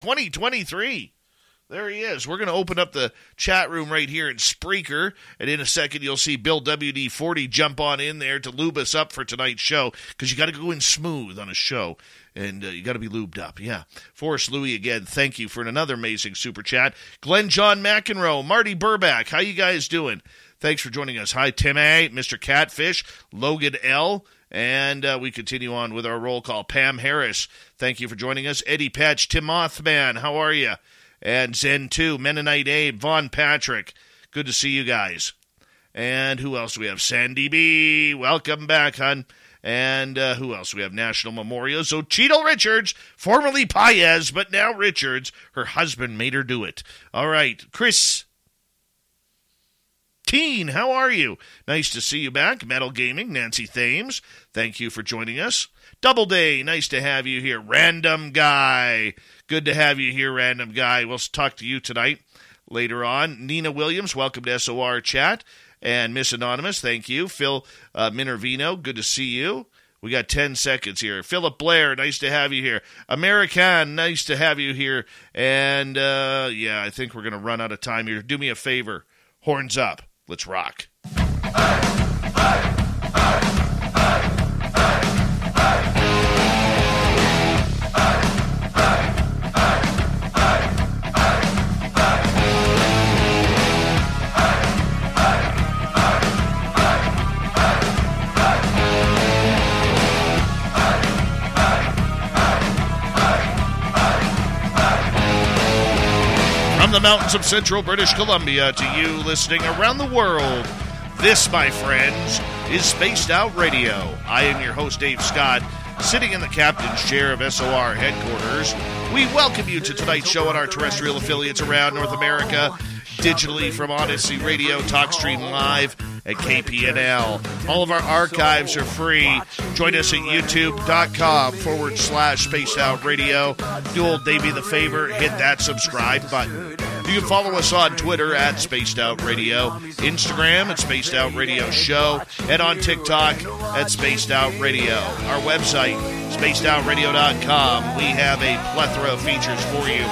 2023. There he is. We're going to open up the chat room right here in Spreaker. And in a second, you'll see Bill WD 40 jump on in there to lube us up for tonight's show because you got to go in smooth on a show and uh, you got to be lubed up. Yeah. Forrest Louis again, thank you for another amazing super chat. Glenn John McEnroe, Marty Burback, how you guys doing? Thanks for joining us. Hi, Tim A, Mr. Catfish, Logan L, and uh, we continue on with our roll call. Pam Harris, thank you for joining us. Eddie Patch, Tim Mothman, how are you? And Zen 2, Mennonite Abe, Vaughn Patrick, good to see you guys. And who else do we have? Sandy B, welcome back, hon. And uh, who else? We have National Memorial. So Cheeto Richards, formerly Paez, but now Richards. Her husband made her do it. All right, Chris. Teen, how are you? Nice to see you back. Metal Gaming, Nancy Thames, thank you for joining us. Double Day, nice to have you here. Random Guy, good to have you here, Random Guy. We'll talk to you tonight later on. Nina Williams, welcome to SOR Chat. And Miss Anonymous, thank you. Phil uh, Minervino, good to see you. We got 10 seconds here. Philip Blair, nice to have you here. American, nice to have you here. And uh, yeah, I think we're going to run out of time here. Do me a favor. Horns up. Let's rock. From the mountains of central British Columbia to you listening around the world, this, my friends, is Spaced Out Radio. I am your host, Dave Scott, sitting in the captain's chair of SOR headquarters. We welcome you to tonight's show on our terrestrial affiliates around North America, digitally from Odyssey Radio, TalkStream Live, at KPNL. All of our archives are free. Join us at youtube.com forward slash spaced out radio. Do old Davey the favor, hit that subscribe button. You can follow us on Twitter at Spaced Out Radio, Instagram at Spaced Out Radio Show, and on TikTok at Spaced Out Radio. Our website, spacedoutradio.com. We have a plethora of features for you.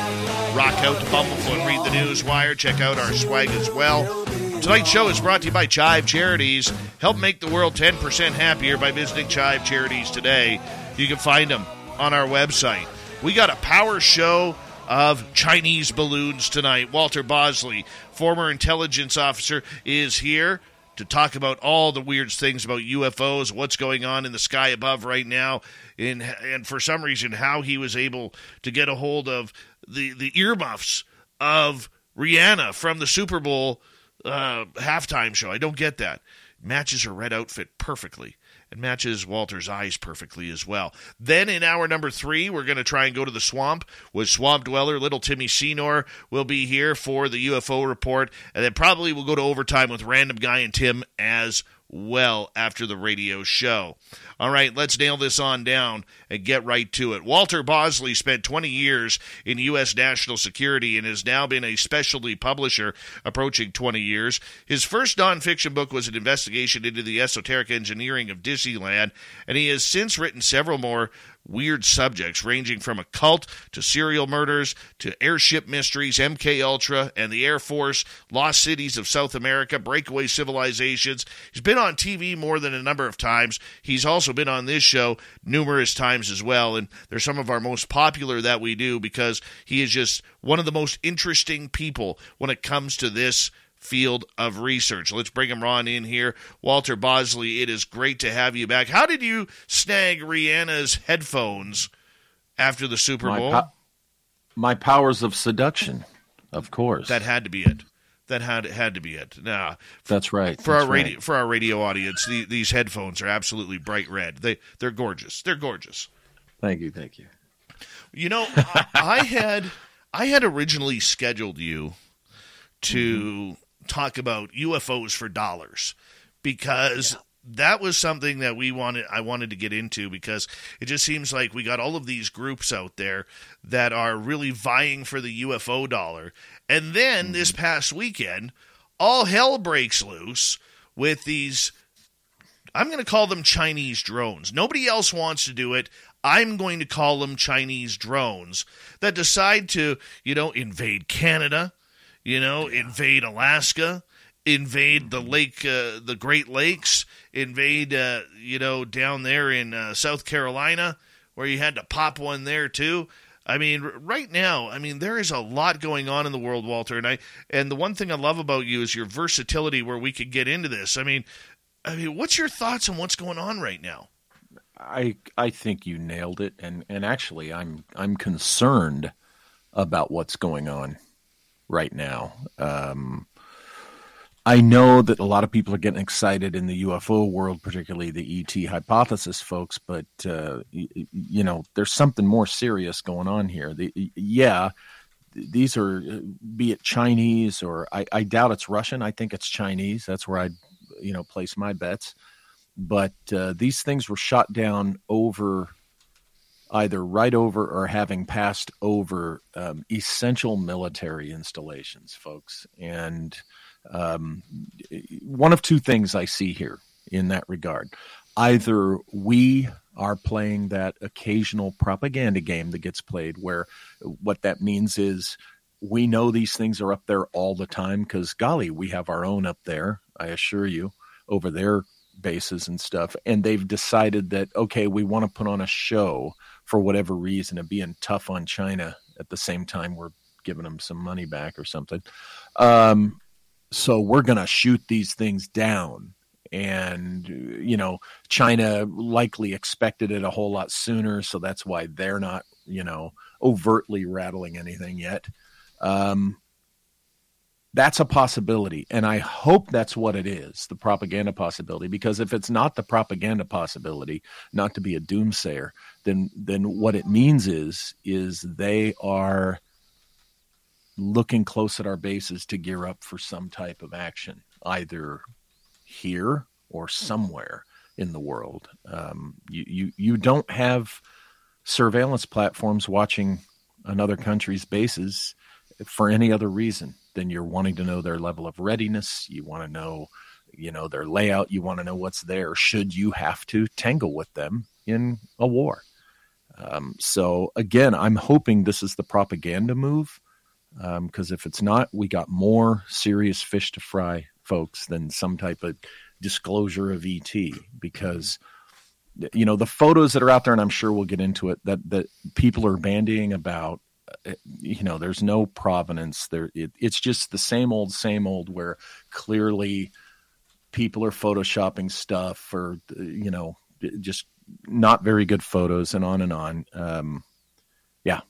Rock out to Bumblefoot, read the news wire, check out our swag as well. Tonight's show is brought to you by Chive Charities. Help make the world 10% happier by visiting Chive Charities today. You can find them on our website. We got a power show of Chinese balloons tonight. Walter Bosley, former intelligence officer, is here to talk about all the weird things about UFOs, what's going on in the sky above right now, and, and for some reason, how he was able to get a hold of the, the earmuffs of Rihanna from the Super Bowl uh, halftime show. I don't get that. Matches her red outfit perfectly and matches Walter's eyes perfectly as well. Then in hour number three, we're going to try and go to the swamp with Swamp Dweller. Little Timmy Senor will be here for the UFO report, and then probably we'll go to overtime with Random Guy and Tim as well after the radio show. All right, let's nail this on down and get right to it. Walter Bosley spent 20 years in U.S. national security and has now been a specialty publisher approaching 20 years. His first nonfiction book was an investigation into the esoteric engineering of Disneyland, and he has since written several more weird subjects ranging from a cult to serial murders to airship mysteries, MK Ultra and the Air Force, lost cities of South America, breakaway civilizations. He's been on TV more than a number of times. He's also been on this show numerous times as well, and they're some of our most popular that we do because he is just one of the most interesting people when it comes to this field of research. Let's bring him on in here. Walter Bosley, it is great to have you back. How did you snag Rihanna's headphones after the Super my Bowl? po- my powers of seduction, of course. that had to be it. That had had to be it. Now, That's right. for that's our radio right. for our radio audience, the, these headphones are absolutely bright red. They they're gorgeous. They're gorgeous. Thank you, thank you. You know, I, I had I had originally scheduled you to mm-hmm. Talk about UFOs for dollars because yeah. that was something that we wanted I wanted to get into because it just seems like we got all of these groups out there that are really vying for the UFO dollar. And then mm-hmm. this past weekend, all hell breaks loose with these I'm going to call them Chinese drones. Nobody else wants to do it. I'm going to call them Chinese drones that decide to, you know, invade Canada, you know, yeah. invade Alaska, invade the lake, uh, the Great Lakes, invade, uh, you know, down there in uh, South Carolina, where you had to pop one there too. I mean, right now, I mean, there is a lot going on in the world, Walter, and I and the one thing I love about you is your versatility, where we could get into this. I mean, I mean, what's your thoughts on what's going on right now? I I think you nailed it, and and actually, I'm I'm concerned about what's going on right now. Um, I know that a lot of people are getting excited in the UFO world, particularly the ET hypothesis folks, but uh, you, you know, there's something more serious going on here. The, yeah, these are, be it Chinese or I, I doubt it's Russian. I think it's Chinese. That's where I, you know, place my bets but uh, these things were shot down over either right over or having passed over um, essential military installations, folks. And um, one of two things I see here in that regard. Either we are playing that occasional propaganda game that gets played, where what that means is we know these things are up there all the time because, golly, we have our own up there, I assure you, over there bases and stuff and they've decided that okay we want to put on a show for whatever reason and being tough on china at the same time we're giving them some money back or something. Um, so we're going to shoot these things down. And you know china likely expected it a whole lot sooner so that's why they're not you know overtly rattling anything yet. Um, that's a possibility. And I hope that's what it is the propaganda possibility. Because if it's not the propaganda possibility, not to be a doomsayer, then, then what it means is, is they are looking close at our bases to gear up for some type of action, either here or somewhere in the world. Um, you, you, you don't have surveillance platforms watching another country's bases for any other reason then you're wanting to know their level of readiness. You want to know, you know, their layout. You want to know what's there. Should you have to tangle with them in a war? Um, so again, I'm hoping this is the propaganda move because um, if it's not, we got more serious fish to fry, folks, than some type of disclosure of ET because you know the photos that are out there and i'm sure we'll get into it that that people are bandying about you know there's no provenance there it, it's just the same old same old where clearly people are photoshopping stuff or you know just not very good photos and on and on um, yeah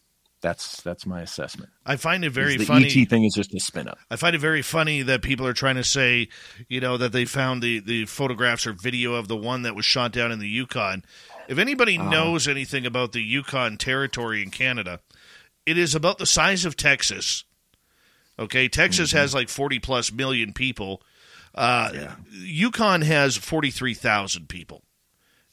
that's that's my assessment. I find it very the funny. ET thing is just a spin up. I find it very funny that people are trying to say, you know, that they found the the photographs or video of the one that was shot down in the Yukon. If anybody uh, knows anything about the Yukon territory in Canada, it is about the size of Texas. Okay, Texas mm-hmm. has like 40 plus million people. Uh, yeah. Yukon has 43,000 people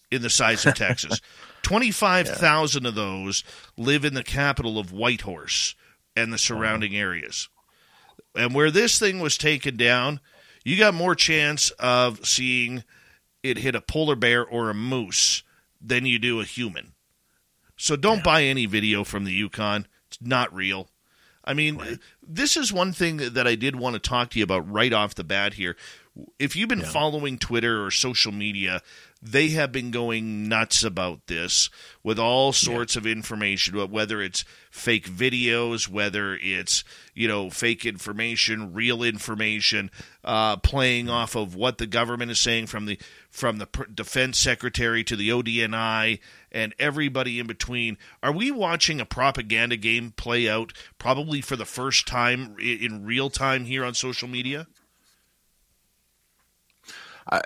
in the size of Texas. 25,000 yeah. of those live in the capital of Whitehorse and the surrounding areas. And where this thing was taken down, you got more chance of seeing it hit a polar bear or a moose than you do a human. So don't yeah. buy any video from the Yukon. It's not real. I mean, right. this is one thing that I did want to talk to you about right off the bat here. If you've been yeah. following Twitter or social media, they have been going nuts about this with all sorts yeah. of information, whether it's fake videos, whether it's you know fake information, real information, uh, playing off of what the government is saying from the from the defense secretary to the ODNI and everybody in between. Are we watching a propaganda game play out probably for the first time in real time here on social media? I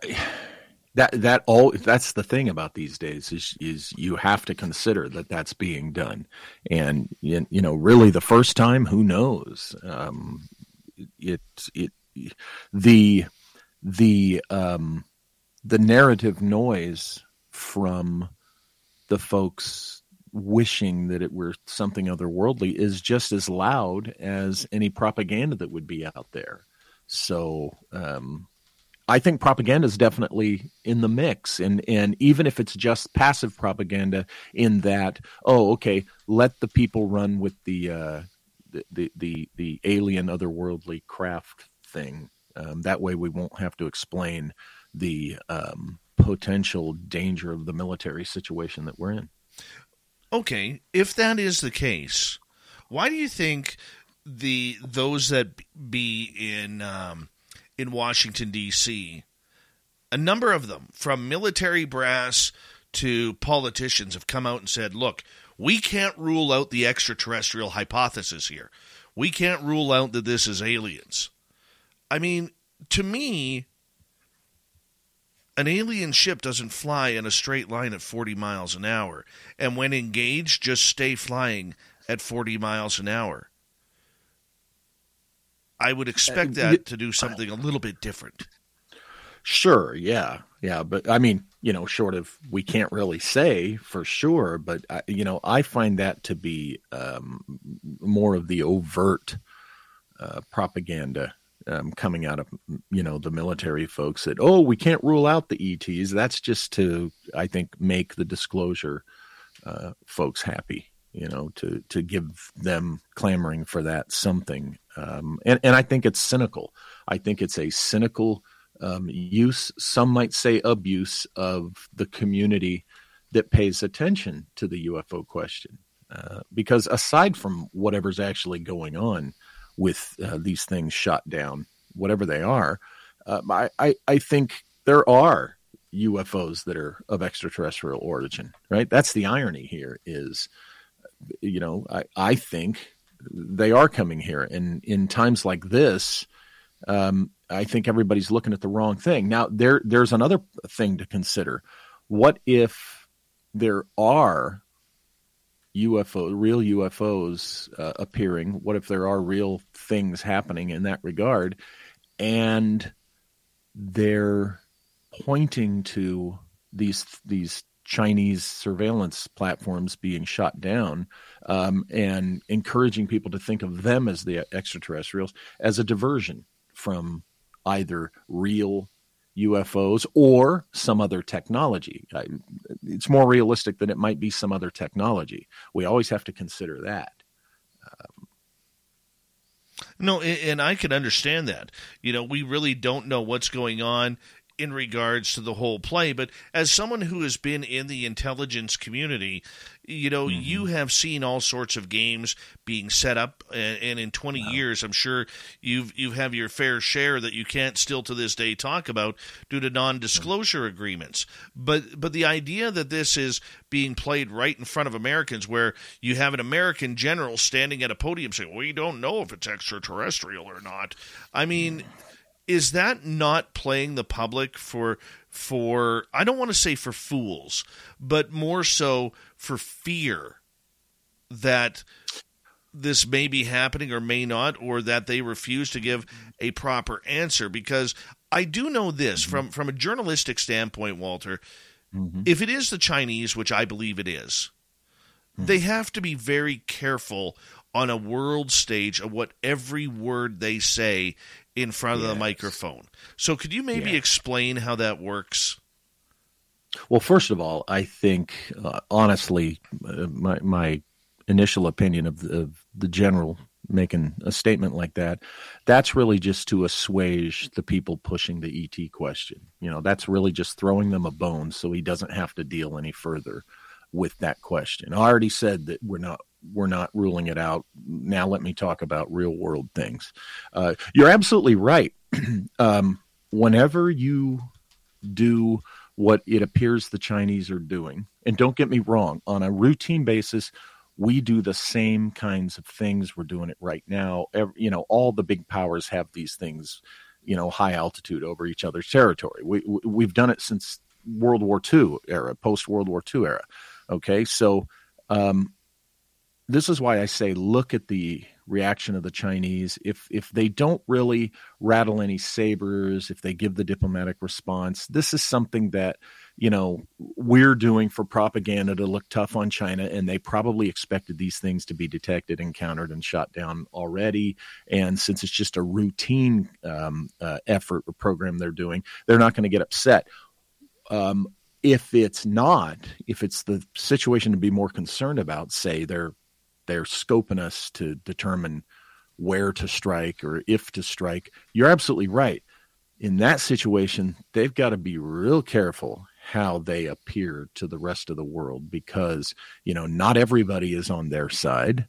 that that all that's the thing about these days is is you have to consider that that's being done and you know really the first time who knows um, it it the the um, the narrative noise from the folks wishing that it were something otherworldly is just as loud as any propaganda that would be out there so um, I think propaganda is definitely in the mix, and and even if it's just passive propaganda, in that oh okay, let the people run with the uh, the, the, the the alien otherworldly craft thing. Um, that way, we won't have to explain the um, potential danger of the military situation that we're in. Okay, if that is the case, why do you think the those that be in um, in Washington, D.C., a number of them, from military brass to politicians, have come out and said, look, we can't rule out the extraterrestrial hypothesis here. We can't rule out that this is aliens. I mean, to me, an alien ship doesn't fly in a straight line at 40 miles an hour. And when engaged, just stay flying at 40 miles an hour. I would expect uh, that to do something a little bit different. Sure, yeah, yeah, but I mean, you know, short of we can't really say for sure, but I, you know, I find that to be um, more of the overt uh, propaganda um, coming out of you know the military folks that oh we can't rule out the ETs. That's just to I think make the disclosure uh, folks happy you know, to to give them clamoring for that something. Um, and and I think it's cynical. I think it's a cynical um, use. Some might say abuse of the community that pays attention to the UFO question. Uh, because aside from whatever's actually going on with uh, these things shot down, whatever they are, uh, I, I, I think there are UFOs that are of extraterrestrial origin. Right? That's the irony here. Is you know, I, I think they are coming here. And in times like this, um, I think everybody's looking at the wrong thing. Now, there there's another thing to consider. What if there are UFO, real UFOs uh, appearing? What if there are real things happening in that regard, and they're pointing to these these Chinese surveillance platforms being shot down um, and encouraging people to think of them as the extraterrestrials as a diversion from either real UFOs or some other technology. It's more realistic that it might be some other technology. We always have to consider that. Um, no, and I can understand that. You know, we really don't know what's going on in regards to the whole play. But as someone who has been in the intelligence community, you know, mm-hmm. you have seen all sorts of games being set up, and, and in 20 wow. years, I'm sure you've you have your fair share that you can't still to this day talk about due to non-disclosure mm-hmm. agreements. But but the idea that this is being played right in front of Americans, where you have an American general standing at a podium saying, "We don't know if it's extraterrestrial or not," I mean. Mm is that not playing the public for for I don't want to say for fools, but more so for fear that this may be happening or may not, or that they refuse to give a proper answer. Because I do know this mm-hmm. from from a journalistic standpoint, Walter. Mm-hmm. If it is the Chinese, which I believe it is, mm-hmm. they have to be very careful on a world stage of what every word they say in front yes. of the microphone. So, could you maybe explain how that works? Well, first of all, I think uh, honestly, uh, my my initial opinion of the, of the general making a statement like that, that's really just to assuage the people pushing the ET question. You know, that's really just throwing them a bone so he doesn't have to deal any further with that question. I already said that we're not we're not ruling it out. Now let me talk about real world things. Uh, you're absolutely right. um, whenever you do what it appears the Chinese are doing, and don't get me wrong, on a routine basis, we do the same kinds of things. We're doing it right now. Every, you know, all the big powers have these things, you know, high altitude over each other's territory. We, we've done it since World War II era, post World War II era. Okay, so um, this is why I say look at the reaction of the Chinese. If if they don't really rattle any sabers, if they give the diplomatic response, this is something that you know we're doing for propaganda to look tough on China, and they probably expected these things to be detected, encountered, and shot down already. And since it's just a routine um, uh, effort or program they're doing, they're not going to get upset. Um, if it's not, if it's the situation to be more concerned about, say they're they're scoping us to determine where to strike or if to strike, you're absolutely right. In that situation, they've got to be real careful how they appear to the rest of the world because, you know, not everybody is on their side.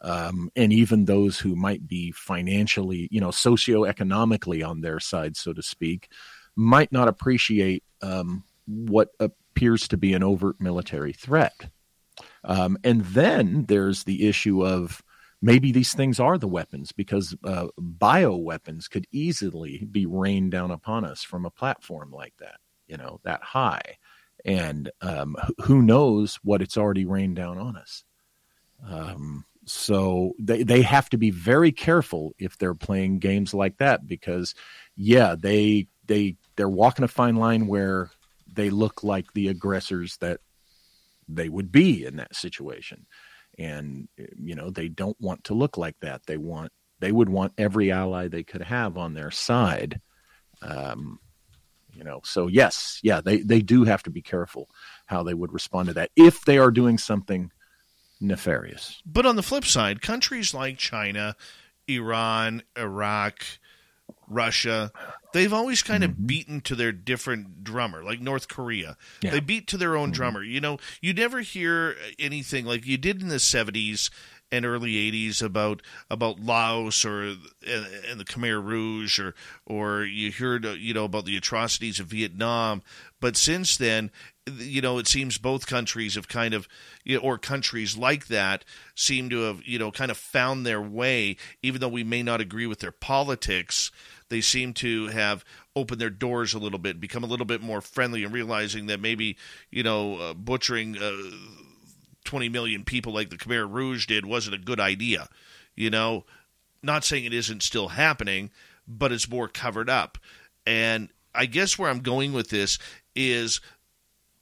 Um, and even those who might be financially, you know, socioeconomically on their side, so to speak, might not appreciate um, what appears to be an overt military threat. Um, and then there's the issue of maybe these things are the weapons because uh, bio weapons could easily be rained down upon us from a platform like that, you know, that high. And um, who knows what it's already rained down on us. Um, so they, they have to be very careful if they're playing games like that because, yeah, they they they're walking a fine line where they look like the aggressors that they would be in that situation. And you know they don't want to look like that. They want they would want every ally they could have on their side um, you know. So yes yeah they they do have to be careful how they would respond to that if they are doing something nefarious. But on the flip side countries like china iran iraq Russia, they've always kind of mm-hmm. beaten to their different drummer, like North Korea. Yeah. They beat to their own mm-hmm. drummer. You know, you never hear anything like you did in the 70s and early 80s about about Laos or and, the Khmer Rouge or or you heard you know about the atrocities of Vietnam but since then you know it seems both countries have kind of you know, or countries like that seem to have you know kind of found their way even though we may not agree with their politics they seem to have opened their doors a little bit, become a little bit more friendly, and realizing that maybe you know uh, butchering uh, 20 million people like the Khmer Rouge did wasn't a good idea. You know, not saying it isn't still happening, but it's more covered up. And I guess where I'm going with this is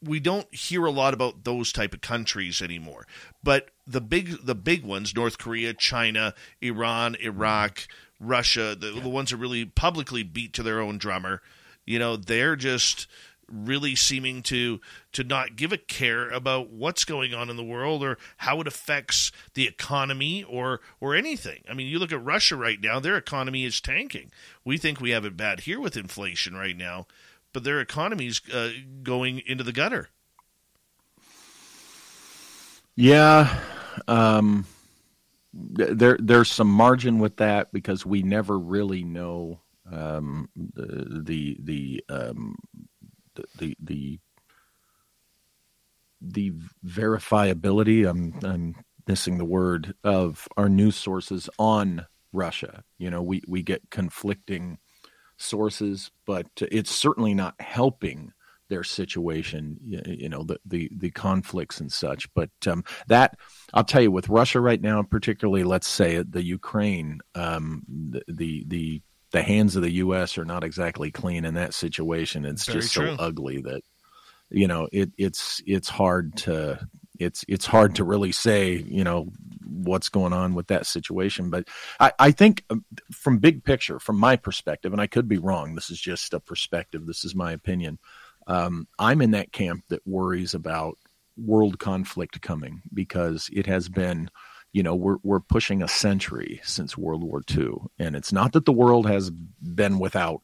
we don't hear a lot about those type of countries anymore. But the big the big ones, North Korea, China, Iran, Iraq, Russia, the, yeah. the ones that really publicly beat to their own drummer, you know, they're just really seeming to to not give a care about what's going on in the world or how it affects the economy or or anything. I mean, you look at Russia right now; their economy is tanking. We think we have it bad here with inflation right now, but their economy is uh, going into the gutter. Yeah, um, there there's some margin with that because we never really know um, the the the, um, the the the the verifiability. I'm I'm missing the word of our news sources on Russia. You know, we we get conflicting sources, but it's certainly not helping their situation, you know, the the, the conflicts and such. But um, that I'll tell you, with Russia right now, particularly, let's say the Ukraine, um, the, the, the the hands of the U.S. are not exactly clean in that situation. It's Very just true. so ugly that you know it, it's it's hard to it's it's hard to really say you know what's going on with that situation but I, I think um, from big picture from my perspective and i could be wrong this is just a perspective this is my opinion um, I'm in that camp that worries about world conflict coming because it has been, you know, we're we're pushing a century since World War II, and it's not that the world has been without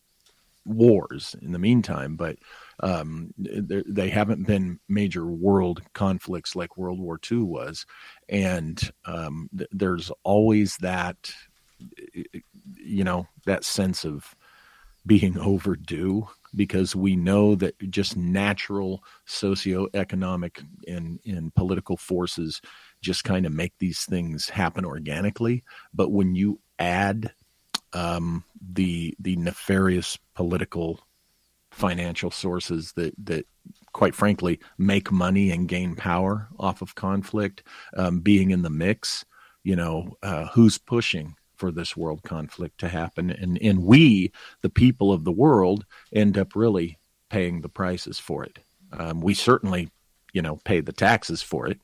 wars in the meantime, but um, they haven't been major world conflicts like World War II was, and um, th- there's always that, you know, that sense of being overdue because we know that just natural socioeconomic and, and political forces just kind of make these things happen organically. But when you add um, the the nefarious political financial sources that that quite frankly make money and gain power off of conflict um, being in the mix you know uh, who's pushing for this world conflict to happen. And and we the people of the world end up really paying the prices for it. Um, we certainly you know pay the taxes for it.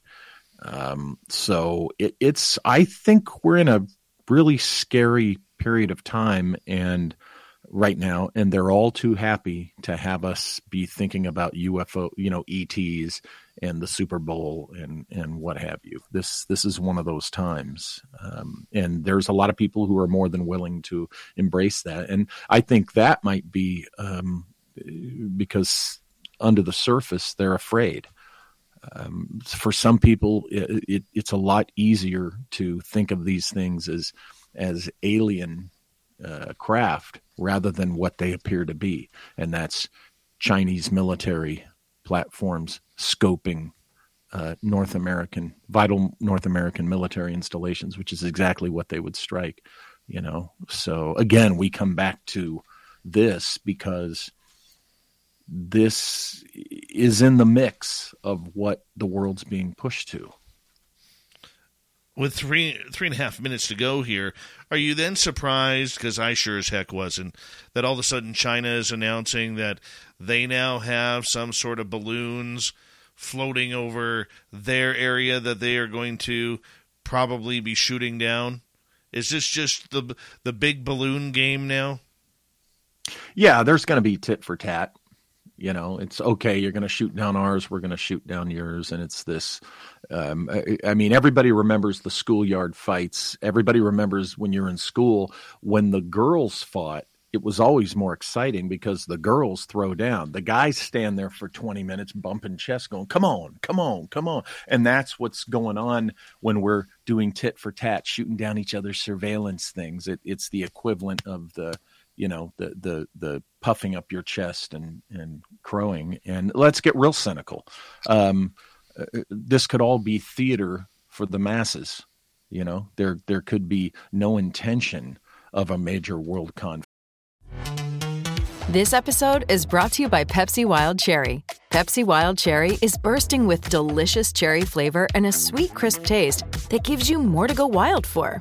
Um, so it, it's i think we're in a really scary period of time. And right now, and they're all too happy to have us be thinking about UFO, you know, ETs and the Super Bowl and and what have you. This this is one of those times, um, and there's a lot of people who are more than willing to embrace that, and I think that might be um, because under the surface they're afraid. Um, for some people, it, it, it's a lot easier to think of these things as as alien uh, craft rather than what they appear to be, and that's Chinese military platforms scoping uh, North American vital North American military installations, which is exactly what they would strike. You know, so again, we come back to this because this is in the mix of what the world's being pushed to with three three and a half minutes to go here, are you then surprised? Because I sure as heck wasn't. That all of a sudden China is announcing that they now have some sort of balloons floating over their area that they are going to probably be shooting down. Is this just the the big balloon game now? Yeah, there's going to be tit for tat. You know, it's okay. You're going to shoot down ours. We're going to shoot down yours, and it's this um, I, I, mean, everybody remembers the schoolyard fights. Everybody remembers when you're in school when the girls fought. It was always more exciting because the girls throw down. The guys stand there for 20 minutes bumping chests, going, Come on, come on, come on. And that's what's going on when we're doing tit for tat, shooting down each other's surveillance things. It, it's the equivalent of the, you know, the, the, the puffing up your chest and, and crowing. And let's get real cynical. Um, uh, this could all be theater for the masses. You know, there there could be no intention of a major world conflict. This episode is brought to you by Pepsi Wild Cherry. Pepsi Wild Cherry is bursting with delicious cherry flavor and a sweet, crisp taste that gives you more to go wild for.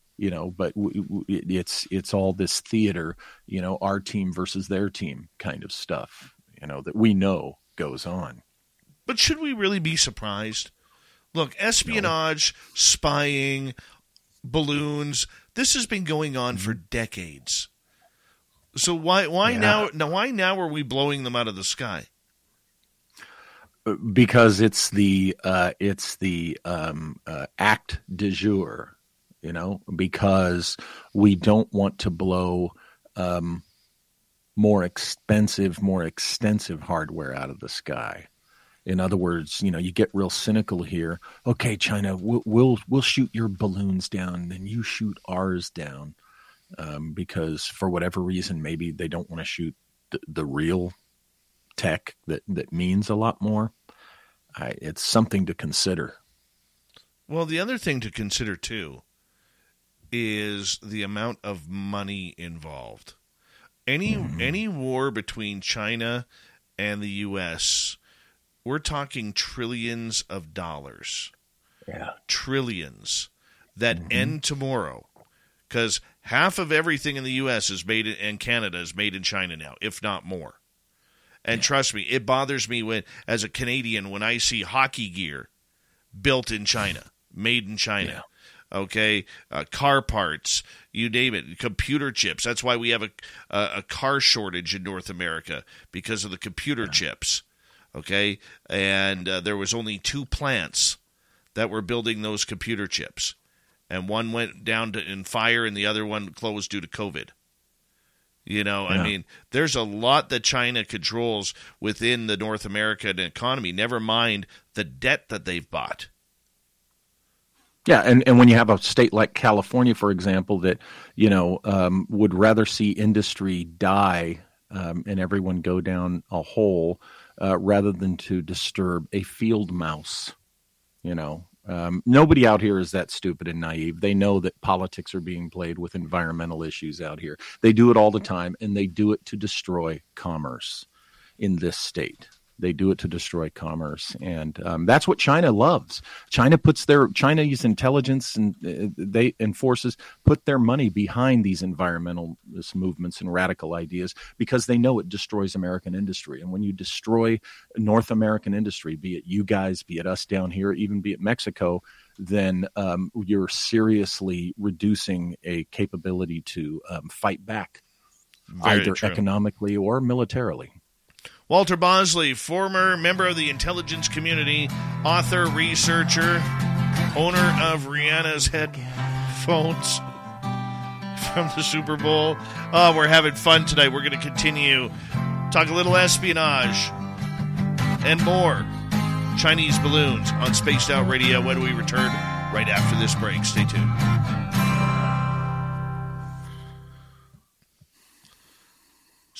you know but w- w- it's it's all this theater you know our team versus their team kind of stuff you know that we know goes on but should we really be surprised look espionage no. spying balloons this has been going on mm-hmm. for decades so why why yeah. now now why now are we blowing them out of the sky uh, because it's the uh, it's the um, uh, act de jour you know, because we don't want to blow um, more expensive, more extensive hardware out of the sky. In other words, you know, you get real cynical here. Okay, China, we'll we'll, we'll shoot your balloons down, then you shoot ours down, um, because for whatever reason, maybe they don't want to shoot the, the real tech that that means a lot more. I, it's something to consider. Well, the other thing to consider too is the amount of money involved. Any mm-hmm. any war between China and the US, we're talking trillions of dollars. Yeah. Trillions that mm-hmm. end tomorrow. Cuz half of everything in the US is made in, and Canada is made in China now, if not more. And yeah. trust me, it bothers me when as a Canadian when I see hockey gear built in China, made in China. Okay, uh, car parts, you name it, computer chips. That's why we have a, a, a car shortage in North America because of the computer yeah. chips, okay? And uh, there was only two plants that were building those computer chips, and one went down to, in fire, and the other one closed due to COVID. You know, yeah. I mean, there's a lot that China controls within the North American economy. Never mind the debt that they've bought. Yeah, and, and when you have a state like California, for example, that you know um, would rather see industry die um, and everyone go down a hole uh, rather than to disturb a field mouse, you know, um, nobody out here is that stupid and naive. They know that politics are being played with environmental issues out here. They do it all the time, and they do it to destroy commerce in this state. They do it to destroy commerce, and um, that's what China loves. China puts their Chinese intelligence and uh, they and forces put their money behind these environmentalist movements and radical ideas because they know it destroys American industry. And when you destroy North American industry, be it you guys, be it us down here, even be it Mexico, then um, you're seriously reducing a capability to um, fight back, Very either true. economically or militarily. Walter Bosley, former member of the intelligence community, author, researcher, owner of Rihanna's headphones from the Super Bowl. Oh, we're having fun tonight. We're going to continue talk a little espionage and more Chinese balloons on Spaced Out Radio when we return right after this break. Stay tuned.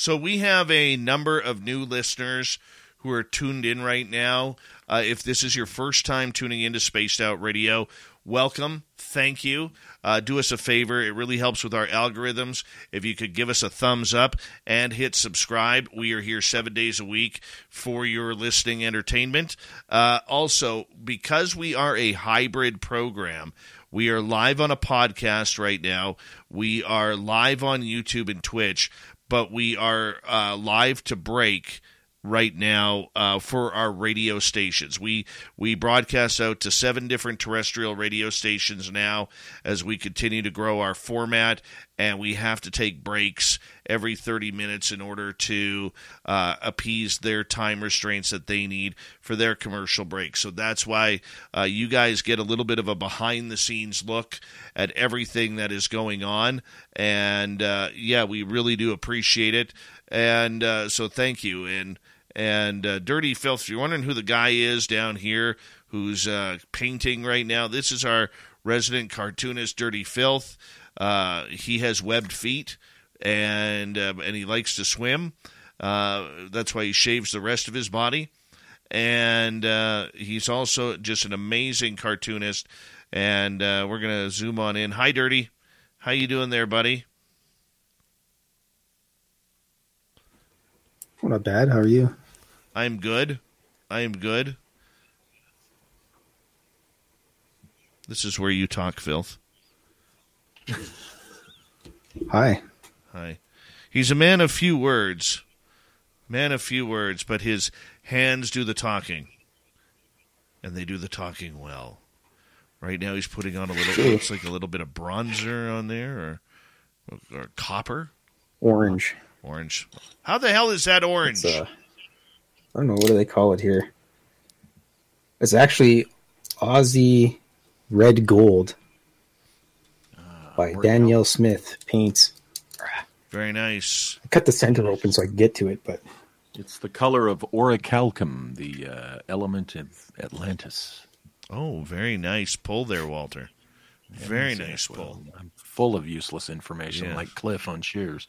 So we have a number of new listeners who are tuned in right now. Uh, if this is your first time tuning into Spaced Out Radio, welcome. Thank you. Uh, do us a favor. It really helps with our algorithms. If you could give us a thumbs up and hit subscribe, we are here seven days a week for your listening entertainment. Uh, also, because we are a hybrid program, we are live on a podcast right now. We are live on YouTube and Twitch but we are uh, live to break right now uh, for our radio stations. We we broadcast out to seven different terrestrial radio stations now as we continue to grow our format, and we have to take breaks every 30 minutes in order to uh, appease their time restraints that they need for their commercial breaks. So that's why uh, you guys get a little bit of a behind the scenes look at everything that is going on. And uh, yeah, we really do appreciate it. And uh, so thank you. And and uh, Dirty Filth, if you're wondering who the guy is down here who's uh, painting right now, this is our resident cartoonist, Dirty Filth. He has webbed feet and uh, and he likes to swim. that's why he shaves the rest of his body and uh, he's also just an amazing cartoonist and uh, we're gonna zoom on in. Hi, Dirty. How you doing there, buddy? Not bad. How are you? I'm good. I am good. This is where you talk filth. Hi. Hi. He's a man of few words. Man of few words, but his hands do the talking. And they do the talking well. Right now, he's putting on a little. looks like a little bit of bronzer on there, or, or copper. Orange. Orange. How the hell is that orange? Uh, I don't know. What do they call it here? It's actually Aussie Red Gold uh, by Daniel Smith Paints. Very nice. I cut the center open so I can get to it, but it's the color of orichalcum, the uh, element of Atlantis. Oh, very nice pull there, Walter. Very nice pull. I'm full of useless information, yeah. like Cliff on Cheers.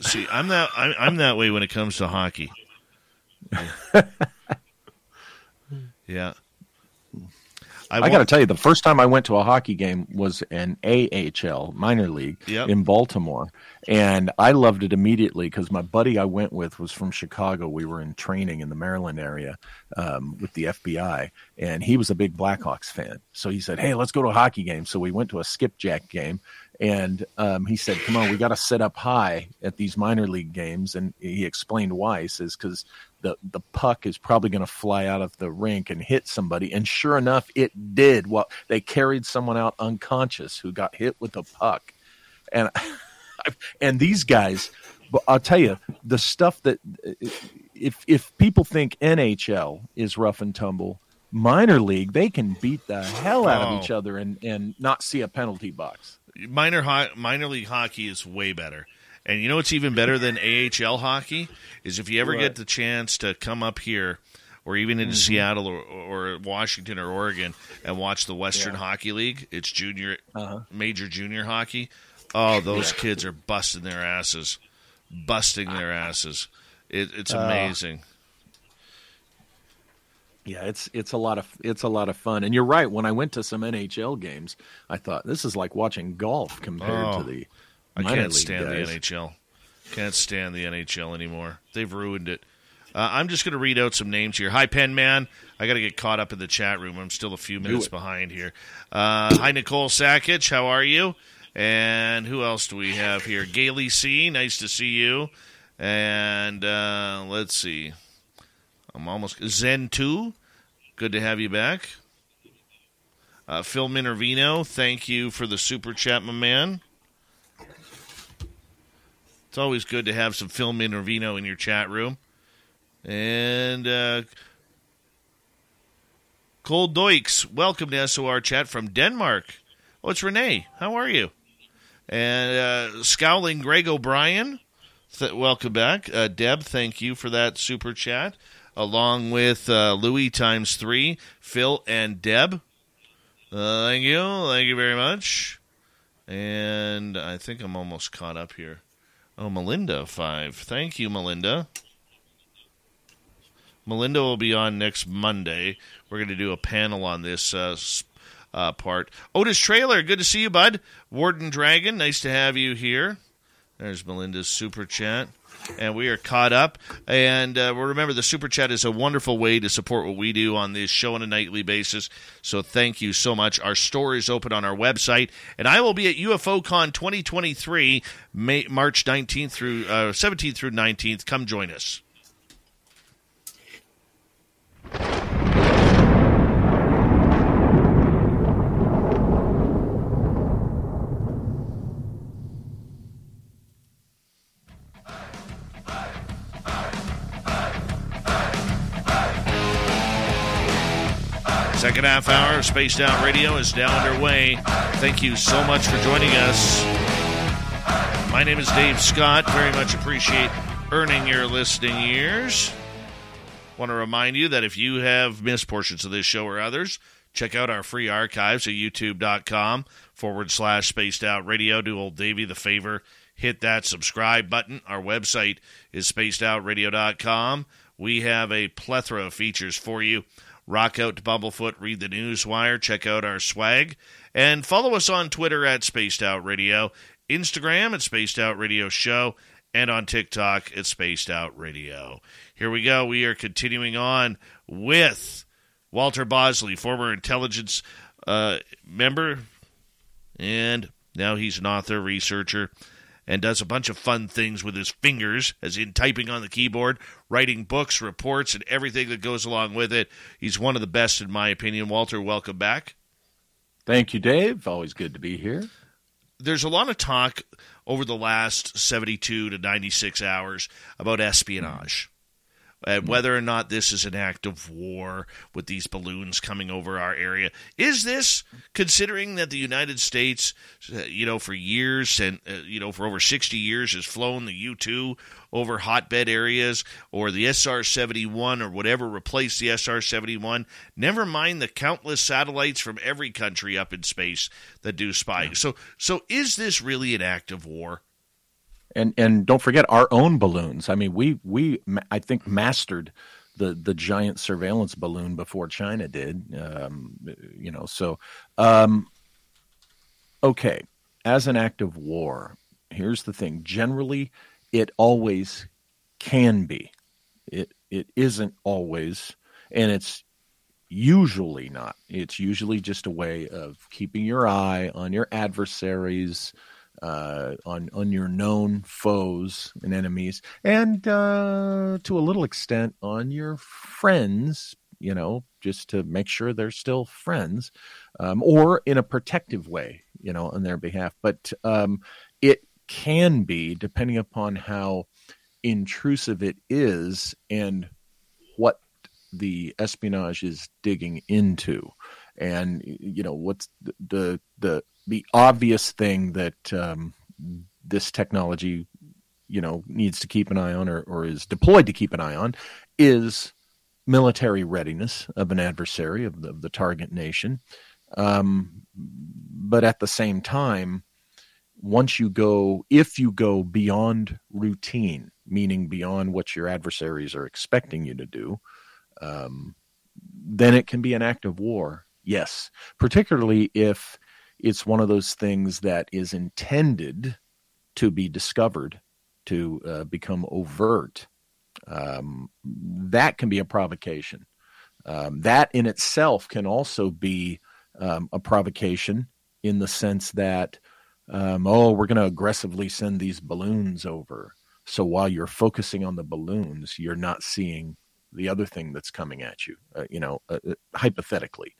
See, I'm that I'm, I'm that way when it comes to hockey. yeah. I, I got to tell you, the first time I went to a hockey game was an AHL minor league yep. in Baltimore, and I loved it immediately because my buddy I went with was from Chicago. We were in training in the Maryland area um, with the FBI, and he was a big Blackhawks fan. So he said, "Hey, let's go to a hockey game." So we went to a skipjack game, and um, he said, "Come on, we got to sit up high at these minor league games." And he explained why. He says, "Because the the puck is probably going to fly out of the rink and hit somebody and sure enough it did well they carried someone out unconscious who got hit with a puck and and these guys I'll tell you the stuff that if if people think NHL is rough and tumble minor league they can beat the hell out Oh. of each oh. other and and not see a penalty box minor ho- minor league hockey is way better. And you know what's even better than AHL hockey is if you ever get the chance to come up here or even into Mm-hmm. Seattle or, or Washington or Oregon and watch the Western Hockey League. It's junior Uh-huh. major junior hockey. Oh, those kids are busting their asses. Busting their asses. It, it's Uh, amazing. Yeah, it's it's a lot of it's a lot of fun, and you're right. When I went to some NHL games, I thought this is like watching golf compared Oh, to the. I minor can't stand guys. the NHL. Can't stand the NHL anymore. They've ruined it. Uh, I'm just going to read out some names here. Hi, Pen Man. I got to get caught up in the chat room. I'm still a few minutes behind here. Uh, hi, Nicole Sakic. How are you? And who else do we have here? Gailey C. Nice to see you. And uh, let's see. I'm almost Zen Two. Good to have you back. Uh, Phil Minervino. Thank you for the super chat, my man. It's always good to have some Phil Minervino in your chat room. And uh, Cole Doikes, welcome to SOR chat from Denmark. Oh, it's Renee. How are you? And uh, Scowling Greg O'Brien, th- welcome back. Uh, Deb, thank you for that super chat. Along with uh, Louis times three, Phil and Deb. Uh, thank you. Thank you very much. And I think I'm almost caught up here. Oh, Melinda, five. Thank you, Melinda. Melinda will be on next Monday. We're going to do a panel on this uh, uh, part. Otis Trailer, good to see you, bud. Warden Dragon, nice to have you here. There's Melinda's super chat. And we are caught up. And uh, remember, the super chat is a wonderful way to support what we do on this show on a nightly basis. So thank you so much. Our store is open on our website. And I will be at UFOCon 2023, May, March 19th through uh, 17th through 19th. Come join us. Second half hour of Spaced Out Radio is now underway. Thank you so much for joining us. My name is Dave Scott. Very much appreciate earning your listening ears. Want to remind you that if you have missed portions of this show or others, check out our free archives at youtube.com forward slash spaced out radio. Do old Davey the favor. Hit that subscribe button. Our website is spacedoutradio.com. We have a plethora of features for you. Rock out to Bumblefoot, read the news wire, check out our swag, and follow us on Twitter at Spaced Out Radio, Instagram at Spaced Out Radio Show, and on TikTok at Spaced Out Radio. Here we go. We are continuing on with Walter Bosley, former intelligence uh, member, and now he's an author, researcher, and does a bunch of fun things with his fingers, as in typing on the keyboard, writing books, reports, and everything that goes along with it. He's one of the best, in my opinion. Walter, welcome back. Thank you, Dave. Always good to be here. There's a lot of talk over the last 72 to 96 hours about espionage. And whether or not this is an act of war with these balloons coming over our area. Is this, considering that the United States, uh, you know, for years and, uh, you know, for over 60 years has flown the U 2 over hotbed areas or the SR 71 or whatever replaced the SR 71, never mind the countless satellites from every country up in space that do spying. So, so is this really an act of war? And and don't forget our own balloons. I mean, we we I think mastered the the giant surveillance balloon before China did. Um, you know, so um, okay, as an act of war, here's the thing. Generally, it always can be. It it isn't always, and it's usually not. It's usually just a way of keeping your eye on your adversaries uh, on on your known foes and enemies, and uh, to a little extent on your friends. You know, just to make sure they're still friends, um, or in a protective way. You know, on their behalf. But um, it can be depending upon how intrusive it is and what the espionage is digging into and you know what's the the the, obvious thing that um, this technology you know needs to keep an eye on or, or is deployed to keep an eye on is military readiness of an adversary of the, of the target nation. Um, but at the same time once you go if you go beyond routine meaning beyond what your adversaries are expecting you to do um, then it can be an act of war Yes, particularly if it's one of those things that is intended to be discovered, to uh, become overt. Um, that can be a provocation. Um, that in itself can also be um, a provocation in the sense that, um, oh, we're going to aggressively send these balloons over. So while you're focusing on the balloons, you're not seeing the other thing that's coming at you, uh, you know, uh, uh hypothetically.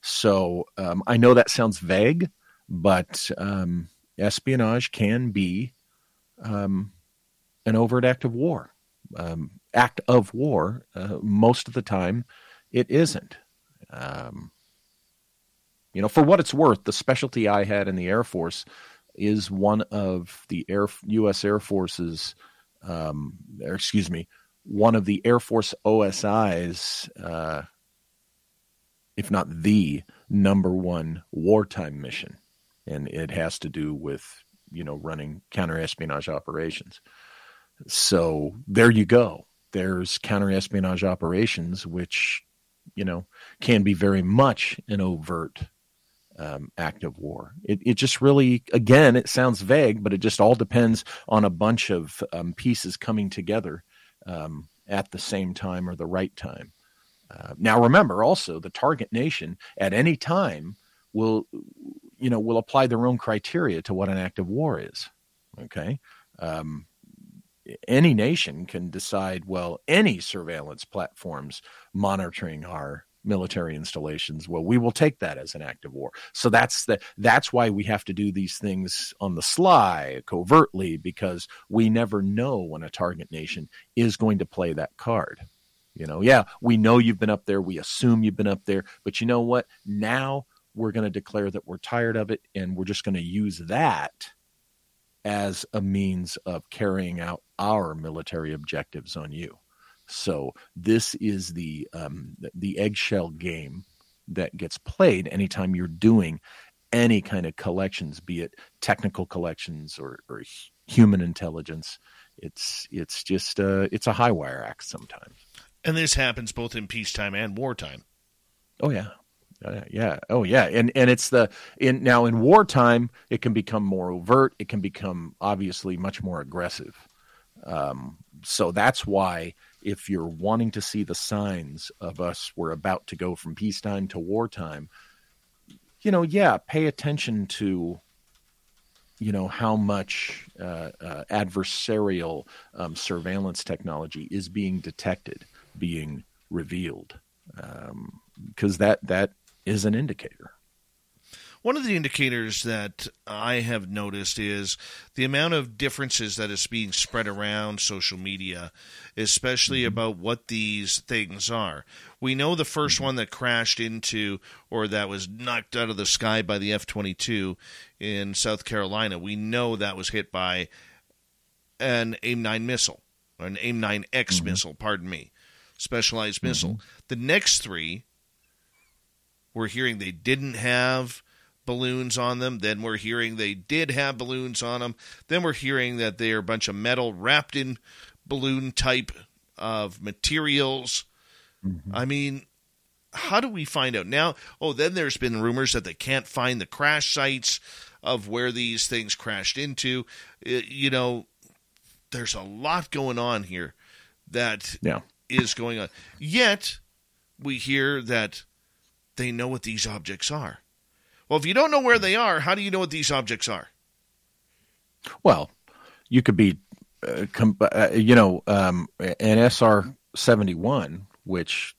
So um, I know that sounds vague, but um, espionage can be um, an overt act of war. Um, act of war. Uh, most of the time, it isn't. Um, you know, for what it's worth, the specialty I had in the Air Force is one of the Air U.S. Air Force's, um, or excuse me, one of the Air Force OSI's uh, if not the number one wartime mission. And it has to do with, you know, running counter espionage operations. So there you go. There's counter espionage operations, which, you know, can be very much an overt um, act of war. It, it just really, again, it sounds vague, but it just all depends on a bunch of um, pieces coming together um, at the same time or the right time. Uh, now, remember also the target nation at any time will, you know, will apply their own criteria to what an act of war is. Okay. Um, any nation can decide, well, any surveillance platforms monitoring our military installations well we will take that as an act of war so that's the that's why we have to do these things on the sly covertly because we never know when a target nation is going to play that card you know, yeah, we know you've been up there. We assume you've been up there. But you know what? Now we're going to declare that we're tired of it and we're just going to use that as a means of carrying out our military objectives on you. So this is the um, the eggshell game that gets played anytime you're doing any kind of collections, be it technical collections or, or human intelligence. It's it's just uh, it's a high wire act sometimes. And this happens both in peacetime and wartime. Oh yeah. Uh, yeah. Oh yeah. And and it's the in now in wartime it can become more overt. It can become obviously much more aggressive. Um, so that's why if you're wanting to see the signs of us we're about to go from peacetime to wartime, you know, yeah, pay attention to you know how much uh, uh, adversarial um, surveillance technology is being detected being revealed because um, that that is an indicator. One of the indicators that I have noticed is the amount of differences that is being spread around social media, especially mm-hmm. about what these things are. We know the 1st mm-hmm. one that crashed into or that was knocked out of the sky by the F 22 in South Carolina. We know that was hit by an AIM 9 missile, or an AIM 9X mm-hmm. missile, pardon me specialized mm-hmm. missile. The next three, we're hearing they didn't have balloons on them. Then we're hearing they did have balloons on them. Then we're hearing that they're a bunch of metal wrapped in balloon type of materials. Mm-hmm. I mean, how do we find out now? Oh, then there's been rumors that they can't find the crash sites of where these things crashed into. It, you know, there's a lot going on here that yeah is going on. Yet, we hear that they know what these objects are. Well, if you don't know where they are, how do you know what these objects are? Well, you could be, uh, com- uh, you know, um, an SR seventy one, which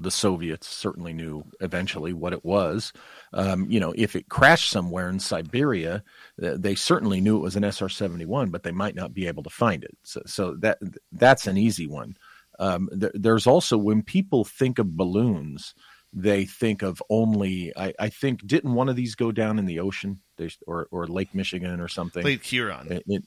the Soviets certainly knew eventually what it was. Um, you know, if it crashed somewhere in Siberia, uh, they certainly knew it was an SR seventy one, but they might not be able to find it. So, so that that's an easy one. Um, th- there's also when people think of balloons, they think of only. I, I, think didn't one of these go down in the ocean, or or Lake Michigan or something? Lake Huron. It, it,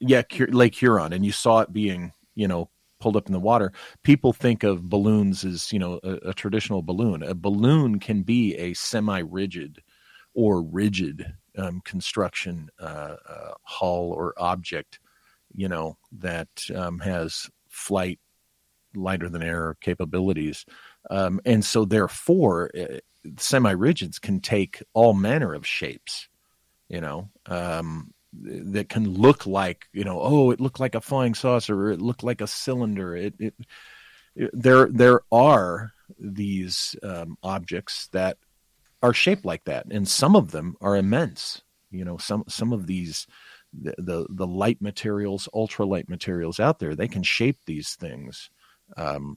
yeah, Lake Huron, and you saw it being you know pulled up in the water. People think of balloons as you know a, a traditional balloon. A balloon can be a semi-rigid or rigid um, construction uh, uh, hull or object, you know that um, has flight lighter than air capabilities. Um, and so, therefore, uh, semi rigids can take all manner of shapes, you know, um, that can look like, you know, oh, it looked like a flying saucer, or it looked like a cylinder. It, it, it there, there are these um, objects that are shaped like that, and some of them are immense. You know, some some of these the, the, the light materials, ultralight materials out there, they can shape these things um,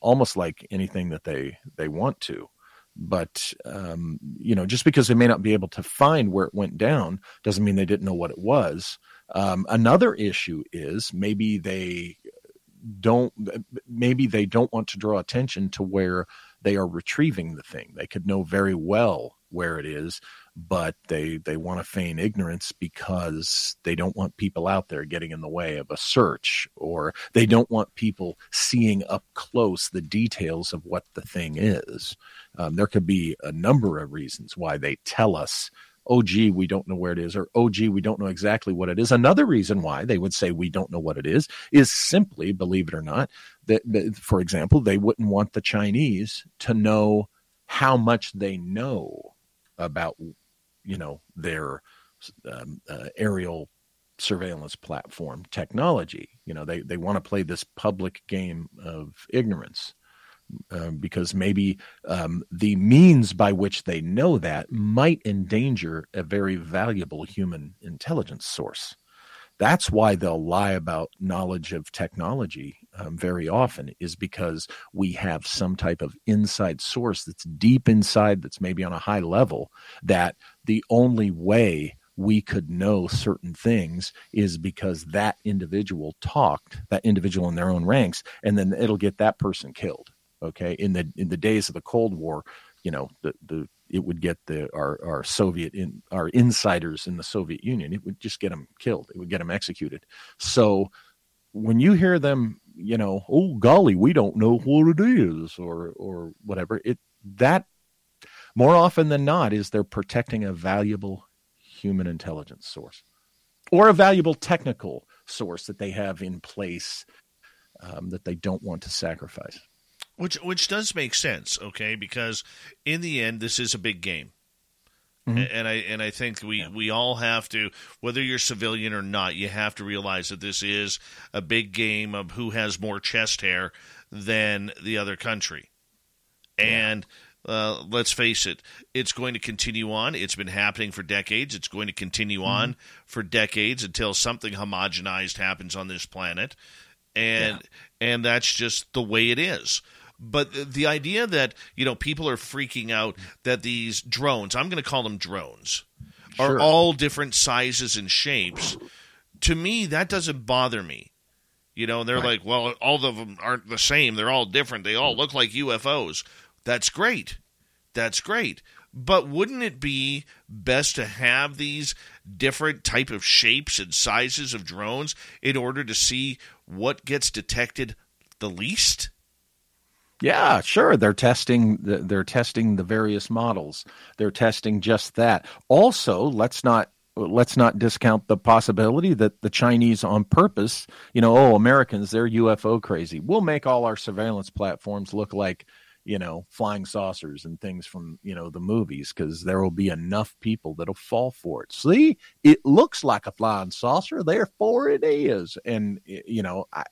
almost like anything that they they want to. But um, you know, just because they may not be able to find where it went down doesn't mean they didn't know what it was. Um, another issue is maybe they don't maybe they don't want to draw attention to where they are retrieving the thing. They could know very well where it is, but they they want to feign ignorance because they don't want people out there getting in the way of a search or they don't want people seeing up close the details of what the thing is. Um, there could be a number of reasons why they tell us oh gee we don't know where it is or oh gee we don't know exactly what it is. Another reason why they would say we don't know what it is is simply believe it or not that, that for example they wouldn't want the chinese to know how much they know about you know their um, uh, aerial surveillance platform technology. You know, they they want to play this public game of ignorance. Um, because maybe um, the means by which they know that might endanger a very valuable human intelligence source. That's why they'll lie about knowledge of technology um, very often, is because we have some type of inside source that's deep inside, that's maybe on a high level, that the only way we could know certain things is because that individual talked, that individual in their own ranks, and then it'll get that person killed. Okay. In the in the days of the Cold War, you know, the, the it would get the our, our Soviet in our insiders in the Soviet Union. It would just get them killed. It would get them executed. So when you hear them, you know, oh golly, we don't know what it is, or or whatever. It that more often than not is they're protecting a valuable human intelligence source or a valuable technical source that they have in place um, that they don't want to sacrifice. Which which does make sense, okay? Because in the end, this is a big game. Mm-hmm. And I and I think we, yeah. we all have to, whether you're civilian or not, you have to realize that this is a big game of who has more chest hair than the other country. And uh, let's face it, it's going to continue on. It's been happening for decades. It's going to continue mm-hmm. on for decades until something homogenized happens on this planet, and yeah. and that's just the way it is. But the idea that you know people are freaking out that these drones, I'm going to call them drones, sure. are all different sizes and shapes. To me, that doesn't bother me. You know, they're right. like, well, all of them aren't the same. They're all different. They all look like UFOs. That's great. That's great. But wouldn't it be best to have these different type of shapes and sizes of drones in order to see what gets detected the least? Yeah, sure. They're testing. The, they're testing the various models. They're testing just that. Also, let's not let's not discount the possibility that the Chinese, on purpose, you know, oh, Americans, they're UFO crazy. We'll make all our surveillance platforms look like you know flying saucers and things from you know the movies because there will be enough people that'll fall for it see it looks like a flying saucer therefore it is and you know I,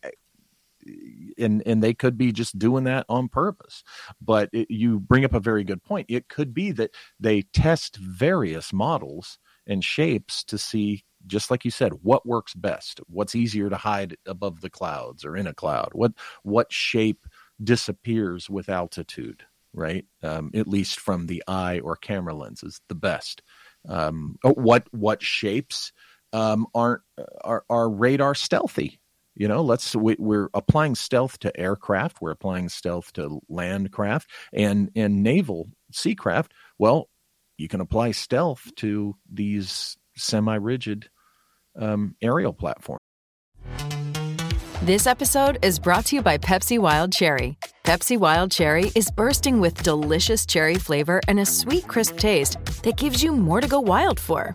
and and they could be just doing that on purpose. But it, you bring up a very good point. It could be that they test various models and shapes to see just like you said what works best what's easier to hide above the clouds or in a cloud what what shape disappears with altitude right? Um, at least from the eye or camera lenses the best. Um, oh, what what shapes um, aren't are, are radar stealthy you know let's we, we're applying stealth to aircraft we're applying stealth to landcraft and and naval seacraft well you can apply stealth to these semi-rigid um, aerial platforms This episode is brought to you by Pepsi Wild Cherry. Pepsi Wild Cherry is bursting with delicious cherry flavor and a sweet, crisp taste that gives you more to go wild for.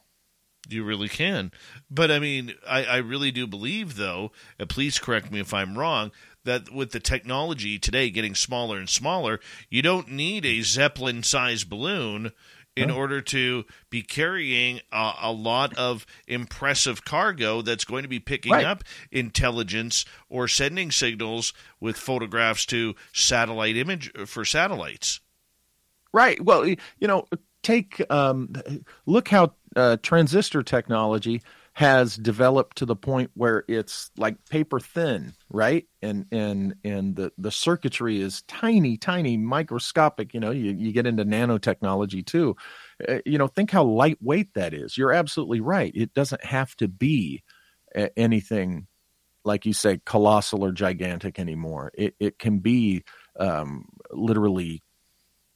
you really can. But I mean, I, I really do believe, though, and please correct me if I'm wrong, that with the technology today getting smaller and smaller, you don't need a Zeppelin sized balloon in oh. order to be carrying a, a, lot of impressive cargo that's going to be picking right. up intelligence or sending signals with photographs to satellite image for satellites. Right. Well, you know, take um, look how uh, transistor technology has developed to the point where it's like paper thin, right? And and and the the circuitry is tiny, tiny, microscopic. You know, you, you get into nanotechnology too. Uh, you know, think how lightweight that is. You're absolutely right. It doesn't have to be uh, anything like you say colossal or gigantic anymore. It it can be um, literally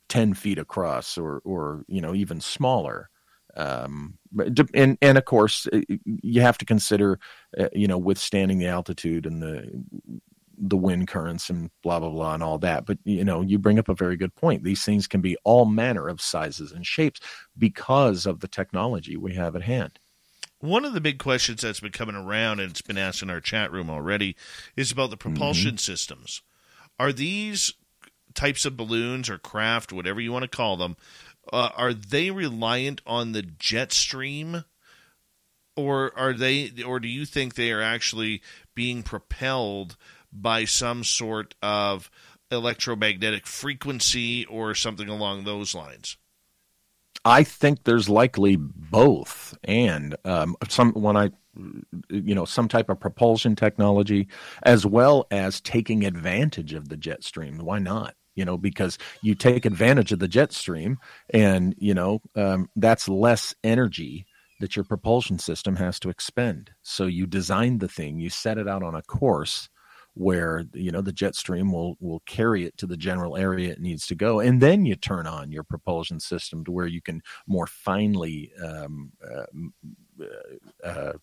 ten feet across, or or you know even smaller. Um, and and of course uh, you have to consider, uh, you know, withstanding the altitude and the the wind currents and blah blah blah and all that. But you know, you bring up a very good point. These things can be all manner of sizes and shapes because of the technology we have at hand. One of the big questions that's been coming around, and it's been asked in our chat room already, is about the propulsion mm-hmm. systems. Are these types of balloons or craft, whatever you want to call them, uh, are they reliant on the jet stream? Or are they or do you think they are actually being propelled by some sort of electromagnetic frequency or something along those lines? I think there's likely both. And um, some when i you know some type of propulsion technology as well as taking advantage of the jet stream. Why not you know, because you take advantage of the jet stream and, you know, um, that's less energy that your propulsion system has to expend. So you design the thing, you set it out on a course where you know the jet stream will will carry it to the general area it needs to go and then you turn on your propulsion system to where you can more finely um, uh, uh, uh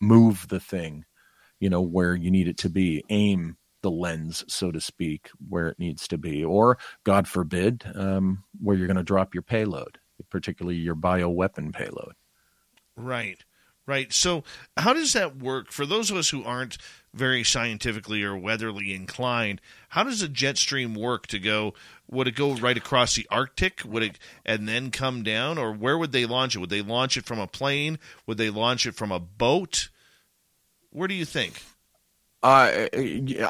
move the thing you know where you need it to be aim the lens, so to speak, where it needs to be, or God forbid, um, where you're going to drop your payload, particularly your bioweapon payload. Right, right. So, how does that work for those of us who aren't very scientifically or weatherly inclined? How does a jet stream work to go? Would it go right across the Arctic? Would it and then come down, or where would they launch it? Would they launch it from a plane? Would they launch it from a boat? Where do you think? Uh,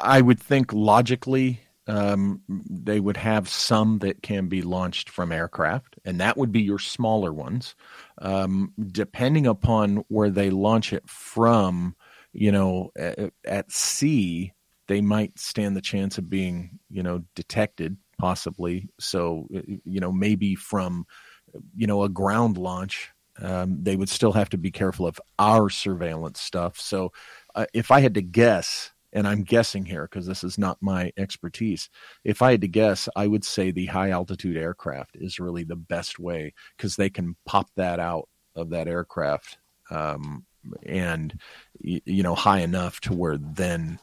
I would think logically um, they would have some that can be launched from aircraft, and that would be your smaller ones. Um, depending upon where they launch it from, you know, at, at, sea, they might stand the chance of being, you know, detected possibly. So, you know, maybe from, you know, a ground launch, um, they would still have to be careful of our surveillance stuff. So, if I had to guess, and I'm guessing here because this is not my expertise. If I had to guess, I would say the high altitude aircraft is really the best way because they can pop that out of that aircraft um, and you know high enough to where then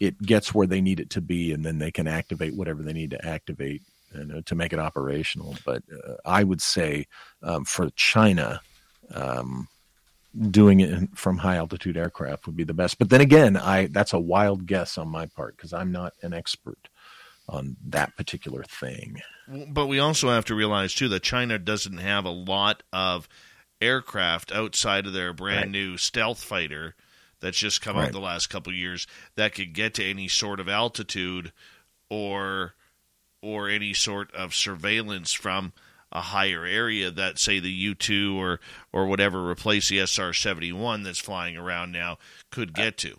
it gets where they need it to be, and then they can activate whatever they need to activate and, to make it operational. But uh, I would say um, for China. Um, doing it from high altitude aircraft would be the best. But then again, I that's a wild guess on my part because I'm not an expert on that particular thing. But we also have to realize too that China doesn't have a lot of aircraft outside of their brand right. new stealth fighter that's just come right. out the last couple years that could get to any sort of altitude or or any sort of surveillance from a higher area that say the U2 or or whatever replace the SR-71 that's flying around now could uh, get to.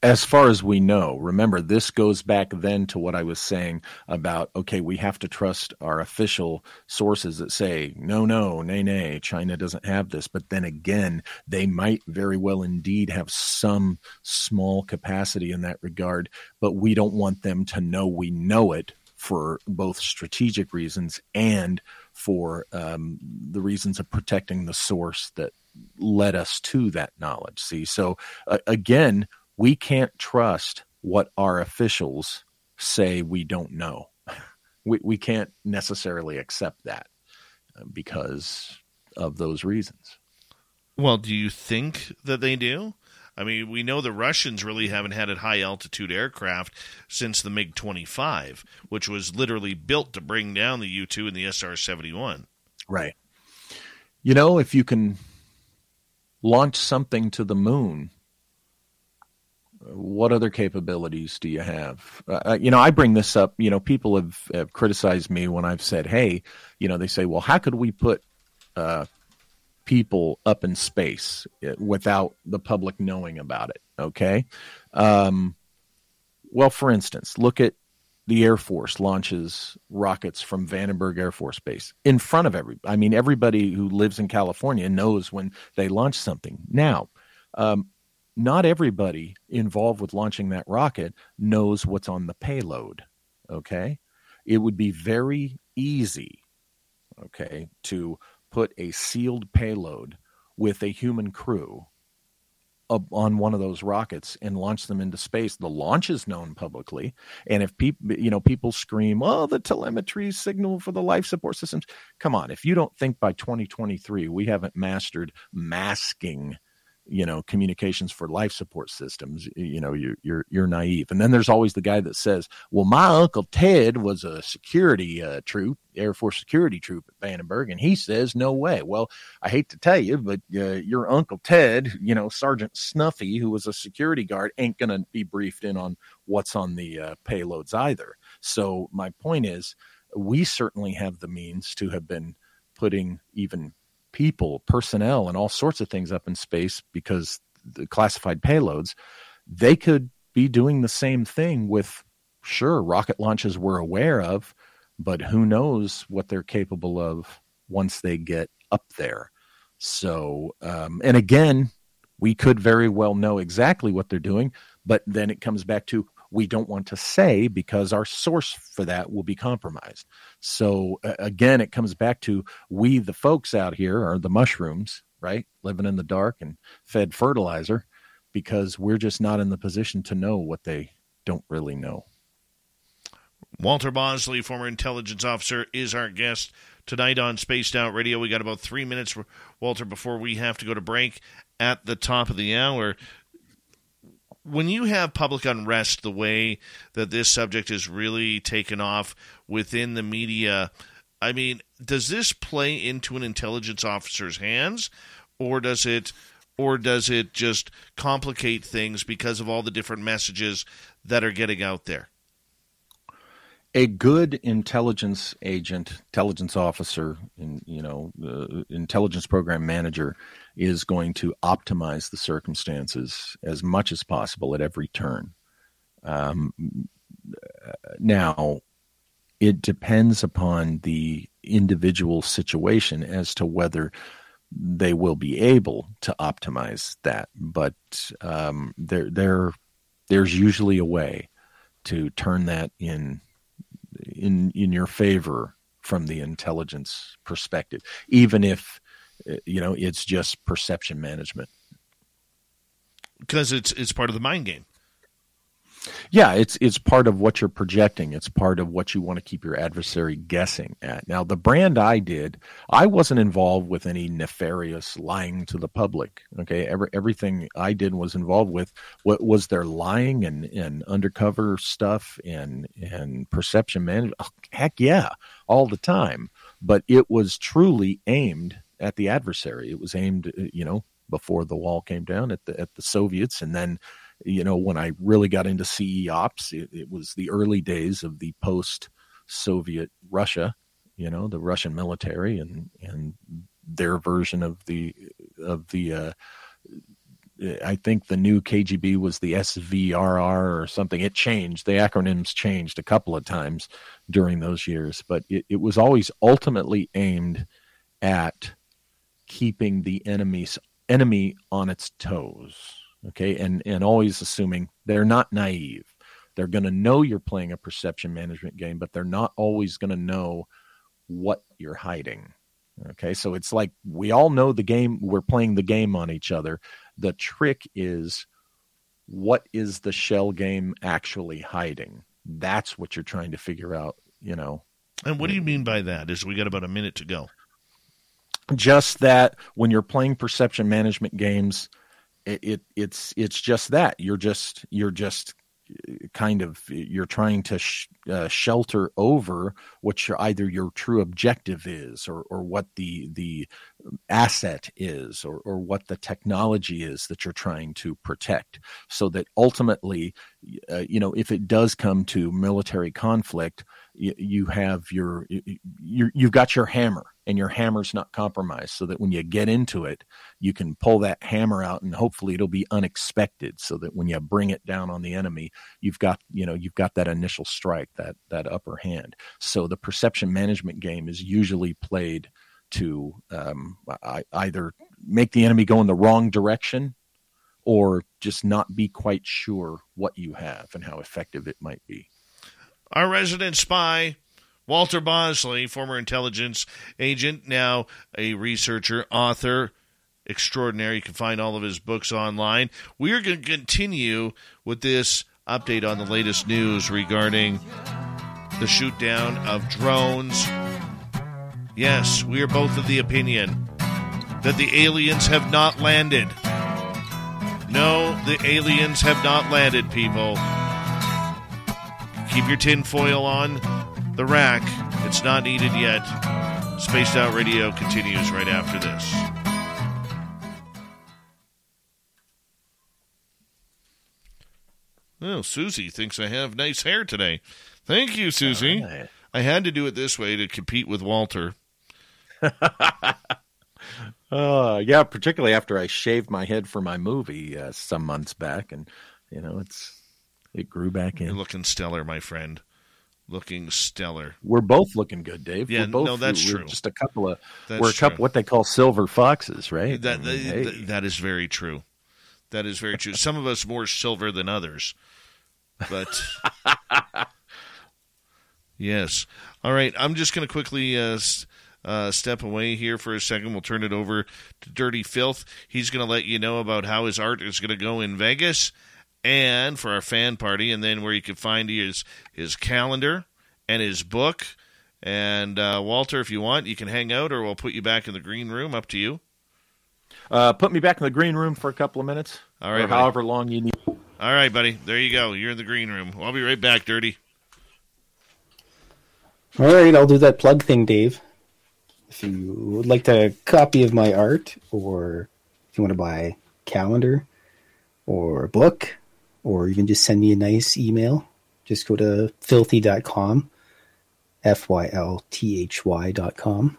As far as we know, remember this goes back then to what I was saying about okay, we have to trust our official sources that say no, no, nay, nay, China doesn't have this. But then again, they might very well indeed have some small capacity in that regard, but we don't want them to know we know it for both strategic reasons and for um, the reasons of protecting the source that led us to that knowledge. See, so uh, again, we can't trust what our officials say we don't know. we, we can't necessarily accept that uh, because of those reasons. Well, do you think that they do? I mean, we know the Russians really haven't had a high altitude aircraft since the MiG 25, which was literally built to bring down the U 2 and the SR 71. Right. You know, if you can launch something to the moon, what other capabilities do you have? Uh, uh, you know, I bring this up. You know, people have, have, criticized me when I've said, "Hey, you know," they say, "Well, how could we put uh, people up in space eh, without the public knowing about it. Okay. Um, well, for instance, look at the Air Force launches rockets from Vandenberg Air Force Base in front of every. I mean, everybody who lives in California knows when they launch something. Now, um, not everybody involved with launching that rocket knows what's on the payload. Okay, it would be very easy, okay, to put a sealed payload with a human crew on one of those rockets and launch them into space. The launch is known publicly, and if people, you know, people scream, "Oh, the telemetry signal for the life support systems." Come on, if you don't think by 2023 we haven't mastered masking you know communications for life support systems you know you're you're, you're naive. And then there's always the guy that says well my uncle ted was a security uh, troop air force security troop at vandenberg and he says no way well i hate to tell you but uh, your uncle ted you know sergeant snuffy who was a security guard ain't to be briefed in on what's on the uh, payloads either. So my point is we certainly have the means to have been putting even people, personnel, and all sorts of things up in space because the classified payloads, they could be doing the same thing with, sure, rocket launches we're aware of, but who knows what they're capable of once they get up there. So, um, and again, we could very well know exactly what they're doing, but then it comes back to we don't want to say because our source for that will be compromised. So again, it comes back to we, the folks out here, are the mushrooms, right? Living in the dark and fed fertilizer because we're just not in the position to know what they don't really know. Walter Bosley, former intelligence officer, is our guest tonight on Spaced Out Radio. We got about three minutes, Walter, before we have to go to break at the top of the hour when you have public unrest the way that this subject is really taken off within the media, I mean, does this play into an intelligence officer's hands or does it or does it just complicate things because of all the different messages that are getting out there? a good intelligence agent, intelligence officer, and you know, uh, intelligence program manager is going to optimize the circumstances as much as possible at every turn. Um, now, it depends upon the individual situation as to whether they will be able to optimize that. But um, they're they're there's usually a way to turn that in in in your favor from the intelligence perspective, even if Uh, you know it's just perception management. Because it's it's part of the mind game. Yeah, it's it's part of what you're projecting. It's part of what you want to keep your adversary guessing at. Now, the brand I did, I wasn't involved with any nefarious lying to the public. Okay, Every, everything I did was involved with what was there lying and, and undercover stuff and and perception management. Oh, heck yeah, all the time. But it was truly aimed at the adversary. It was aimed, you know, before the wall came down at the at the Soviets, and then you know, when I really got into CE ops, it, it was the early days of the post Soviet Russia, you know, the Russian military and, and their version of the, of the, uh, I think the new KGB was the SVRR or something. It changed. The acronyms changed a couple of times during those years, but it, it was always ultimately aimed at keeping the enemy's enemy on its toes okay? And and always assuming they're not naive. They're going to know you're playing a perception management game but they're not always going to know what you're hiding okay? So it's like we all know the game we're playing the game on each other. The trick is what is the shell game actually hiding? That's what you're trying to figure out you know? And what do you mean by that? Is we got about a minute to go just that when you're playing perception management games it, it it's it's just that. You're just you're just uh, kind of you're trying to sh- uh, shelter over what your either your true objective is or or what the the asset is or or what the technology is that you're trying to protect. So that ultimately uh, you know if it does come to military conflict you, you have your you you've got your hammer and your hammer's not compromised so that when you get into it you can pull that hammer out and hopefully it'll be unexpected so that when you bring it down on the enemy you've got you know you've got that initial strike that that upper hand. So the perception management game is usually played to um, either make the enemy go in the wrong direction or just not be quite sure what you have and how effective it might be our resident spy, Walter Bosley, former intelligence agent, now a researcher, author extraordinary. You can find all of his books online. We are going to continue with this update on the latest news regarding the shoot down of drones. Yes, we are both of the opinion that the aliens have not landed. No, the aliens have not landed, people. Keep your tinfoil on the rack. It's not needed yet. Spaced Out Radio continues right after this. Oh, Susie thinks I have nice hair today. Thank you, Susie. Right. I had to do it this way to compete with Walter. uh, yeah, particularly after I shaved my head for my movie uh, some months back, and you know it's it grew back in. You're looking stellar, my friend. Looking stellar. We're both looking good, Dave. Yeah, no, that's we're true. Just a couple of that's we're a couple true. what they call silver foxes, right? That, I mean, that, hey. that is very true. That is very true. Some of us more silver than others, but yes. All right, I'm just going to quickly uh, uh, step away here for a second. We'll turn it over to Dirty Filth. He's going to let you know about how his art is going to go in Vegas and for our fan party, and then where you can find his his calendar and his book. And uh, Walter, if you want, you can hang out, or we'll put you back in the green room. Up to you. Uh, put me back in the green room for a couple of minutes. All right, or however long you need. All right, buddy. There you go. You're in the green room. I'll be right back, Dirty. All right, I'll do that plug thing, Dave. If you would like a copy of my art, or if you want to buy a calendar or a book, or you can just send me a nice email, just go to fylthy.com, F Y L T H Y.com,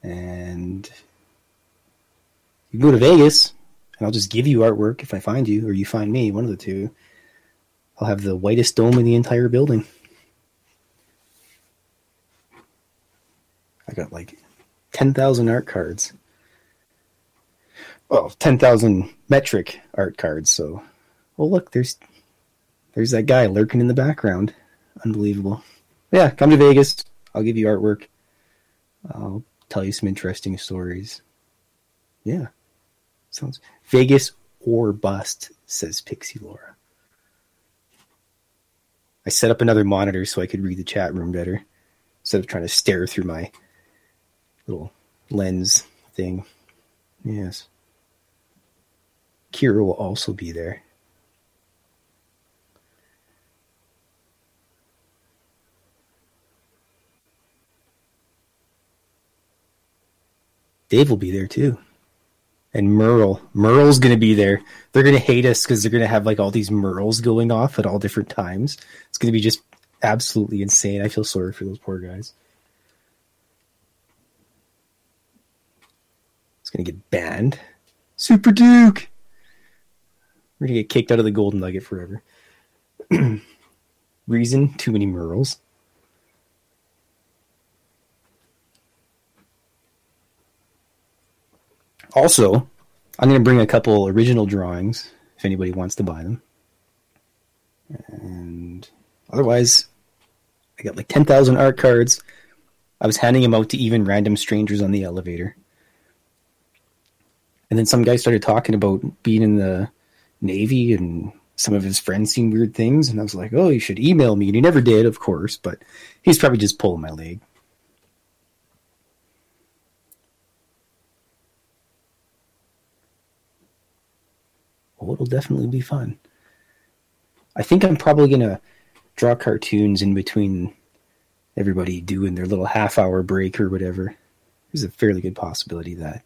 and you go to Vegas, and I'll just give you artwork if I find you, or you find me, one of the two. I'll have the whitest dome in the entire building. I got like 10,000 art cards. Well, 10,000 metric art cards. So, well, look, there's There's that guy lurking in the background. Unbelievable. Yeah, come to Vegas. I'll give you artwork. I'll tell you some interesting stories. Yeah. Sounds Vegas or bust, says Pixie Laura. I set up another monitor so I could read the chat room better instead of trying to stare through my little lens thing. Yes. Kira will also be there. Dave will be there too. And Merle. Merle's going to be there. They're going to hate us because they're going to have like all these Merles going off at all different times. It's going to be just absolutely insane. I feel sorry for those poor guys. It's going to get banned. Super Duke! We're going to get kicked out of the Golden Nugget forever. Reason? Too many Merles. Also, I'm going to bring a couple original drawings if anybody wants to buy them. And otherwise, I got like 10,000 art cards. I was handing them out to even random strangers on the elevator. And then some guy started talking about being in the Navy and some of his friends seen weird things. And I was like, oh, you should email me. And he never did, of course, but he's probably just pulling my leg. Oh, it'll definitely be fun. I think I'm probably going to draw cartoons in between everybody doing their little half hour break or whatever. There's a fairly good possibility that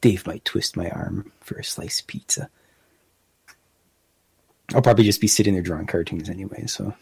Dave might twist my arm for a slice of pizza. I'll probably just be sitting there drawing cartoons anyway, so.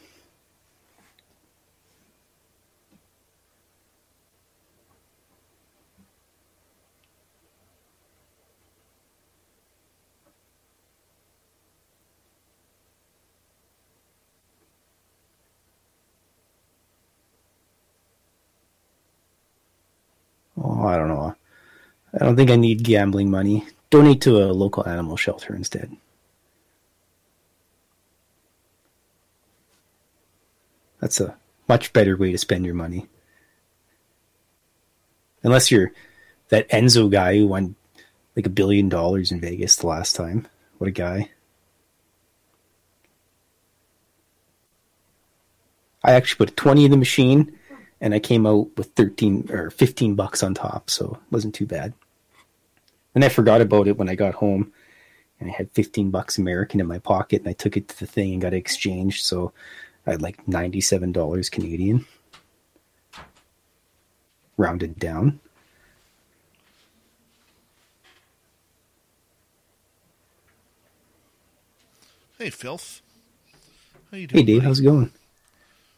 I don't think I need gambling money. Donate to a local animal shelter instead. That's a much better way to spend your money. Unless you're that Enzo guy who won like a billion dollars in Vegas the last time. What a guy. I actually put 20 in the machine and I came out with 13 or 15 bucks on top, so it wasn't too bad. And I forgot about it when I got home and I had 15 bucks American in my pocket and I took it to the thing and got it exchanged, so I had like $97 Canadian. Rounded down. Hey, Filth. How you doing? Hey Dave, how's it going?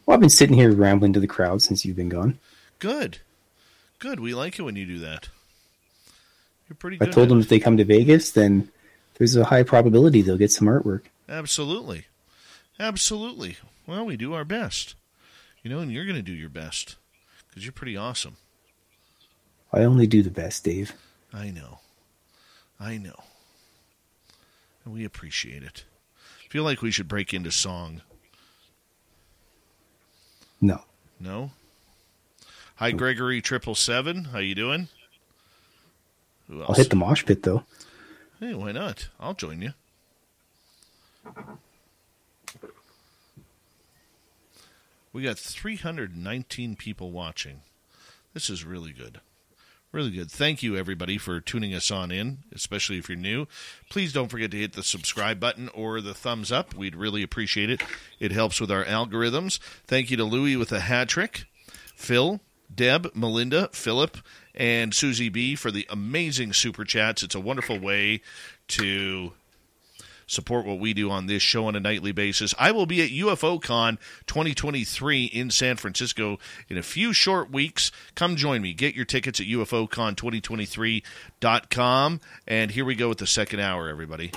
Well, I've been sitting here rambling to the crowd since you've been gone. Good. Good. We like it when you do that. You're pretty I told them it. if they come to Vegas, then there's a high probability they'll get some artwork. Absolutely. Absolutely. Well, we do our best. You know, and you're going to do your best because you're pretty awesome. I only do the best, Dave. I know. I know. And we appreciate it. Feel like we should break into song. No. No? Hi, Gregory Triple Seven. How you doing? Who else? I'll hit the mosh pit though. Hey, why not? I'll join you. We got 319 people watching. This is really good. Really good. Thank you, everybody, for tuning us on in, especially if you're new. Please don't forget to hit the subscribe button or the thumbs up. We'd really appreciate it. It helps with our algorithms. Thank you to Louie with a hat trick, Phil, Deb, Melinda, Philip, and Susie B for the amazing super chats. It's a wonderful way to support what we do on this show on a nightly basis. I will be at UFOCon 2023 in San Francisco in a few short weeks. Come join me. Get your tickets at UFOCon2023.com. And here we go with the second hour, everybody.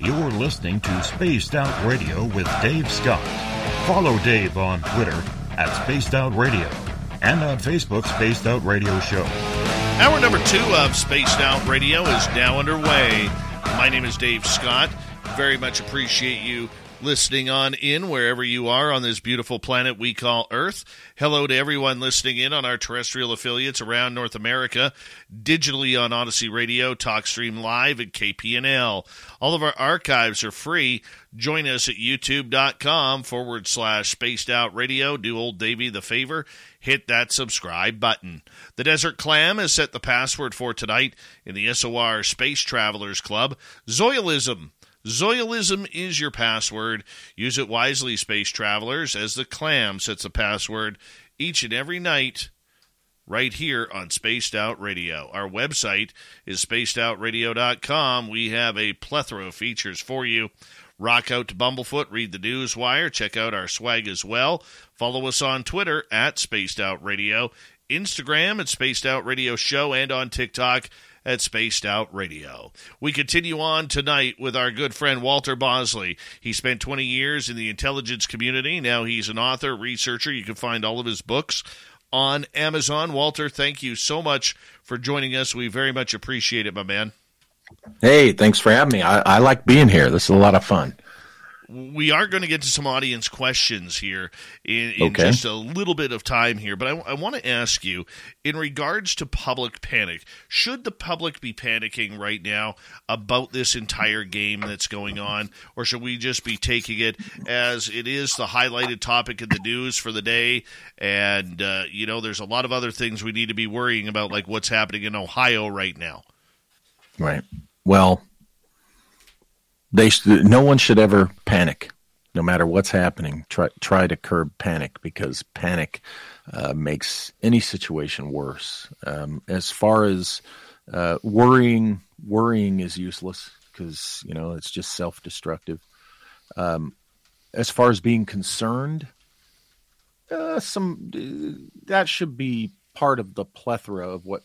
You're listening to Spaced Out Radio with Dave Scott. Follow Dave on Twitter at Spaced Out Radio and on Facebook, Spaced Out Radio Show. Hour number two of Spaced Out Radio is now underway. My name is Dave Scott. Very much appreciate you listening on in wherever you are on this beautiful planet we call Earth. Hello to everyone listening in on our terrestrial affiliates around North America, digitally on Odyssey Radio, TalkStream Live, and KPNL. All of our archives are free. Join us at youtube.com forward slash spaced out radio. Do old Davy the favor. Hit that subscribe button. The Desert Clam has set the password for tonight in the SOR Space Travelers Club. Zoilism Zoilism is your password. Use it wisely, space travelers, as the clam sets a password each and every night right here on Spaced Out Radio. Our website is spacedoutradio.com. We have a plethora of features for you. Rock out to Bumblefoot, read the news wire, check out our swag as well. Follow us on Twitter at Spaced Out Radio, Instagram at Spaced Out Radio Show, and on TikTok at Spaced Out Radio. We continue on tonight with our good friend Walter Bosley. He spent 20 years in the intelligence community. Now he's an author, researcher. You can find all of his books on Amazon. Walter, thank you so much for joining us. We very much appreciate it, my man. Hey, thanks for having me. I, I like being here. This is a lot of fun we are going to get to some audience questions here in, in okay. just a little bit of time here, but I, I want to ask you in regards to public panic, should the public be panicking right now about this entire game that's going on, or should we just be taking it as it is the highlighted topic in the news for the day? And, uh, you know, there's a lot of other things we need to be worrying about, like what's happening in Ohio right now. Right. Well, they no one should ever panic, no matter what's happening. Try try to curb panic because panic uh, makes any situation worse. Um, as far as uh, worrying, worrying is useless because you know it's just self destructive. Um, as far as being concerned, uh, some that should be part of the plethora of what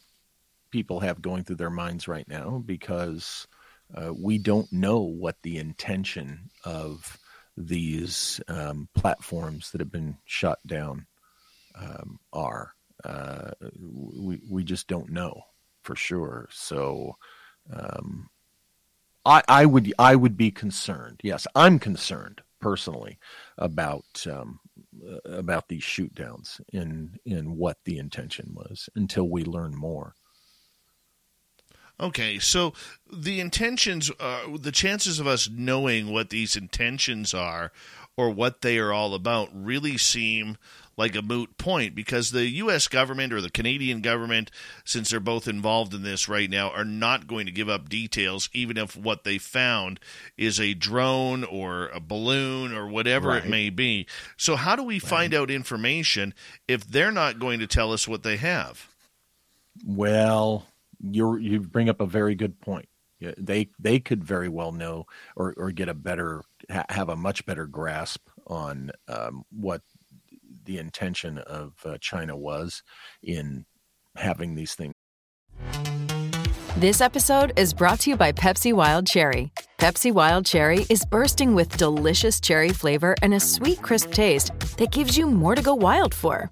people have going through their minds right now because uh, we don't know what the intention of these um, platforms that have been shut down um, are. Uh, we we just don't know for sure. So, um, I I would I would be concerned. Yes, I'm concerned personally about um, about these shoot downs in in what the intention was until we learn more. Okay, so the intentions, uh, the chances of us knowing what these intentions are or what they are all about really seem like a moot point because the U.S. government or the Canadian government, since they're both involved in this right now, are not going to give up details, even if what they found is a drone or a balloon or whatever right. it may be. So, how do we right. find out information if they're not going to tell us what they have? Well, you you bring up a very good point. They they could very well know or or get a better ha- have a much better grasp on um, what the intention of uh, China was in having these things. This episode is brought to you by Pepsi Wild Cherry. Pepsi Wild Cherry is bursting with delicious cherry flavor and a sweet, crisp taste that gives you more to go wild for.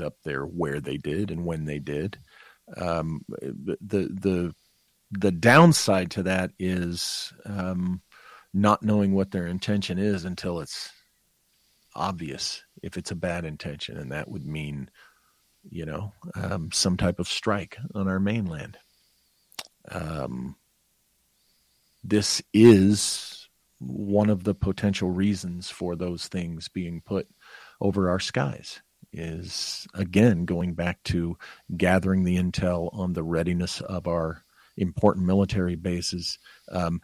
up there where they did and when they did. Um, the the the downside to that is um, not knowing what their intention is until it's obvious if it's a bad intention, and that would mean, you know, um, some type of strike on our mainland. Um, this is one of the potential reasons for those things being put over our skies is again going back to gathering the intel on the readiness of our important military bases. Um,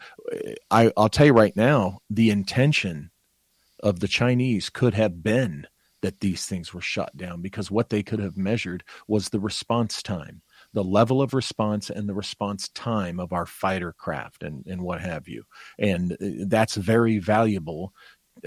I, I'll tell you right now, the intention of the Chinese could have been that these things were shut down because what they could have measured was the response time, the level of response and the response time of our fighter craft and, and what have you. And uh, that's very valuable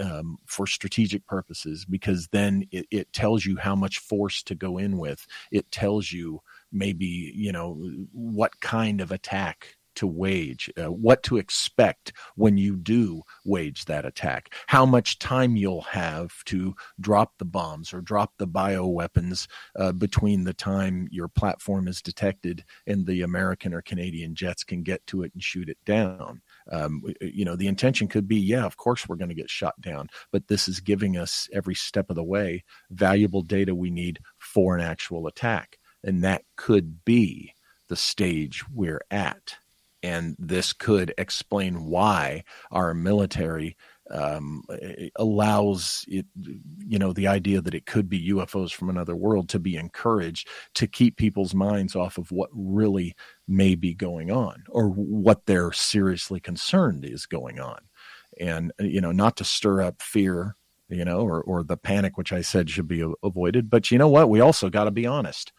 um, for strategic purposes because then it, it tells you how much force to go in with. It tells you maybe, you know, what kind of attack to wage, uh, what to expect when you do wage that attack, how much time you'll have to drop the bombs or drop the bioweapons uh, between the time your platform is detected and the American or Canadian jets can get to it and shoot it down. Um, you know, the intention could be, yeah, of course we're going to get shot down, but this is giving us every step of the way valuable data we need for an actual attack. And that could be the stage we're at and this could explain why our military um, allows it, you know, the idea that it could be UFOs from another world to be encouraged to keep people's minds off of what really may be going on or what they're seriously concerned is going on. And, you know, not to stir up fear, you know, or, or the panic, which I said should be avoided. But you know what? We also got to be honest.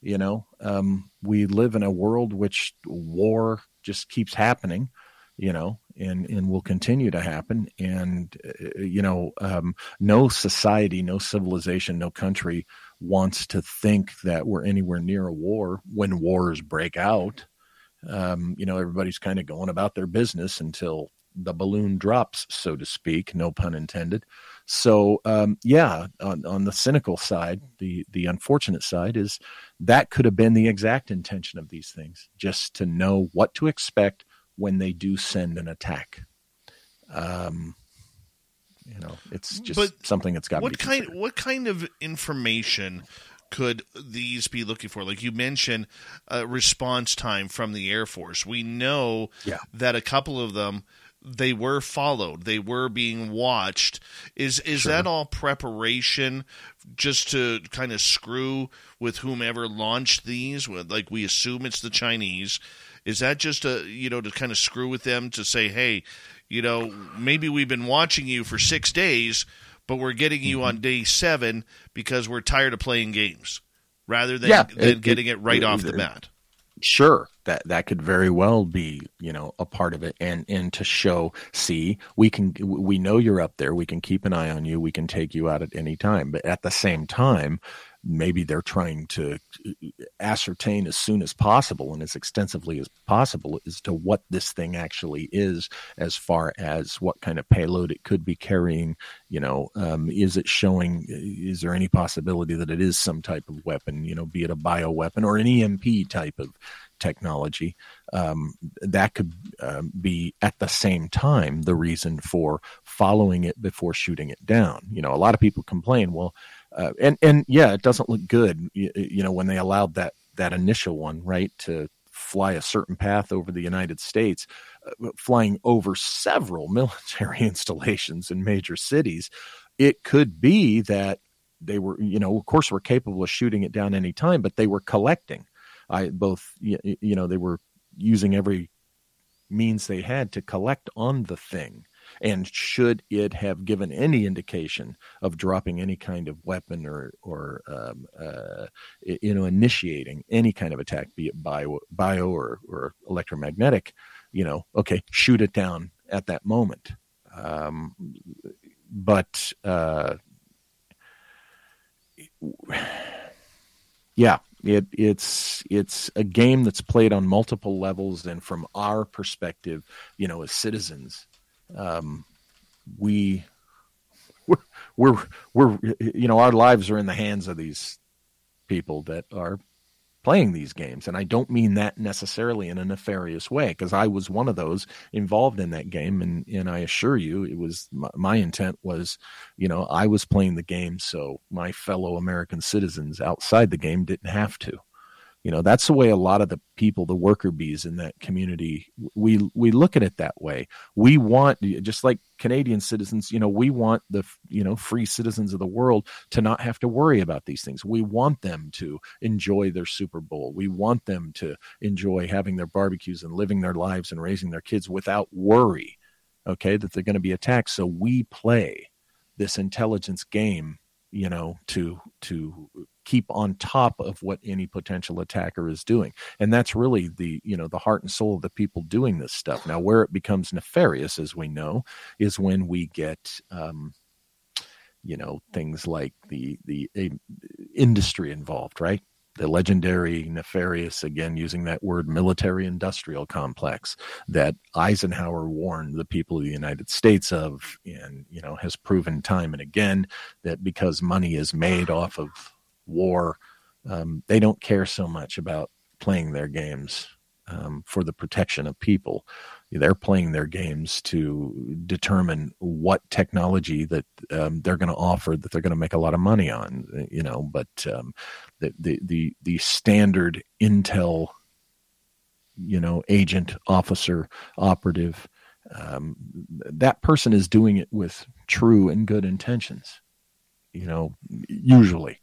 You know, um, we live in a world which war just keeps happening, you know, and and will continue to happen. And uh, you know, um, no society, no civilization, no country wants to think that we're anywhere near a war when wars break out. Um, you know, everybody's kind of going about their business until the balloon drops, so to speak. No pun intended. So um, yeah, on, on the cynical side, the the unfortunate side is that could have been the exact intention of these things, just to know what to expect when they do send an attack. Um, you know, it's just but something that's got. What kind? What kind of information could these be looking for? Like you mentioned, uh, response time from the Air Force. We know yeah. that a couple of them they were followed they were being watched is is sure. that all preparation just to kind of screw with whomever launched these like we assume it's the chinese is that just a you know to kind of screw with them to say hey you know maybe we've been watching you for 6 days but we're getting you mm-hmm. on day 7 because we're tired of playing games rather than, yeah, than it, getting it, it right it, off the bat sure that that could very well be you know a part of it and and to show see we can we know you're up there we can keep an eye on you we can take you out at any time but at the same time maybe they're trying to ascertain as soon as possible and as extensively as possible as to what this thing actually is as far as what kind of payload it could be carrying you know um, is it showing is there any possibility that it is some type of weapon you know be it a bio weapon or an emp type of technology? Um, that could um, be at the same time the reason for following it before shooting it down. You know a lot of people complain well uh, and and yeah, it doesn't look good. You, you, know, when they allowed that that initial one, right, to fly a certain path over the United States, uh, flying over several military installations in major cities, it could be that they were, you know, of course, were capable of shooting it down any time, but they were collecting. I both, you, you know, they were using every means they had to collect on the thing and should it have given any indication of dropping any kind of weapon or or um, uh, you know initiating any kind of attack, be it bio, bio or, or electromagnetic, you know, okay, shoot it down at that moment. Um, but uh, yeah, it, it's it's a game that's played on multiple levels, and from our perspective, you know, as citizens, um, we we're, we're we're you know our lives are in the hands of these people that are playing these games. And i don't mean that necessarily in a nefarious way because i was one of those involved in that game. And and i assure you it was my, my, intent was you know i was playing the game so my fellow american citizens outside the game didn't have to You know, that's the way a lot of the people, the worker bees in that community, we we look at it that way. We want just like Canadian citizens, you know, we want the you know free citizens of the world to not have to worry about these things. We want them to enjoy their Super Bowl. We want them to enjoy having their barbecues and living their lives and raising their kids without worry, okay, that they're going to be attacked. So we play this intelligence game, you know, to to keep on top of what any potential attacker is doing. And that's really the you know the heart and soul of the people doing this stuff. Now where it becomes nefarious as we know is when we get um, you know things like the the industry involved right? The legendary nefarious again using that word military industrial complex that Eisenhower warned the people of the United States of and you know has proven time and again that because money is made off of war. Um, they don't care so much about playing their games um, for the protection of people. They're playing their games to determine what technology that um, they're going to offer that they're going to make a lot of money on. You know, but um, the, the the the standard intel, you know, agent, officer, operative, um, that person is doing it with true and good intentions. You know, usually.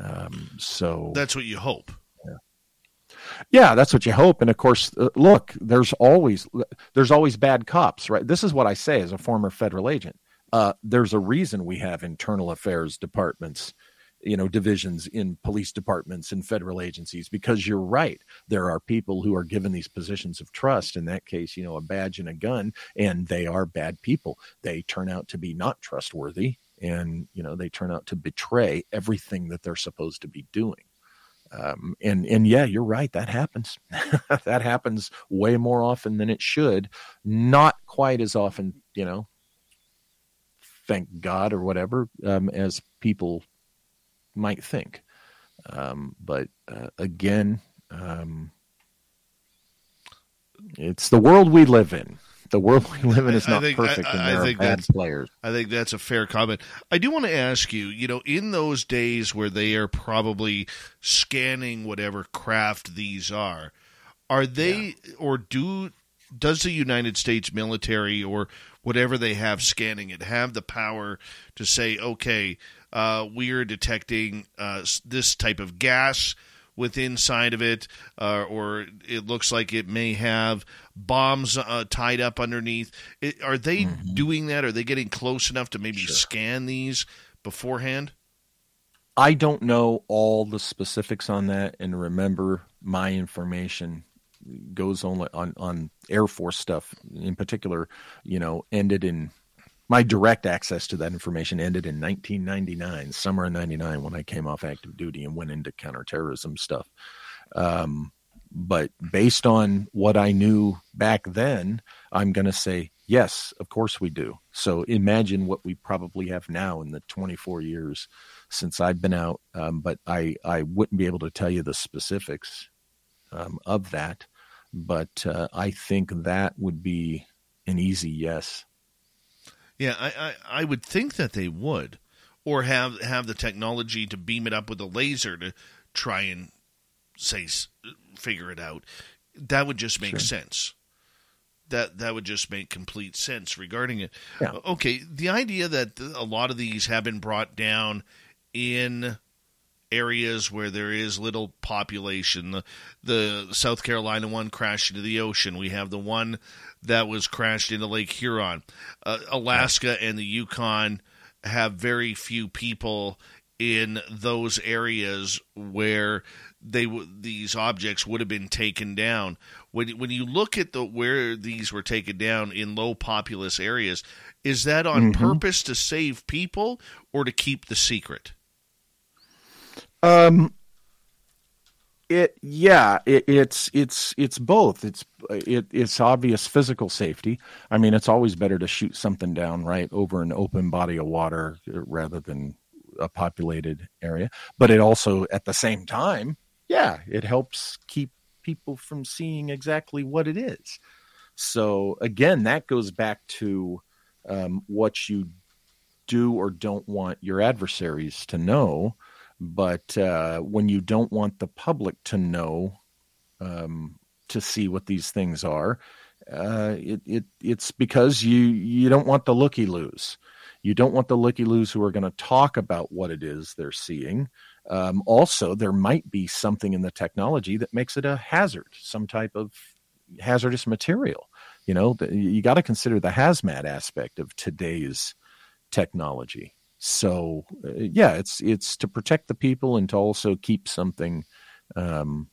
Um, so that's what you hope. Yeah. yeah, that's what you hope. And of course, uh, look, there's always there's always bad cops, right? This is what I say as a former federal agent. Uh, there's a reason we have internal affairs departments you know divisions in police departments and federal agencies because you're right there are people who are given these positions of trust in that case you know a badge and a gun and they are bad people they turn out to be not trustworthy and you know they turn out to betray everything that they're supposed to be doing. Um, and and yeah you're right that happens. That happens way more often than it should. Not quite as often you know thank god or whatever um, as people might think. Um, but uh, again um, it's the world we live in the world we live in is not think, perfect, I, I, and there I think are bad players. I think that's a fair comment. I do want to ask you, you know, in those days where they are probably scanning whatever craft these are, are they yeah. or do does the United States military or whatever they have scanning it have the power to say, okay, uh, we are detecting uh, this type of gas with inside of it, uh, or it looks like it may have bombs uh, tied up underneath. It, are they mm-hmm. doing that? Are they getting close enough to maybe sure. scan these beforehand? I don't know all the specifics on that, and remember, my information goes only on on Air Force stuff in particular. You know, ended in my direct access to that information ended in 1999, summer of 99, when I came off active duty and went into counterterrorism stuff. Um, but based on what I knew back then, I'm going to say, yes, of course we do. So imagine what we probably have now in the 24 years since I've been out. Um, but I, I wouldn't be able to tell you the specifics um, of that. But uh, I think that would be an easy yes. Yeah, I, I, I would think that they would, or have have the technology to beam it up with a laser to try and say figure it out. That would just make sure. sense. That that would just make complete sense regarding it. Yeah. Okay, the idea that a lot of these have been brought down in areas where there is little population. The, the South Carolina one crashed into the ocean. We have the one that was crashed into Lake Huron. Uh, Alaska and the Yukon have very few people in those areas where they these objects would have been taken down. When when you look at the where these were taken down in low populous areas, is that on mm-hmm. purpose to save people or to keep the secret? Um, it yeah, it, it's it's it's both. It's it, it's obvious physical safety. I mean, it's always better to shoot something down right over an open body of water rather than a populated area. But it also, at the same time, yeah, it helps keep people from seeing exactly what it is. So again, that goes back to um, what you do or don't want your adversaries to know But uh, when you don't want the public to know, um, to see what these things are, uh, it, it it's because you you don't want the looky loos. You don't want the looky loos who are going to talk about what it is they're seeing. Um, also, there might be something in the technology that makes it a hazard, some type of hazardous material. You know, you got to consider the hazmat aspect of today's technology. So, uh, yeah, it's it's to protect the people and to also keep something um,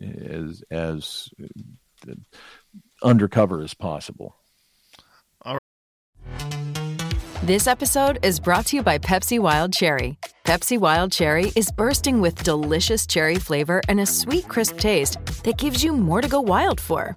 as as uh, undercover as possible. All right. This episode is brought to you by Pepsi Wild Cherry. Pepsi Wild Cherry is bursting with delicious cherry flavor and a sweet, crisp taste that gives you more to go wild for.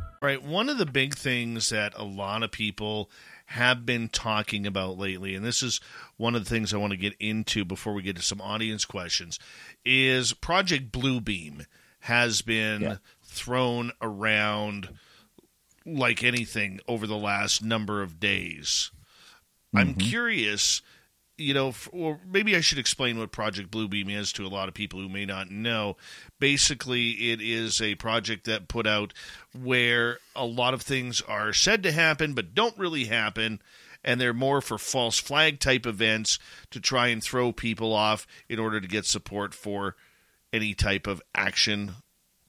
Right. One of the big things that a lot of people have been talking about lately, and this is one of the things I want to get into before we get to some audience questions, is Project Bluebeam has been Yeah. thrown around like anything over the last number of days. I'm mm-hmm. curious, you know, or maybe I should explain what Project Bluebeam is to a lot of people who may not know. Basically, it is a project that put out where a lot of things are said to happen but don't really happen, and they're more for false flag type events to try and throw people off in order to get support for any type of action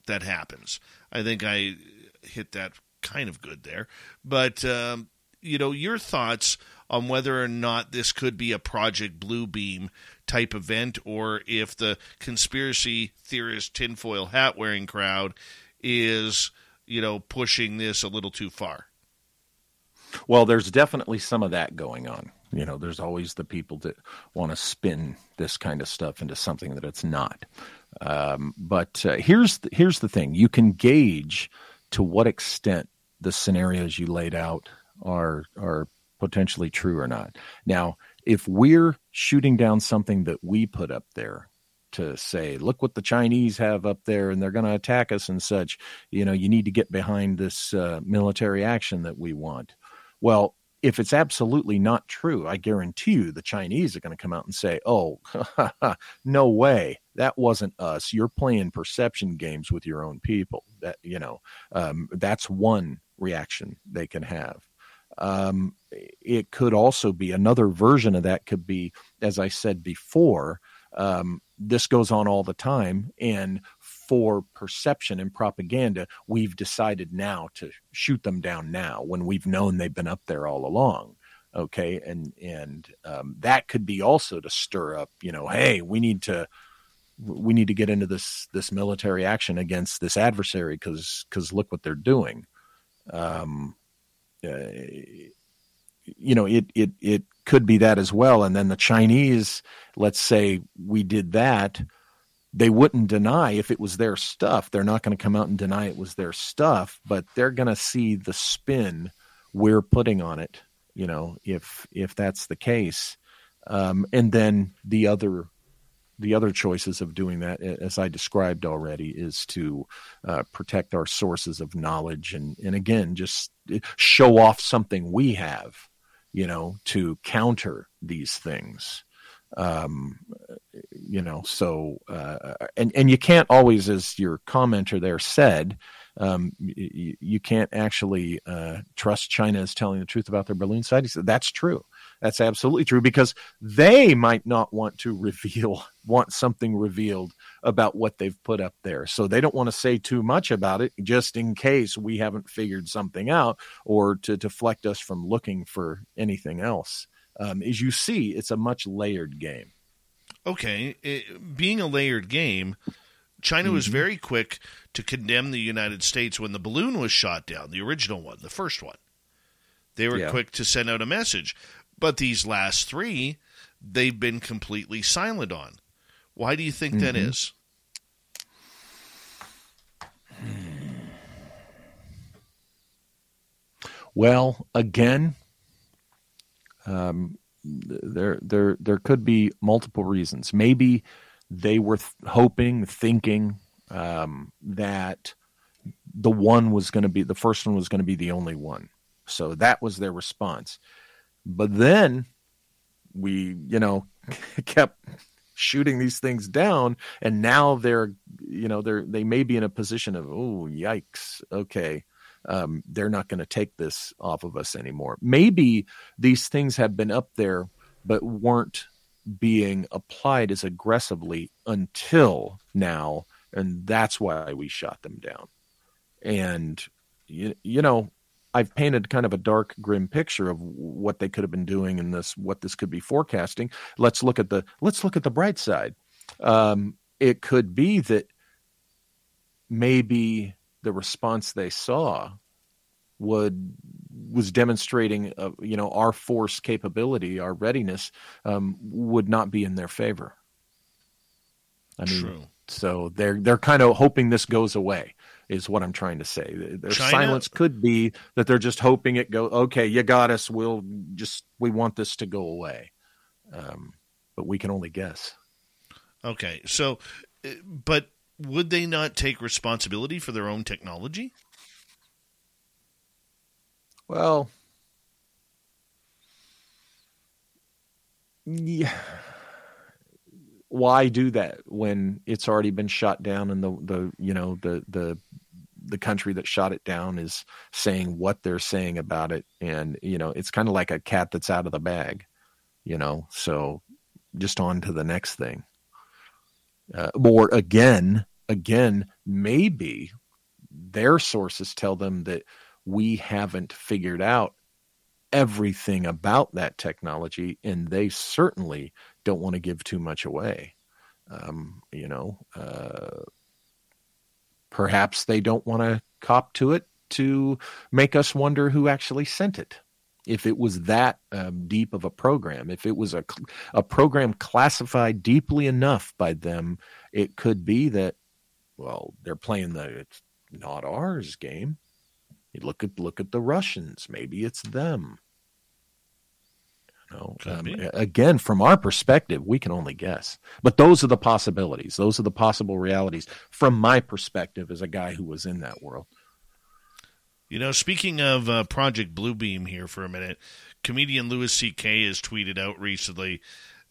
that happens. I think I hit that kind of good there. But, um, you know, your thoughts on whether or not this could be a Project Bluebeam type event or if the conspiracy theorist tinfoil hat wearing crowd is, you know, pushing this a little too far. Well, there's definitely some of that going on. You know, there's always the people that want to spin this kind of stuff into something that it's not. Um, but uh, here's the, here's the thing: you can gauge to what extent the scenarios you laid out are are potentially true or not. Now, if we're shooting down something that we put up there to say, look what the Chinese have up there and they're going to attack us and such, you know, you need to get behind this uh, military action that we want. Well, if it's absolutely not true, I guarantee you the Chinese are going to come out and say, oh, no way. That wasn't us. You're playing perception games with your own people. That, you know, um, that's one reaction they can have. Um, it could also be another version of that, could be, as I said before, um, this goes on all the time. And for perception and propaganda, we've decided now to shoot them down now when we've known they've been up there all along. Okay. And, and um, that could be also to stir up, you know, hey, we need to. We need to get into this this military action against this adversary because because look what they're doing. Um, uh, you know, it it it could be that as well. And then the Chinese, let's say we did that, they wouldn't deny if it was their stuff. They're not going to come out and deny it was their stuff, but they're going to see the spin we're putting on it. You know, if if that's the case, um, and then the other the other choices of doing that, as I described already, is to uh, protect our sources of knowledge and, and again, just show off something we have, you know, to counter these things. Um, you know, so uh, and and you can't always, as your commenter there said, um, you, you can't actually uh, trust China is telling the truth about their balloon site. He said that's true. That's absolutely true because they might not want to reveal, want something revealed about what they've put up there. So they don't want to say too much about it just in case we haven't figured something out or to deflect us from looking for anything else um, is you see it's a much layered game. Okay, it, being a layered game, China was Mm-hmm. very quick to condemn the United States when the balloon was shot down, the original one, the first one. They were Yeah. quick to send out a message. But these last three, they've been completely silent on. Why do you think that Mm-hmm. is? Well, again, um, there there there could be multiple reasons. Maybe they were th- hoping, thinking um, that the one was going to be the first one was going to be the only one. So that was their response. But then we, you know, kept shooting these things down and now they're you know they're they may be in a position of oh yikes okay um, they're not going to take this off of us anymore. Maybe these things have been up there, but weren't being applied as aggressively until now, and that's why we shot them down. And you, you know, I've painted kind of a dark, grim picture of what they could have been doing and this, what this could be forecasting. Let's look at the let's look at the bright side. Um, it could be that maybe the response they saw would was demonstrating uh, you know our force capability our readiness um, would not be in their favor i mean True. so they're they're kind of hoping this goes away is what i'm trying to say their China- silence could be that they're just hoping it go okay you got us we'll just we want this to go away um, but we can only guess Okay, so, uh, but would they not take responsibility for their own technology? Well, yeah. Why do that when it's already been shot down and the the you know the the the country that shot it down is saying what they're saying about it and you know it's kind of like a cat that's out of the bag, you know. So just on to the next thing. Uh, or again, again, maybe their sources tell them that we haven't figured out everything about that technology, and they certainly don't want to give too much away. Um, you know, uh, perhaps they don't want to cop to it to make us wonder who actually sent it. If it was that um, deep of a program, if it was a a program classified deeply enough by them, it could be that well they're playing the it's not ours game. You look at look at the Russians. Maybe it's them. Know, um, again, from our perspective, we can only guess. But those are the possibilities. Those are the possible realities from my perspective as a guy who was in that world. You know, speaking of uh, Project Bluebeam here for a minute, comedian Louis C.K. has tweeted out recently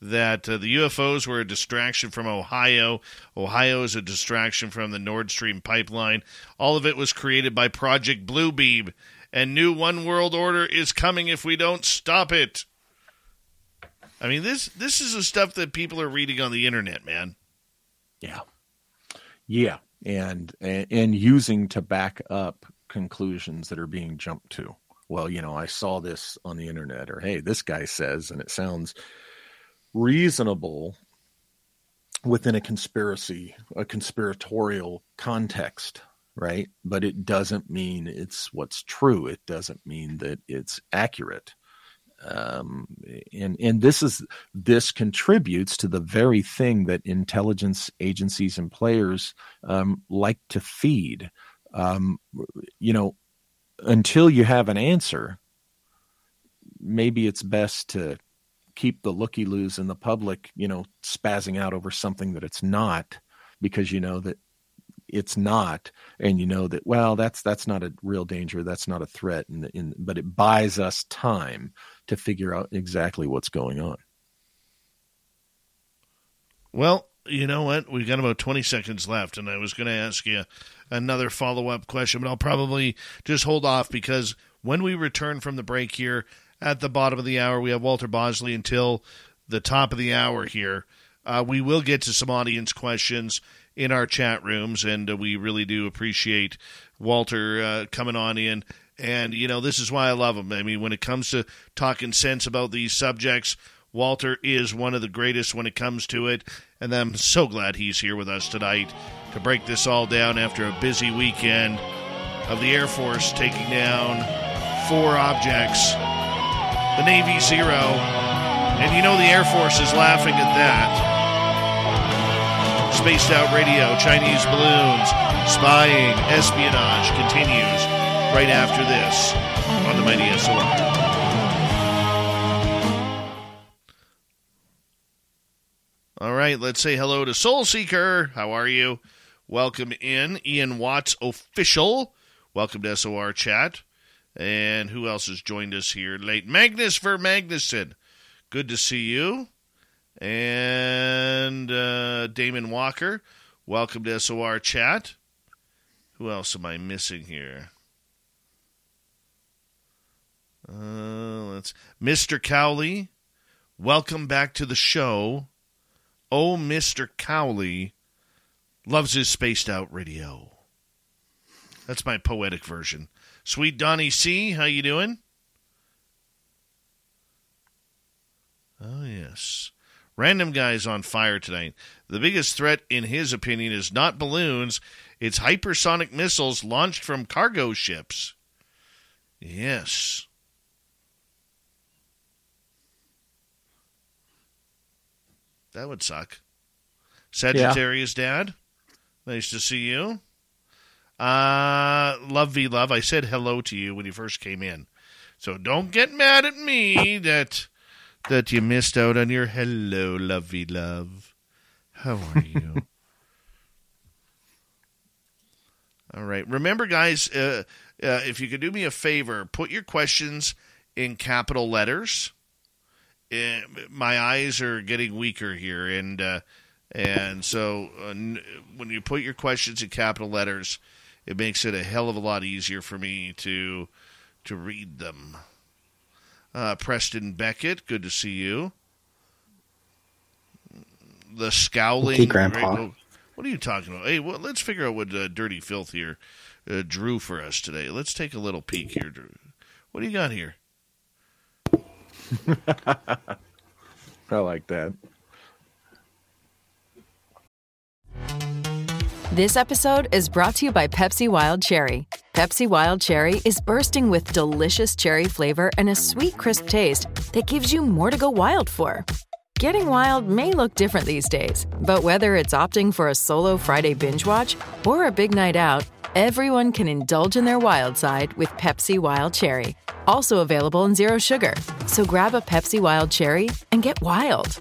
that uh, the UFOs were a distraction from Ohio. Ohio is a distraction from the Nord Stream pipeline. All of it was created by Project Bluebeam, and new one world order is coming if we don't stop it. I mean this this is the stuff that people are reading on the internet, man. Yeah, yeah, and and, and using to back up conclusions that are being jumped to. Well, you know, I saw this on the internet, or hey, this guy says, and it sounds reasonable within a conspiracy, a conspiratorial context, right? But it doesn't mean it's what's true. It doesn't mean that it's accurate. Um, and and this is this contributes to the very thing that intelligence agencies and players um, like to feed. Um, you know, until you have an answer, maybe it's best to keep the looky loos in the public, you know, spazzing out over something that it's not, because you know that it's not, and you know that well, that's that's not a real danger, that's not a threat, and, and but it buys us time to figure out exactly what's going on. Well, you know what? We've got about 20 seconds left, and I was going to ask you another follow up question, but I'll probably just hold off because when we return from the break here at the bottom of the hour, we have Walter Bosley until the top of the hour here. Uh, we will get to some audience questions in our chat rooms, and uh, we really do appreciate Walter uh, coming on in And, you know, this is why I love him. I mean, when it comes to talking sense about these subjects, Walter is one of the greatest when it comes to it. And I'm so glad he's here with us tonight to break this all down after a busy weekend of the Air Force taking down four objects, the Navy Zero. And you know the Air Force is laughing at that. Spaced Out Radio, Chinese balloons, spying, espionage continues right after this on the Mighty SOR. All right, let's say hello to Soul Seeker. How are you? Welcome in, Ian Watts official. Welcome to SOR chat. And who else has joined us here late? Magnus for Magnuson. Good to see you. And uh, Damon Walker. Welcome to SOR chat. Who else am I missing here? Uh, let's Mr. Cowley. Welcome back to the show. Oh, Mr. Cowley loves his spaced out radio. That's my poetic version. Sweet Donnie C, how you doing? Oh yes. Random guy's on fire tonight. The biggest threat in his opinion is not balloons, it's hypersonic missiles launched from cargo ships. Yes. That would suck. Sagittarius dad, nice to see you. Uh, love v love. I said hello to you when you first came in, so don't get mad at me that that you missed out on your hello, lovey love. How are you? All right. Remember, guys, uh, uh, if you could do me a favor, put your questions in capital letters. Uh, my eyes are getting weaker here, and uh, and so uh, n- when you put your questions in capital letters, it makes it a hell of a lot easier for me to to read them. Uh, Preston Beckett, good to see you. The scowling Okay, Grandpa. What are you talking about? Hey, well, let's figure out what uh, dirty filth here uh, drew for us today. Let's take a little peek here. Drew. What do you got here? I like that. This episode is brought to you by Pepsi Wild Cherry. Pepsi Wild Cherry is bursting with delicious cherry flavor and a sweet, crisp taste that gives you more to go wild for. Getting wild may look different these days, but whether it's opting for a solo Friday binge watch or a big night out, everyone can indulge in their wild side with Pepsi Wild Cherry. Also available in Zero Sugar. So grab a Pepsi Wild Cherry and get wild.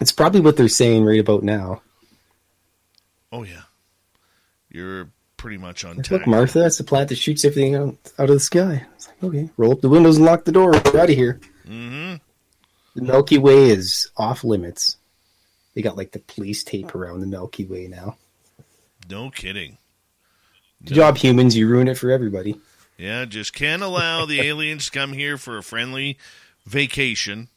It's probably what they're saying right about now. Oh yeah, you're pretty much on Look, time. Martha, that's the plant that shoots everything out, out of the sky. It's like, okay, roll up the windows and lock the door. We're out of here. Mm-hmm. The Milky Way is off limits. They got like the police tape around the Milky Way now. No kidding. Good job, humans. You ruin it for everybody. Yeah, just can't allow the aliens to come here for a friendly vacation.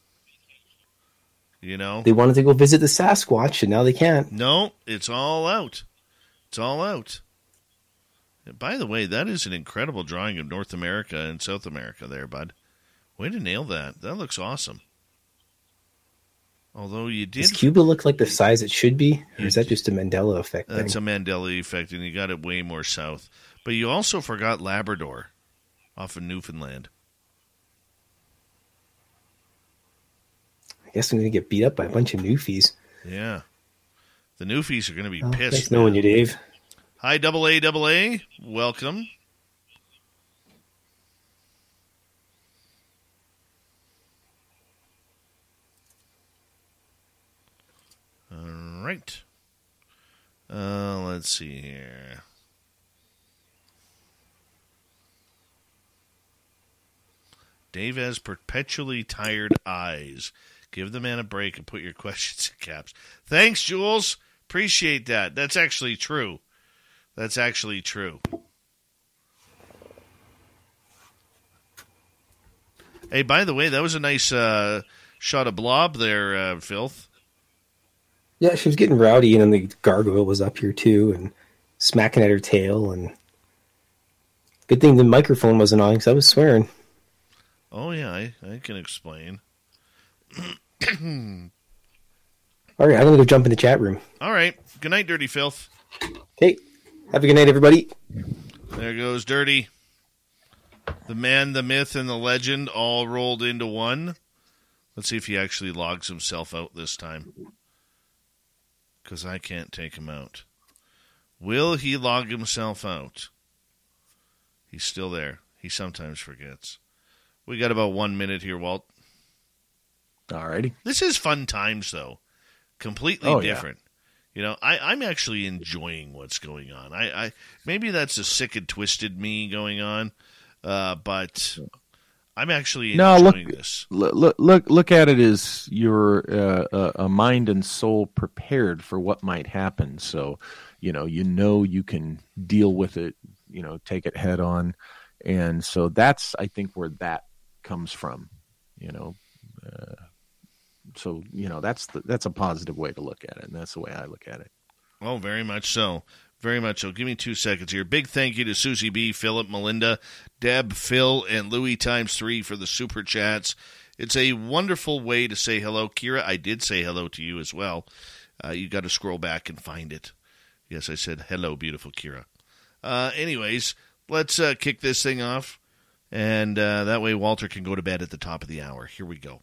You know, They wanted to go visit the Sasquatch, and now they can't. no, it's all out. It's all out. And by the way, that is an incredible drawing of North America and South America there, bud. Way to nail that. That looks awesome. Although you Does did Cuba look like the size it should be, or is that just a Mandela effect That's thing? a Mandela effect, and you got it way more south. But you also forgot Labrador off of Newfoundland. I guess I'm going to get beat up by a bunch of newfies. Yeah. The Newfies are going to be Oh, pissed. nice knowing you, Dave. Hi, double A, double A. Welcome. All right. Uh, let's see here. Dave has perpetually tired eyes. Give the man a break and put your questions in caps. Thanks, Jules. Appreciate that. That's actually true. That's actually true. Hey, by the way, that was a nice uh, shot of Blob there, uh, Filth. Yeah, she was getting rowdy, and then the gargoyle was up here too, and smacking at her tail. And good thing the microphone wasn't on because I was swearing. Oh, yeah, I, I can explain. All right, I'm gonna go jump in the chat room. All right. Good night, Dirty Filth. Hey, have a good night, everybody. There goes Dirty. The man, the myth, and the legend all rolled into one. Let's see if he actually logs himself out this time. Because I can't take him out. Will he log himself out? He's still there. He sometimes forgets. We got about one minute here, Walt. Alrighty. This is fun times, though. Completely Oh, yeah. different. You know, I, I'm actually enjoying what's going on. I, I maybe that's a sick and twisted me going on, uh, but I'm actually No, enjoying look, this. look, look, look, look at it as your uh, uh, a mind and soul prepared for what might happen. So, you know, you know you can deal with it. You know, take it head on, and so that's I think where that comes from. You know, uh, so you know that's the, that's a positive way to look at it, and that's the way I look at it. Oh, very much so. Very much so. Give me two seconds here. Big thank you to Susie B, Philip, Melinda, Deb, Phil, and Louis times three for the super chats. It's a wonderful way to say hello. Kira, I did say hello to you as well. Uh, you got to scroll back and find it. Yes, I said hello, beautiful Kira. Uh, anyways, let's uh, kick this thing off. And uh, that way Walter can go to bed at the top of the hour. Here we go.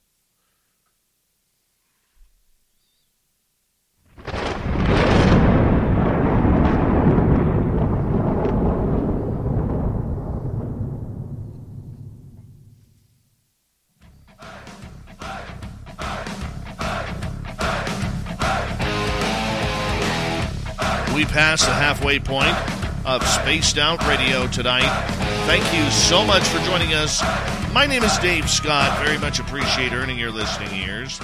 Passed the halfway point of Spaced Out Radio tonight. Thank you so much for joining us. My name is Dave Scott. Very much appreciate earning your listening ears.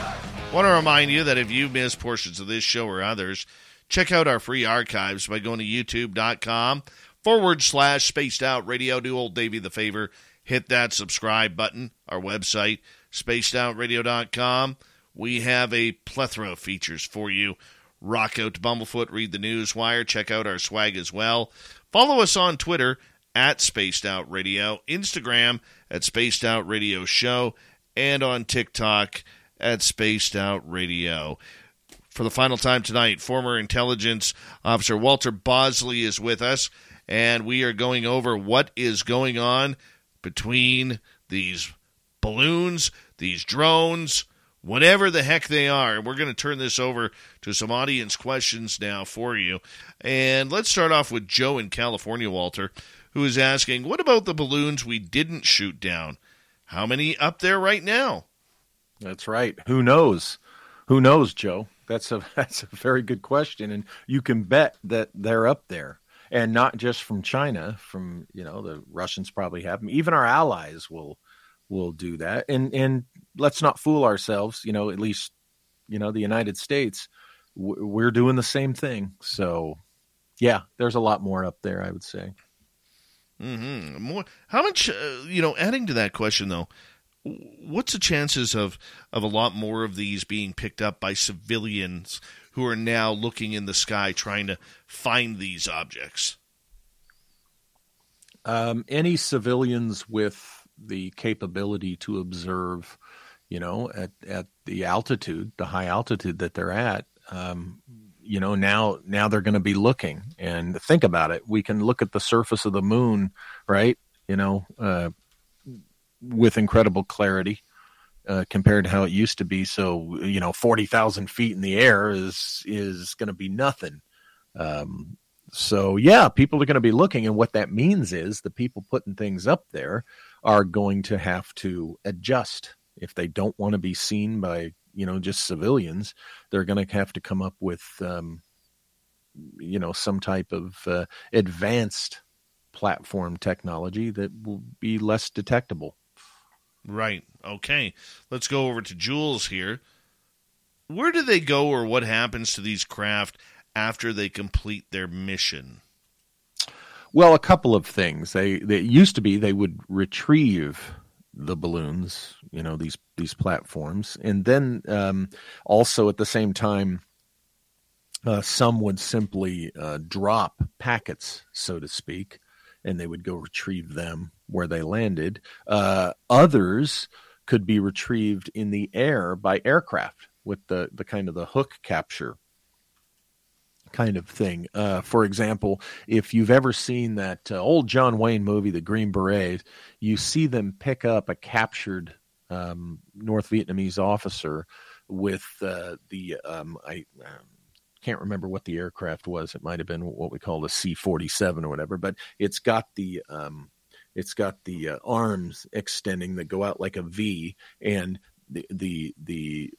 Want to remind you that if you missed portions of this show or others, check out our free archives by going to youtube.com forward slash spaced out radio. Do old Davey the favor, hit that subscribe button. Our website, spacedoutradio.com. We have a plethora of features for you. Rock out to Bumblefoot, read the news wire, check out our swag as well. Follow us on Twitter at Spaced Out Radio, Instagram at Spaced Out Radio Show, and on TikTok at Spaced Out Radio. For the final time tonight, former intelligence officer Walter Bosley is with us, and we are going over what is going on between these balloons, these drones, whatever the heck they are. We're going to turn this over to some audience questions now for you. And let's start off with Joe in California, Walter, who is asking, What about the balloons we didn't shoot down? How many up there right now? That's right. Who knows? Who knows, Joe? That's a that's a very good question, and you can bet that they're up there, and not just from China. From you know, the Russians probably have them. Even our allies will will do that. And and let's not fool ourselves. You know, at least you know the United States, we're doing the same thing. So, yeah, there's a lot more up there. I would say. hmm More. How much? Uh, you know, adding to that question though, what's the chances of of a lot more of these being picked up by civilians who are now looking in the sky trying to find these objects? um, any civilians with the capability to observe, you know, at, at the altitude, the high altitude that they're at, um, you know now now they're going to be looking. And think about it we can look at the surface of the moon right you know uh, with incredible clarity uh, compared to how it used to be. So you know 40,000 feet in the air is is going to be nothing. Um, so yeah people are going to be looking. And what that means is the people putting things up there are going to have to adjust. If they don't want to be seen by you know just civilians they're going to have to come up with um, you know some type of uh, advanced platform technology that will be less detectable. Right. Okay. Let's go over to jules here. Where do they go or what happens to these craft after they complete their mission well a couple of things they they used to be they would retrieve the balloons, you know, these these platforms, and then um, also at the same time, uh, some would simply uh, drop packets, so to speak, and they would go retrieve them where they landed. Uh, others could be retrieved in the air by aircraft with the the kind of the hook capture kind of thing. Uh, for example, if you've ever seen that uh, old John Wayne movie, The Green Beret, you see them pick up a captured um, North Vietnamese officer with uh, the um, I um, can't remember what the aircraft was. It might have been what we call the C forty seven or whatever, but it's got the um, it's got the uh, arms extending that go out like a V, and the the the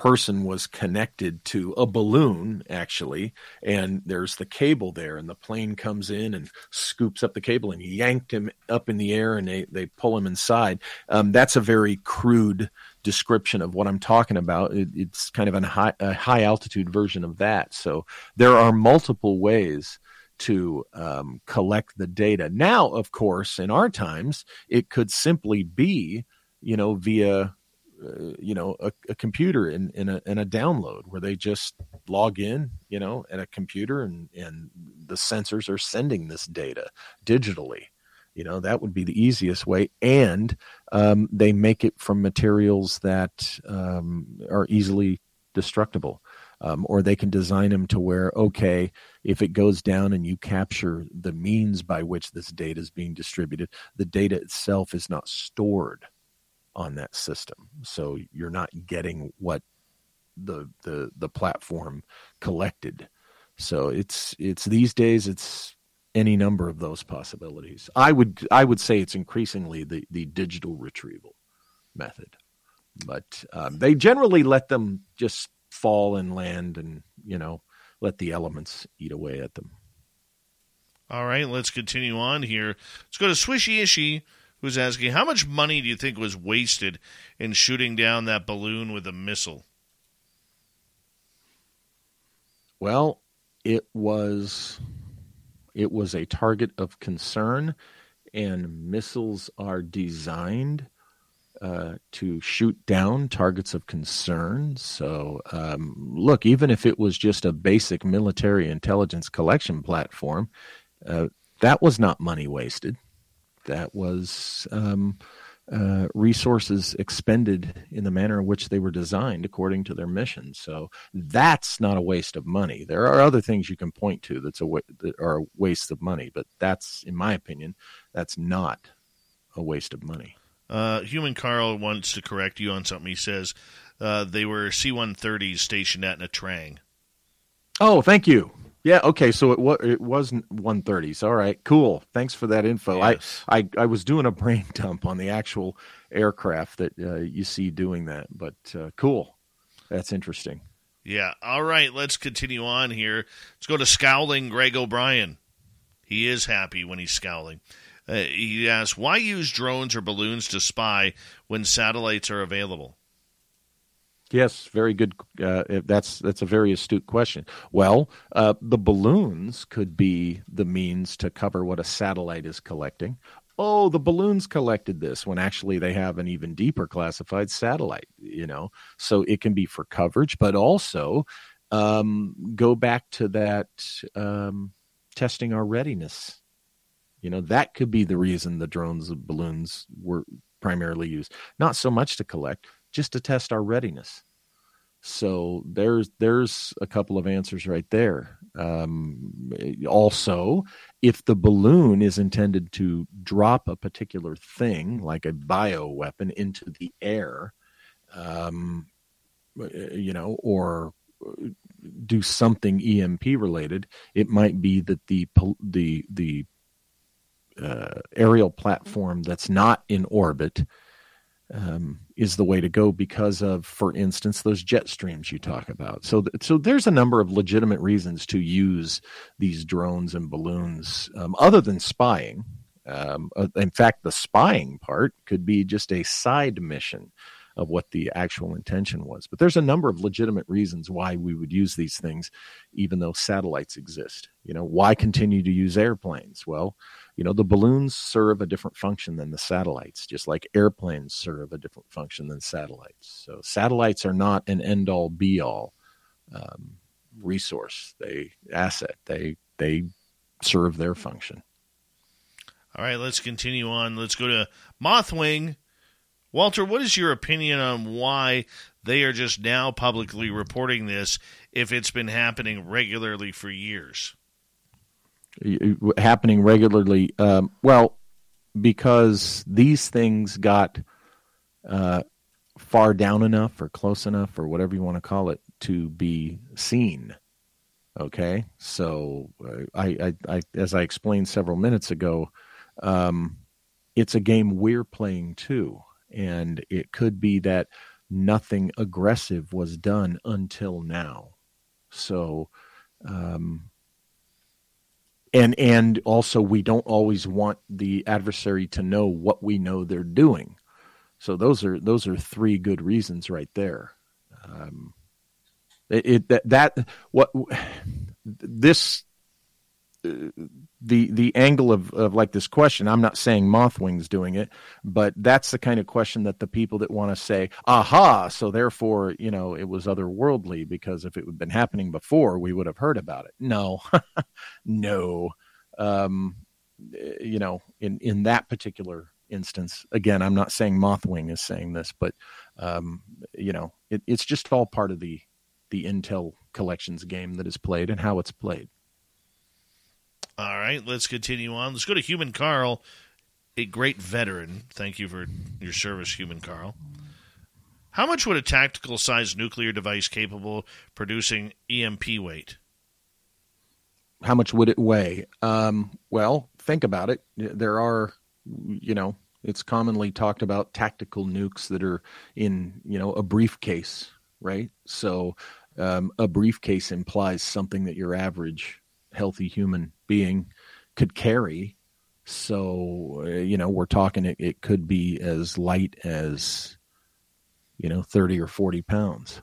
person was connected to a balloon actually and there's the cable there and the plane comes in and scoops up the cable and yanked him up in the air and they, they pull him inside. Um, that's a very crude description of what i'm talking about. It, it's kind of a high, a high altitude version of that. So there are multiple ways to um, collect the data. Now of course in our times it could simply be you know via uh, you know a, a computer in in a, in a download where they just log in you know at a computer and and the sensors are sending this data digitally. You know that would be the easiest way. And um, they make it from materials that um, are easily destructible um, or they can design them to where okay if it goes down and you capture the means by which this data is being distributed the data itself is not stored on that system. So you're not getting what the the the platform collected. So it's it's these days it's any number of those possibilities. I would I would say it's increasingly the the digital retrieval method, but um, they generally let them just fall and land and you know let the elements eat away at them. All right, let's continue on here. Let's go to Swishy Ishy who's asking, How much money do you think was wasted in shooting down that balloon with a missile? Well, it was it was a target of concern, and missiles are designed uh, to shoot down targets of concern. So, um, look, even if it was just a basic military intelligence collection platform, uh, that was not money wasted that was um, uh, resources expended in the manner in which they were designed according to their mission. So that's not a waste of money. There are other things you can point to that's a wa- that are a waste of money, but that's, in my opinion, that's not a waste of money. Uh, Human Carl wants to correct you on something. He says uh, they were C-130s stationed at Nha Trang. Oh, thank you. Yeah. Okay. So it was it wasn't 130s. All right. Cool. Thanks for that info. Yes. I, I I was doing a brain dump on the actual aircraft that uh, you see doing that, but uh, cool. That's interesting. Yeah. All right. Let's continue on here. Let's go to scowling Greg O'Brien. He is happy when he's scowling. Uh, he asks, "Why use drones or balloons to spy when satellites are available?" Yes, very good. Uh, that's that's a very astute question. Well, uh, the balloons could be the means to cover what a satellite is collecting. Oh, the balloons collected this when actually they have an even deeper classified satellite. You know, so it can be for coverage, but also um, go back to that um, testing our readiness. You know, that could be the reason the drones and balloons were primarily used, not so much to collect just to test our readiness. So there's there's a couple of answers right there. Um, also, if the balloon is intended to drop a particular thing, like a bio weapon, into the air, um, you know, or do something EMP related, it might be that the the the uh, aerial platform that's not in orbit um, is the way to go because of, for instance, those jet streams you talk about. So, th- so there's a number of legitimate reasons to use these drones and balloons, um, other than spying. Um, uh, in fact, the spying part could be just a side mission of what the actual intention was. But there's a number of legitimate reasons why we would use these things, even though satellites exist. You know, why continue to use airplanes? Well, you know the balloons serve a different function than the satellites just like airplanes serve a different function than satellites. So satellites are not an end all be all um, resource. They asset. They they serve their function. All right let's continue on. Let's go to mothwing. Walter what is your opinion on why they are just now publicly reporting this if it's been happening regularly for years happening regularly. Um, well, because these things got uh, far down enough or close enough or whatever you want to call it to be seen. Okay, so uh, I, I, I, as I explained several minutes ago, um, it's a game we're playing too, and it could be that nothing aggressive was done until now. So, um, and and also we don't always want the adversary to know what we know they're doing. So those are those are three good reasons right there. Um, it, it that, that what this the the angle of, of like this question i'm not saying mothwing's doing it but that's the kind of question that the people that want to say aha so therefore you know it was otherworldly because if it had been happening before we would have heard about it. No. No. Um, you know in in that particular instance again i'm not saying mothwing is saying this but um, you know it, it's just all part of the the intel collections game that is played and how it's played all right, let's continue on. Let's go to Human Carl, a great veteran. Thank you for your service, Human Carl. How much would a tactical sized nuclear device capable producing EMP weight? How much would it weigh? Um, well, think about it. There are, you know, it's commonly talked about tactical nukes that are in, you know, a briefcase, right? So um, a briefcase implies something that your average healthy human being could carry. So, uh, you know, we're talking it, it could be as light as, you know, 30 or 40 pounds.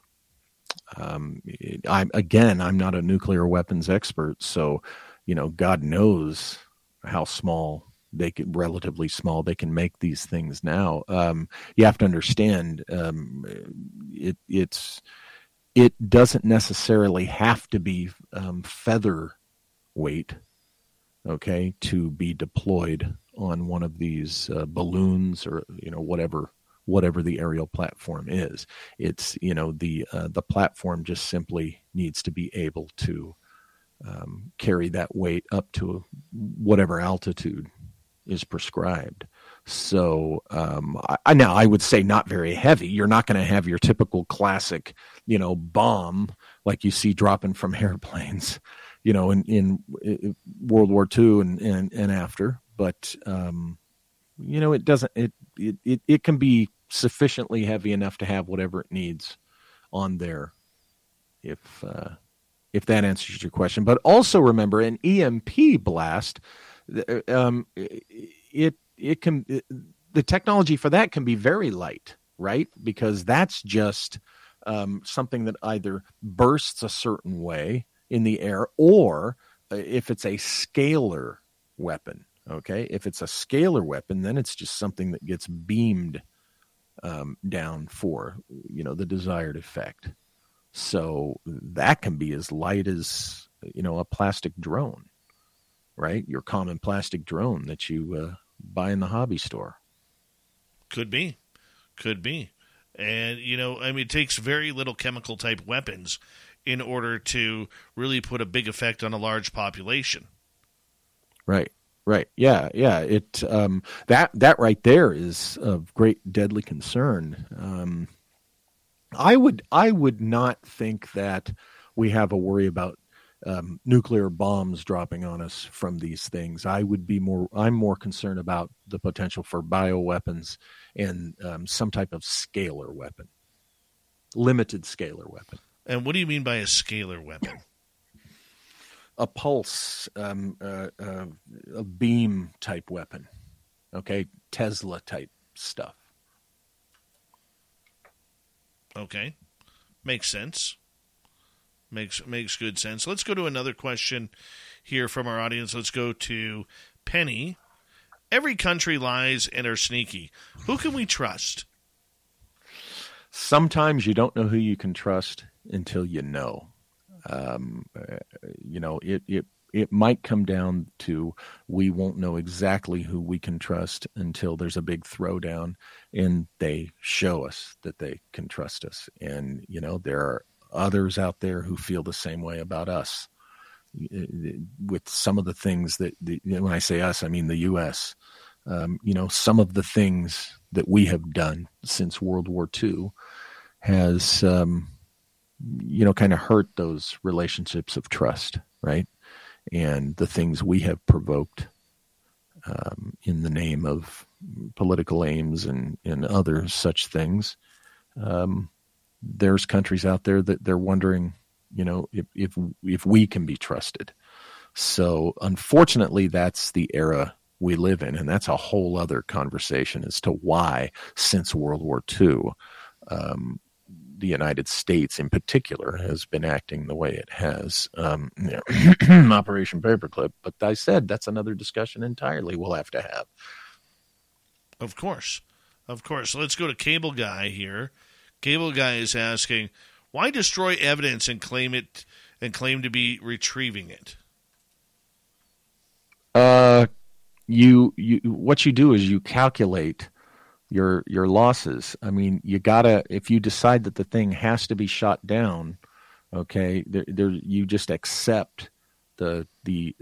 Um, I'm again, I'm not a nuclear weapons expert, so you know, God knows how small they can, relatively small, they can make these things now. Um, you have to understand, um, it it's it doesn't necessarily have to be um, feather weight, okay, to be deployed on one of these uh, balloons or you know whatever whatever the aerial platform is. It's you know the uh, the platform just simply needs to be able to um, carry that weight up to whatever altitude is prescribed. So um, I, now I would say not very heavy. You're not going to have your typical classic, you know, bomb like you see dropping from airplanes you know, in, in, World War II and, and, and after. But, um, you know, it doesn't, it, it, it, it can be sufficiently heavy enough to have whatever it needs on there if, uh, if that answers your question. But also remember an EMP blast, um, it, it can, it, the technology for that can be very light, right? Because that's just um, something that either bursts a certain way in the air, or uh, if it's a scalar weapon. Okay, if it's a scalar weapon, then it's just something that gets beamed um, down for you know the desired effect. So that can be as light as you know a plastic drone, right? Your common plastic drone that you uh, buy in the hobby store. Could be, could be. And, you know, I mean, it takes very little chemical type weapons in order to really put a big effect on a large population. Right. Right. Yeah. Yeah. It um, that that right there is of great deadly concern. Um, I would I would not think that we have a worry about um, nuclear bombs dropping on us from these things. I would be more. I'm more concerned about the potential for bioweapons and um, some type of scalar weapon, limited scalar weapon. And what do you mean by a scalar weapon? a pulse, um, uh, uh, a beam type weapon. Okay, Tesla type stuff. Okay, makes sense. Makes makes good sense. Let's go to another question here from our audience. Let's go to Penny. Every country lies and are sneaky. Who can we trust? Sometimes you don't know who you can trust until you know. Um, uh, you know, it, it it might come down to we won't know exactly who we can trust until there's a big throwdown and they show us that they can trust us. And, you know, there are others out there who feel the same way about us with some of the things that, the, when I say us, I mean the U.S. Um, you know, some of the things that we have done since World War II has, um, you know, kind of hurt those relationships of trust, right? And the things we have provoked um, in the name of political aims and, and other such things. Um, there's countries out there that they're wondering, you know, if, if, if we can be trusted. So unfortunately, that's the era we live in. And that's a whole other conversation as to why, since World War II, um, the United States in particular has been acting the way it has. Um, you know, Operation Paperclip. But I said that's another discussion entirely we'll have to have. Of course. Of course. Let's go to Cable Guy here. Cable Guy is asking, why destroy evidence and claim it and claim to be retrieving it? Uh you you what you do is you calculate your your losses. I mean, you gotta if you decide that the thing has to be shot down, okay, there, there you just accept the the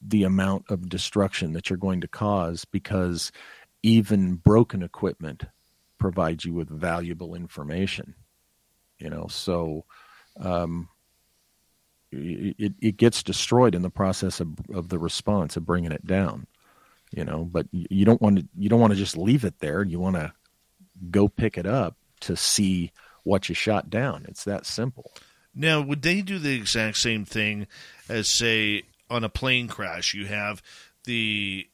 the amount of destruction that you're going to cause because even broken equipment provides you with valuable information. You know, so um, it it gets destroyed in the process of of the response of bringing it down you know but you don't want to you don't want to just leave it there. You want to go pick it up to see what you shot down. It's that simple. Now would they do the exact same thing as say on a plane crash? You have the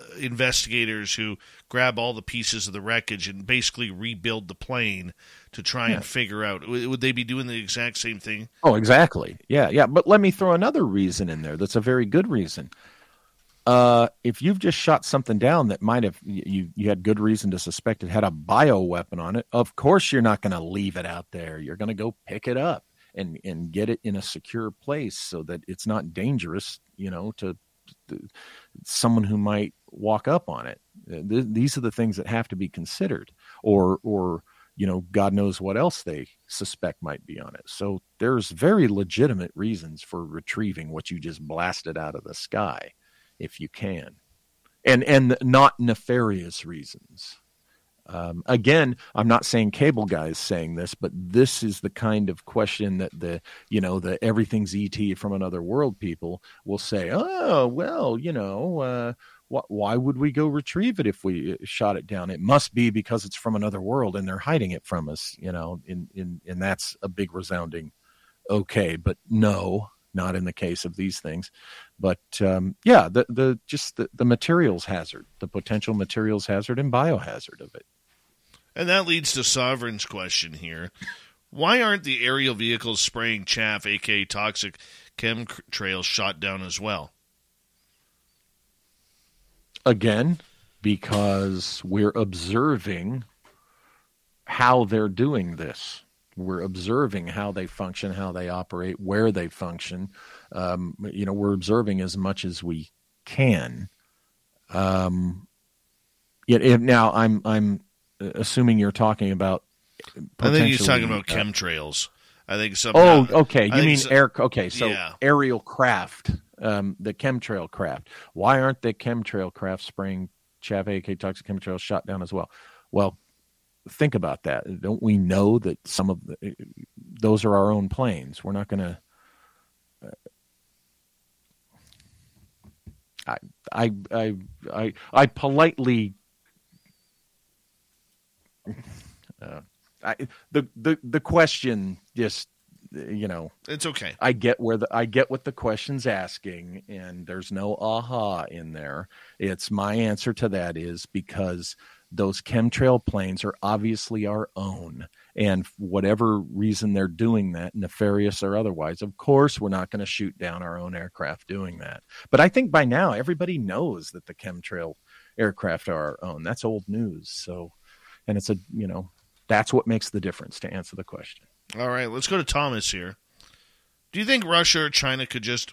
uh, investigators who grab all the pieces of the wreckage and basically rebuild the plane to try yeah. and figure out would they be doing the exact same thing? Oh exactly. Yeah yeah. But let me throw another reason in there that's a very good reason uh, if you've just shot something down that might have you you had good reason to suspect it had a bio weapon on it, of course you're not going to leave it out there. You're going to go pick it up and and get it in a secure place so that it's not dangerous, you know, to, to someone who might walk up on it. Th- these are the things that have to be considered, or or you know, God knows what else they suspect might be on it. So there's very legitimate reasons for retrieving what you just blasted out of the sky if you can, and and not nefarious reasons. Um, again, I'm not saying cable guys saying this, but this is the kind of question that the you know the everything's ET from another world people will say. Oh well, you know. Uh, why would we go retrieve it if we uh, shot it down? It must be because it's from another world and they're hiding it from us, you know. In in and that's a big resounding okay, but no, not in the case of these things. But um, yeah, the the just the, the materials hazard, the potential materials hazard and biohazard of it. And that leads to Sovereign's question here. Why aren't the aerial vehicles spraying chaff, aka toxic chemtrails, shot down as well? Again, because we're observing how they're doing this. We're observing how they function, how they operate, where they function. Um, you know, we're observing as much as we can. Um, yet, if, now I'm I'm assuming you're talking about. I think he's talking about uh, chemtrails. I think some. Oh, okay. You mean air? Okay, so Yeah. aerial craft, um, the chemtrail craft. Why aren't the chemtrail craft spraying chaff AK toxic chemtrails shot down as well? Well, think about that. Don't we know that some of the, those are our own planes? We're not going to. I, I, I, I, I politely. Uh, I, the the the question just you know It's okay. I get where the I get what the question's asking, and there's no aha in there. It's my answer to that is because those chemtrail planes are obviously our own, and whatever reason they're doing that, nefarious or otherwise, of course we're not going to shoot down our own aircraft doing that. But I think by now everybody knows that the chemtrail aircraft are our own. That's old news. So, and it's a you know that's what makes the difference to answer the question. All right, let's go to Thomas here. Do you think Russia or China could just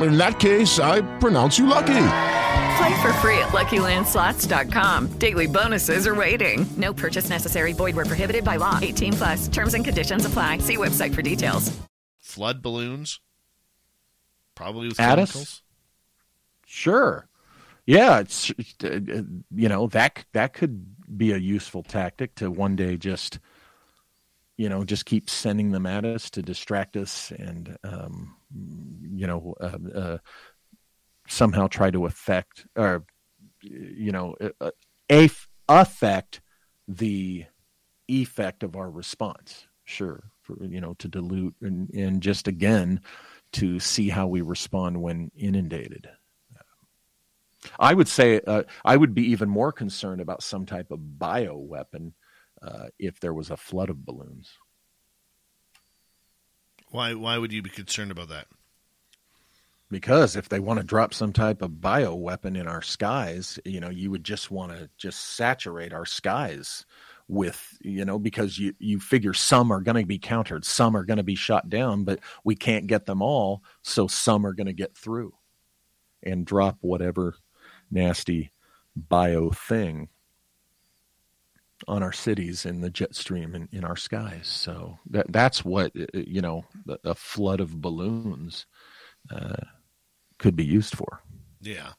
In that case, I pronounce you lucky. Play for free at LuckyLandSlots.com. Daily bonuses are waiting. No purchase necessary. Void where prohibited by law. 18 plus. Terms and conditions apply. See website for details. flood balloons? Probably with At us? chemicals. Sure. Yeah, it's uh, uh, you know that that could be a useful tactic to one day just you know just keep sending them at us to distract us and um, you know uh, uh, somehow try to affect or you know uh, a affect the effect of our response. Sure, for you know to dilute and and just again to see how we respond when inundated. I would say uh, I would be even more concerned about some type of bio weapon uh, if there was a flood of balloons. Why? Why would you be concerned about that? Because if they want to drop some type of bio weapon in our skies, you know, you would just want to just saturate our skies with, you know, because you, you figure some are going to be countered, some are going to be shot down, but we can't get them all. So some are going to get through and drop whatever nasty bio thing on our cities in the jet stream and in our skies. So that that's what uh, you know a flood of balloons uh, could be used for. Yeah,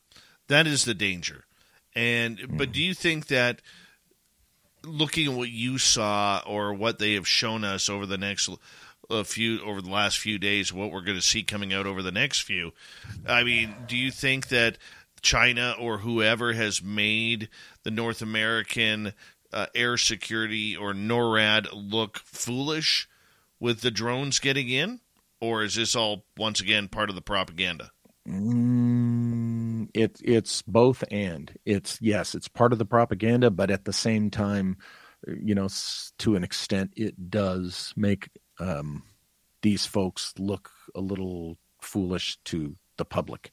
that is the danger. And but do you think that looking at what you saw or what they have shown us over the next a few over the last few days, what we're going to see coming out over the next few, I mean, do you think that China or whoever has made the North American uh, air security or NORAD look foolish with the drones getting in? Or is this all once again part of the propaganda? Mm, it it's both and it's yes, it's part of the propaganda, but at the same time, you know, to an extent, it does make um, these folks look a little foolish to the public.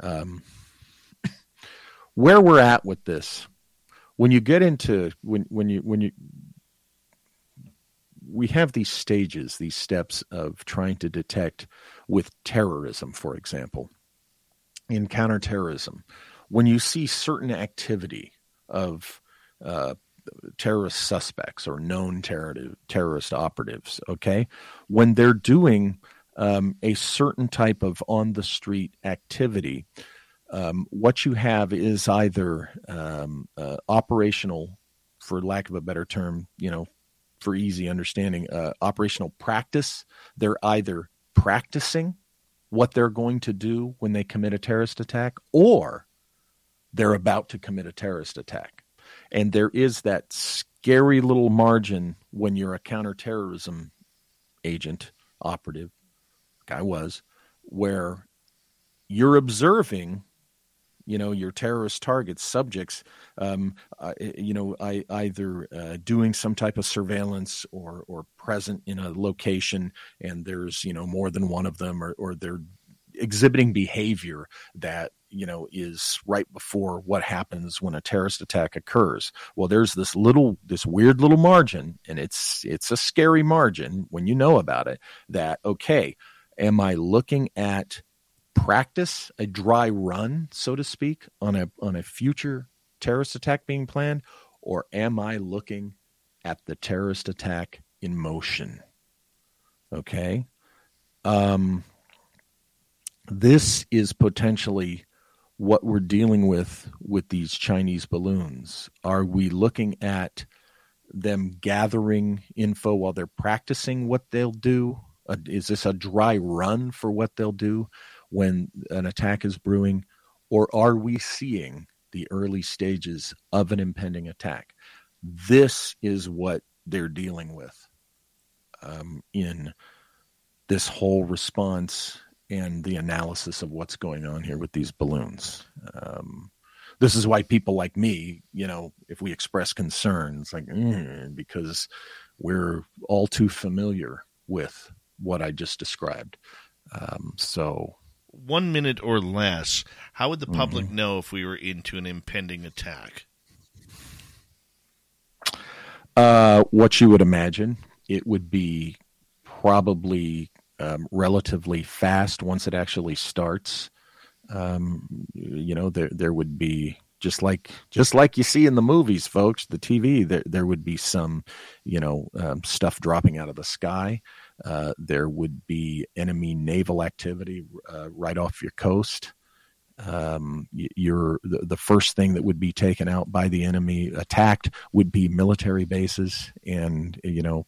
Um, where we're at with this, when you get into when when you when you we have these stages, these steps of trying to detect with terrorism, for example, in counterterrorism. when you see certain activity of uh, terrorist suspects or known terror- terrorist operatives, okay, when they're doing um, a certain type of on the street activity, um, what you have is either um, uh, operational, for lack of a better term, you know, for easy understanding, uh, operational practice. They're either practicing what they're going to do when they commit a terrorist attack, or they're about to commit a terrorist attack. And there is that scary little margin when you're a counterterrorism agent, operative, like I was, where you're observing you know your terrorist targets subjects um, uh, you know I, either uh, doing some type of surveillance or or present in a location and there's you know more than one of them or, or they're exhibiting behavior that you know is right before what happens when a terrorist attack occurs. Well there's this little this weird little margin and it's it's a scary margin when you know about it that okay am i looking at practice, a dry run, so to speak, on a on a future terrorist attack being planned, or am I looking at the terrorist attack in motion? Okay. Um, this is potentially what we're dealing with with these Chinese balloons. Are we looking at them gathering info while they're practicing what they'll do? Uh, is this a dry run for what they'll do? When an attack is brewing, or are we seeing the early stages of an impending attack? This is what they're dealing with um, in this whole response and the analysis of what's going on here with these balloons. Um, this is why people like me, you know, if we express concerns, like mm, because we're all too familiar with what I just described. Um, so one minute or less, how would the public mm-hmm. know if we were into an impending attack? Uh, what you would imagine, it would be probably um, relatively fast once it actually starts. Um, you know, there there would be just like just like you see in the movies, folks, the TV. There there would be some, you know, um, stuff dropping out of the sky. Uh, there would be enemy naval activity uh, right off your coast. Um, you're the, the, first thing that would be taken out by the enemy attacked would be military bases and you know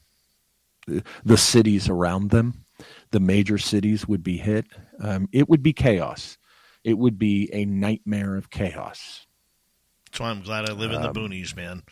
the, the cities around them. The major cities would be hit. Um, it would be chaos. It would be a nightmare of chaos. That's why I'm glad I live in the um, boonies, man.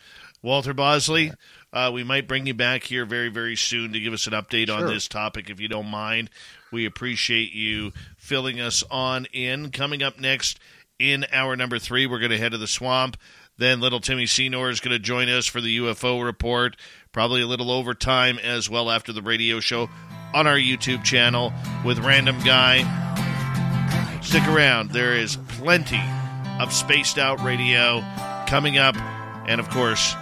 Walter Bosley, uh, we might bring you back here very, very soon to give us an update sure. on this topic, if you don't mind. We appreciate you filling us on in. Coming up next in hour number three, we're going to head to the swamp. Then little Timmy Senor is going to join us for the UFO report, probably a little overtime as well after the radio show on our YouTube channel with Random Guy. Stick around. There is plenty of spaced out radio coming up. And of course,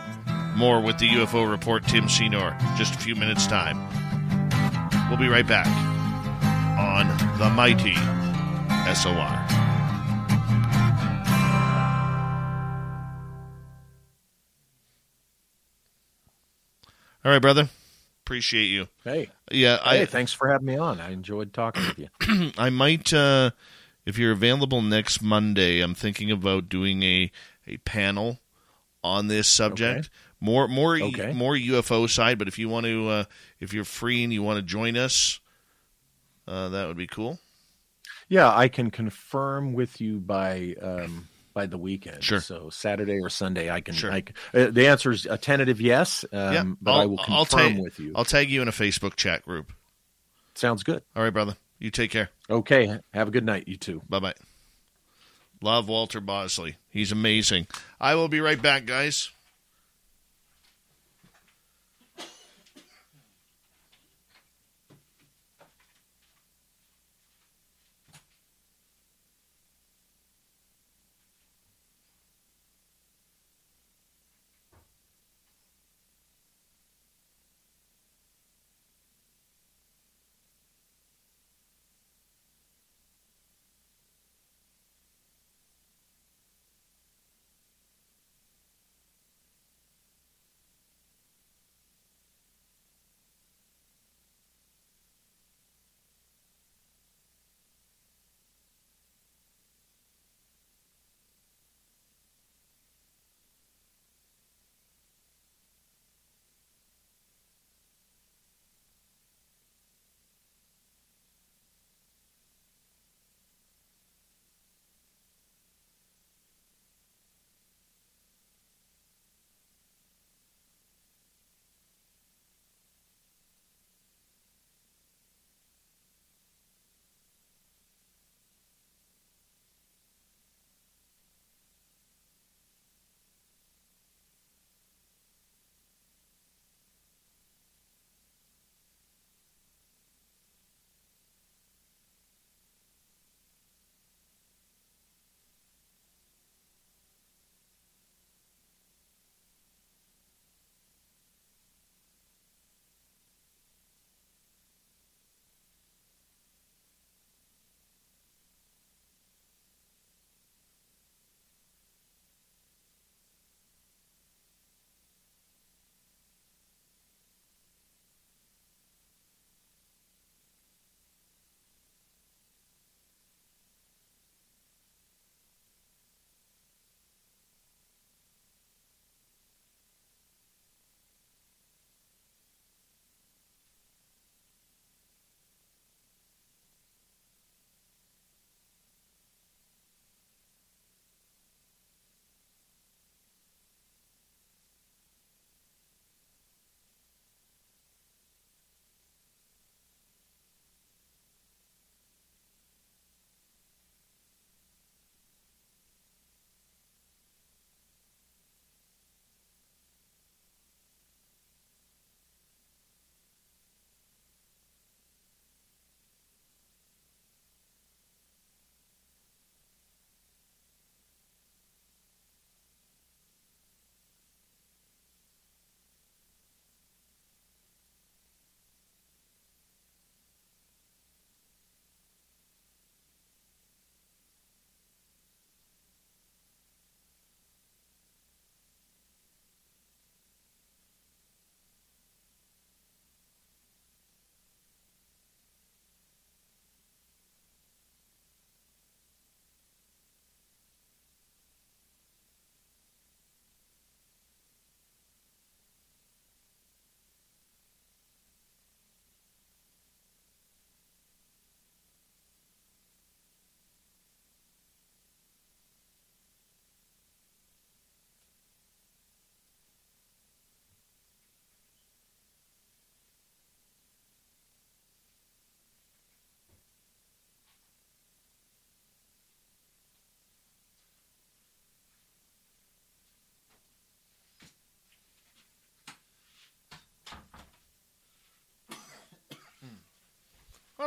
more with the UFO report, Tim Senor, just a few minutes' time. We'll be right back on the mighty SOR. All right, brother. Appreciate you. Hey. Yeah. Hey, I, thanks for having me on. I enjoyed talking with you. I might, uh, if you're available next Monday, I'm thinking about doing a, a panel on this subject. Okay. More more okay. more UFO side, but if you want to uh, if you're free and you want to join us, uh, that would be cool. Yeah, I can confirm with you by um, by the weekend. Sure. So Saturday or Sunday, I can. Sure. I, uh, the answer is a tentative yes. Um, yeah, but I'll, I will confirm I'll tag, with you. I'll tag you in a Facebook chat group. Sounds good. All right, brother. You take care. Okay. Have a good night. You too. Bye bye. Love Walter Bosley. He's amazing. I will be right back, guys.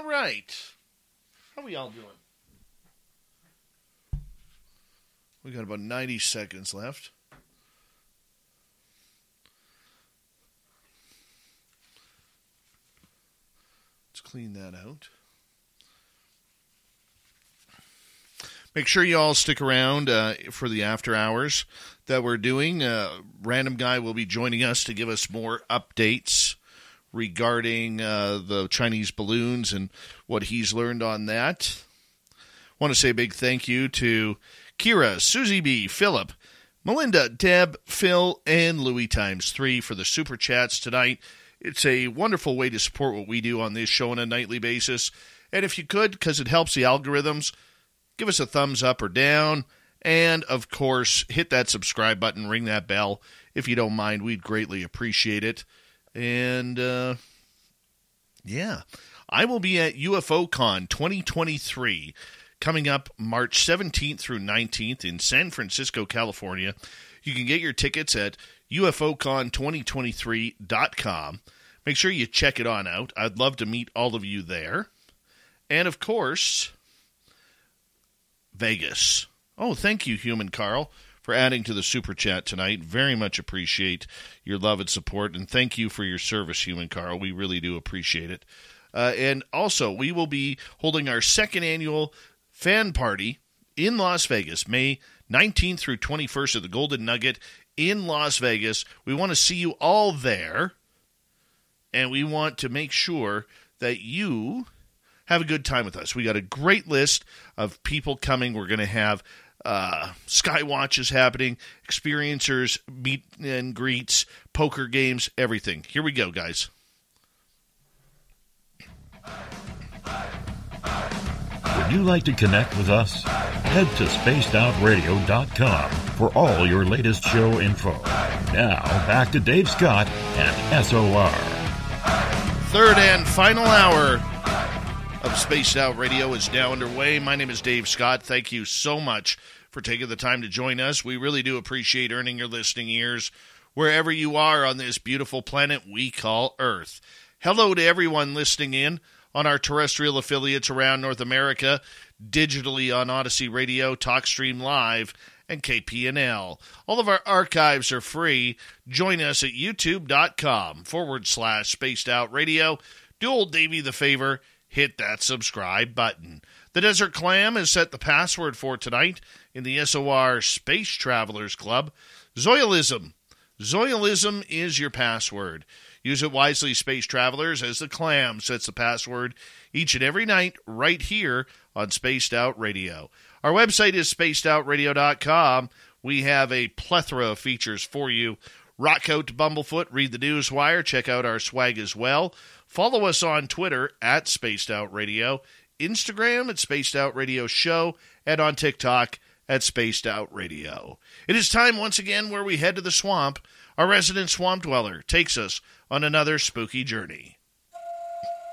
All right. How we all doing? We got about 90 seconds left. Let's clean that out. Make sure you all stick around uh, for the after hours that we're doing. Uh, Random Guy will be joining us to give us more updates regarding uh, the Chinese balloons and what he's learned on that. Want to say a big thank you to Kira, Susie B, Philip, Melinda, Deb, Phil, and Louis times three for the super chats tonight. It's a wonderful way to support what we do on this show on a nightly basis. And if you could, because it helps the algorithms, give us a thumbs up or down. And of course, hit that subscribe button, ring that bell. If you don't mind, we'd greatly appreciate it. And uh, yeah, I will be at UFOCon 2023 coming up March 17th through 19th in San Francisco, California. You can get your tickets at UFOCon2023.com. Make sure you check it on out. I'd love to meet all of you there. And of course, Vegas. Oh, thank you, Human Carl, for adding to the super chat tonight. Very much appreciate your love and support, and thank you for your service, Human Carl. We really do appreciate it. Uh, and also, we will be holding our second annual fan party in Las Vegas, May 19th through 21st at the Golden Nugget in Las Vegas. We want to see you all there, and we want to make sure that you have a good time with us. We got a great list of people coming. We're going to have uh, sky watches happening, experiencers, meet and greets, poker games, everything. Here we go, guys. Would you like to connect with us? Head to spacedoutradio.com for all your latest show info. Now, back to Dave Scott and SOR. Third and final hour of Spaced Out Radio is now underway. My name is Dave Scott. Thank you so much for taking the time to join us. We really do appreciate earning your listening ears wherever you are on this beautiful planet we call Earth. Hello to everyone listening in on our terrestrial affiliates around North America, digitally on Odyssey Radio, TalkStream Live, and KPNL. All of our archives are free. Join us at youtube.com forward slash spaced out radio. Do old Davey the favor, hit that subscribe button. The Desert Clam has set the password for tonight in the SOR Space Travelers Club. Zoilism. Zoilism is your password. Use it wisely, space travelers, as the clam sets the password each and every night right here on Spaced Out Radio. Our website is spacedoutradio.com. We have a plethora of features for you. Rock out to Bumblefoot, read the news wire, check out our swag as well. Follow us on Twitter at Spaced Out Radio, Instagram at Spaced Out Radio Show, and on TikTok at Spaced Out Radio. It is time once again where we head to the swamp. Our resident swamp dweller takes us on another spooky journey.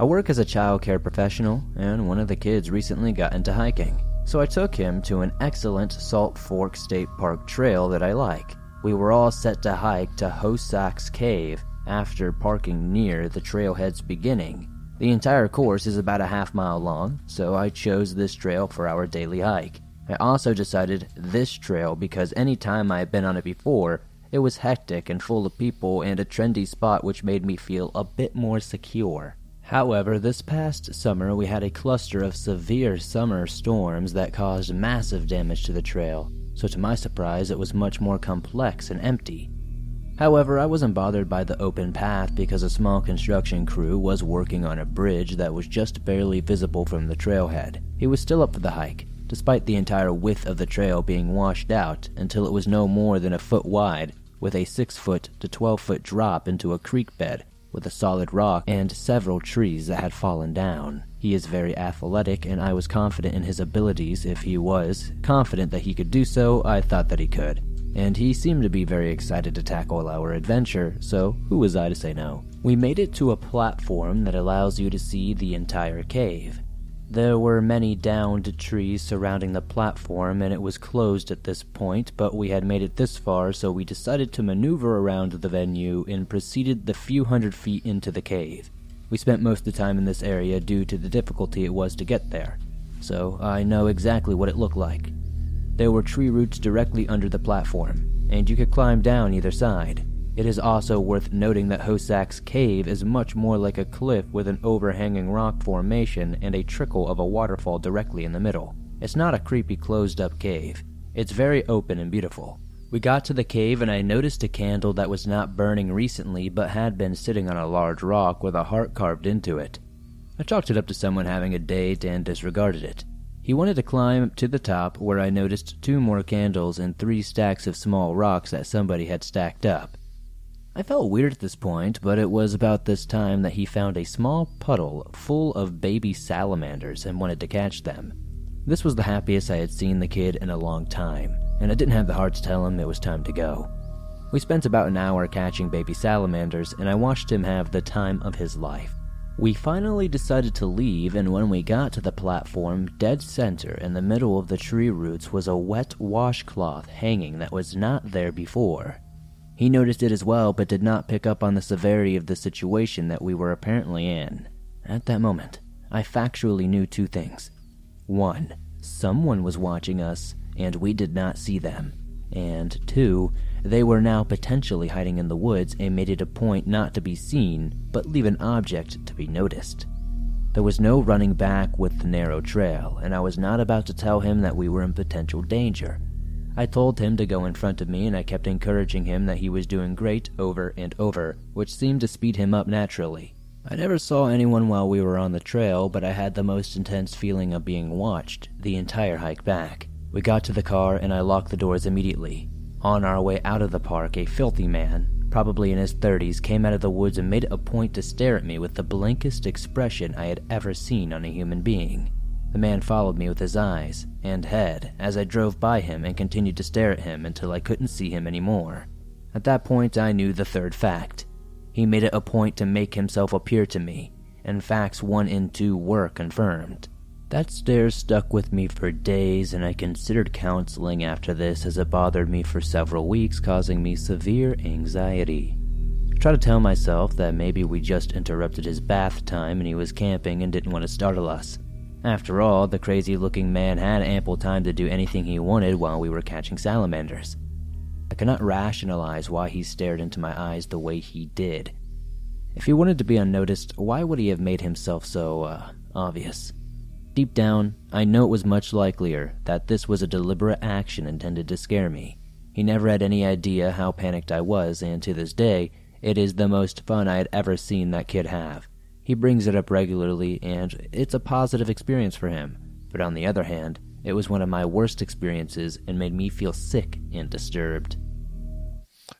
I work as a child care professional, and one of the kids recently got into hiking. So I took him to an excellent Salt Fork State Park trail that I like. We were all set to hike to Hosak's Cave after parking near the trailhead's beginning. The entire course is about a half mile long, so I chose this trail for our daily hike. I also decided this trail because any time I had been on it before, it was hectic and full of people and a trendy spot which made me feel a bit more secure. However, this past summer we had a cluster of severe summer storms that caused massive damage to the trail, so to my surprise, it was much more complex and empty. However, I wasn't bothered by the open path because a small construction crew was working on a bridge that was just barely visible from the trailhead. He was still up for the hike, despite the entire width of the trail being washed out until it was no more than a foot wide, with a 6 foot to 12 foot drop into a creek bed with a solid rock and several trees that had fallen down. He is very athletic, and I was confident in his abilities. If he was confident that he could do so, I thought that he could. And he seemed to be very excited to tackle our adventure, so who was I to say no? We made it to a platform that allows you to see the entire cave. There were many downed trees surrounding the platform, and it was closed at this point, but we had made it this far, so we decided to maneuver around the venue and proceeded the few hundred feet into the cave. We spent most of the time in this area due to the difficulty it was to get there, so I know exactly what it looked like. There were tree roots directly under the platform, and you could climb down either side. It is also worth noting that Hosak's cave is much more like a cliff with an overhanging rock formation and a trickle of a waterfall directly in the middle. It's not a creepy closed up cave. It's very open and beautiful. We got to the cave and I noticed a candle that was not burning recently but had been sitting on a large rock with a heart carved into it. I chalked it up to someone having a date and disregarded it. He wanted to climb to the top where I noticed two more candles and three stacks of small rocks that somebody had stacked up. I felt weird at this point, but it was about this time that he found a small puddle full of baby salamanders and wanted to catch them. This was the happiest I had seen the kid in a long time, and I didn't have the heart to tell him it was time to go. We spent about an hour catching baby salamanders, and I watched him have the time of his life. We finally decided to leave, and when we got to the platform, dead center in the middle of the tree roots was a wet washcloth hanging that was not there before. He noticed it as well, but did not pick up on the severity of the situation that we were apparently in. At that moment, I factually knew two things. One, someone was watching us, and we did not see them. And two, they were now potentially hiding in the woods and made it a point not to be seen, but leave an object to be noticed. There was no running back with the narrow trail, and I was not about to tell him that we were in potential danger. I told him to go in front of me, and I kept encouraging him that he was doing great over and over, which seemed to speed him up naturally. I never saw anyone while we were on the trail, but I had the most intense feeling of being watched the entire hike back. We got to the car, and I locked the doors immediately. On our way out of the park, a filthy man, probably in his 30s, came out of the woods and made a point to stare at me with the blankest expression I had ever seen on a human being. The man followed me with his eyes and head as I drove by him and continued to stare at him until I couldn't see him anymore. At that point, I knew the third fact. He made it a point to make himself appear to me, and facts one and two were confirmed. That stare stuck with me for days, and I considered counseling after this as it bothered me for several weeks, causing me severe anxiety. I tried to tell myself that maybe we just interrupted his bath time and he was camping and didn't want to startle us. After all, the crazy looking man had ample time to do anything he wanted while we were catching salamanders. I cannot rationalize why he stared into my eyes the way he did. If he wanted to be unnoticed, why would he have made himself so, uh, obvious? Deep down, I know it was much likelier that this was a deliberate action intended to scare me. He never had any idea how panicked I was, and to this day, it is the most fun I had ever seen that kid have. He brings it up regularly, and it's a positive experience for him. But on the other hand, it was one of my worst experiences and made me feel sick and disturbed.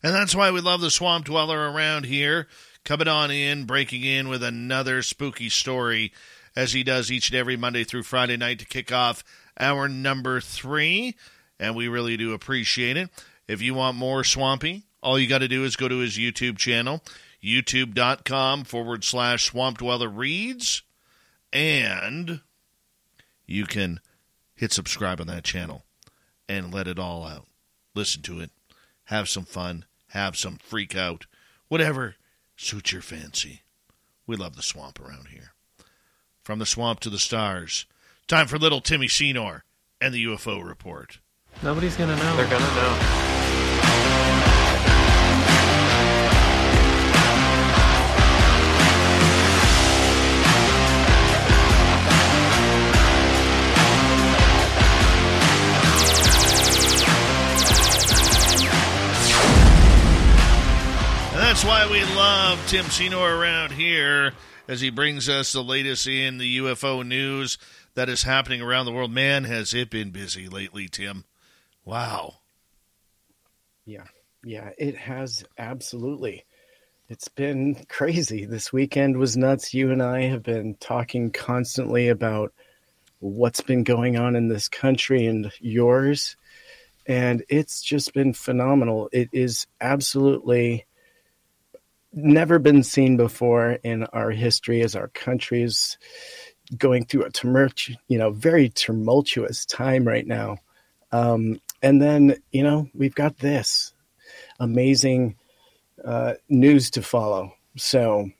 And that's why we love the swamp dweller around here, coming on in, breaking in with another spooky story, as he does each and every Monday through Friday night to kick off our number three. And we really do appreciate it. If you want more Swampy, all you got to do is go to his YouTube channel youtube.com forward slash swamp dweller reads. And you can hit subscribe on that channel and let it all out. Listen to it. Have some fun. Have some freak out. Whatever suits your fancy. We love the swamp around here. From the swamp to the stars. Time for little timmy senor and the ufo report. Nobody's gonna know. They're gonna know why we love Tim Senor around here as he brings us the latest in the UFO news that is happening around the world. Man, has it been busy lately, Tim. Wow. Yeah. Yeah, it has absolutely. It's been crazy. This weekend was nuts. You and I have been talking constantly about what's been going on in this country and yours. And it's just been phenomenal. It is absolutely never been seen before in our history as our country's going through a tumult, you know, very tumultuous time right now. Um, and then, you know, we've got this amazing uh, news to follow. So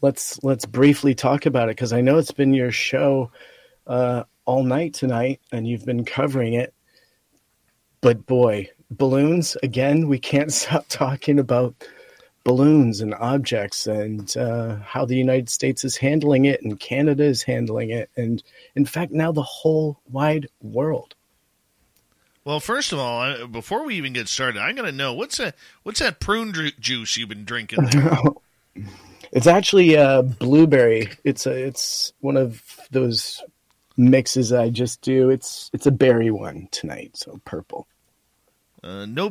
let's let's briefly talk about it because I know it's been your show uh, all night tonight, and you've been covering it. But boy, balloons again. We can't stop talking about balloons and objects and uh, how the United States is handling it and Canada is handling it, and in fact now the whole wide world. Well, first of all, before we even get started, I'm going to know what's that what's that prune juice you've been drinking there? it's actually uh, blueberry. It's a it's one of those mixes I just do. It's it's a berry one tonight, so purple. Uh, no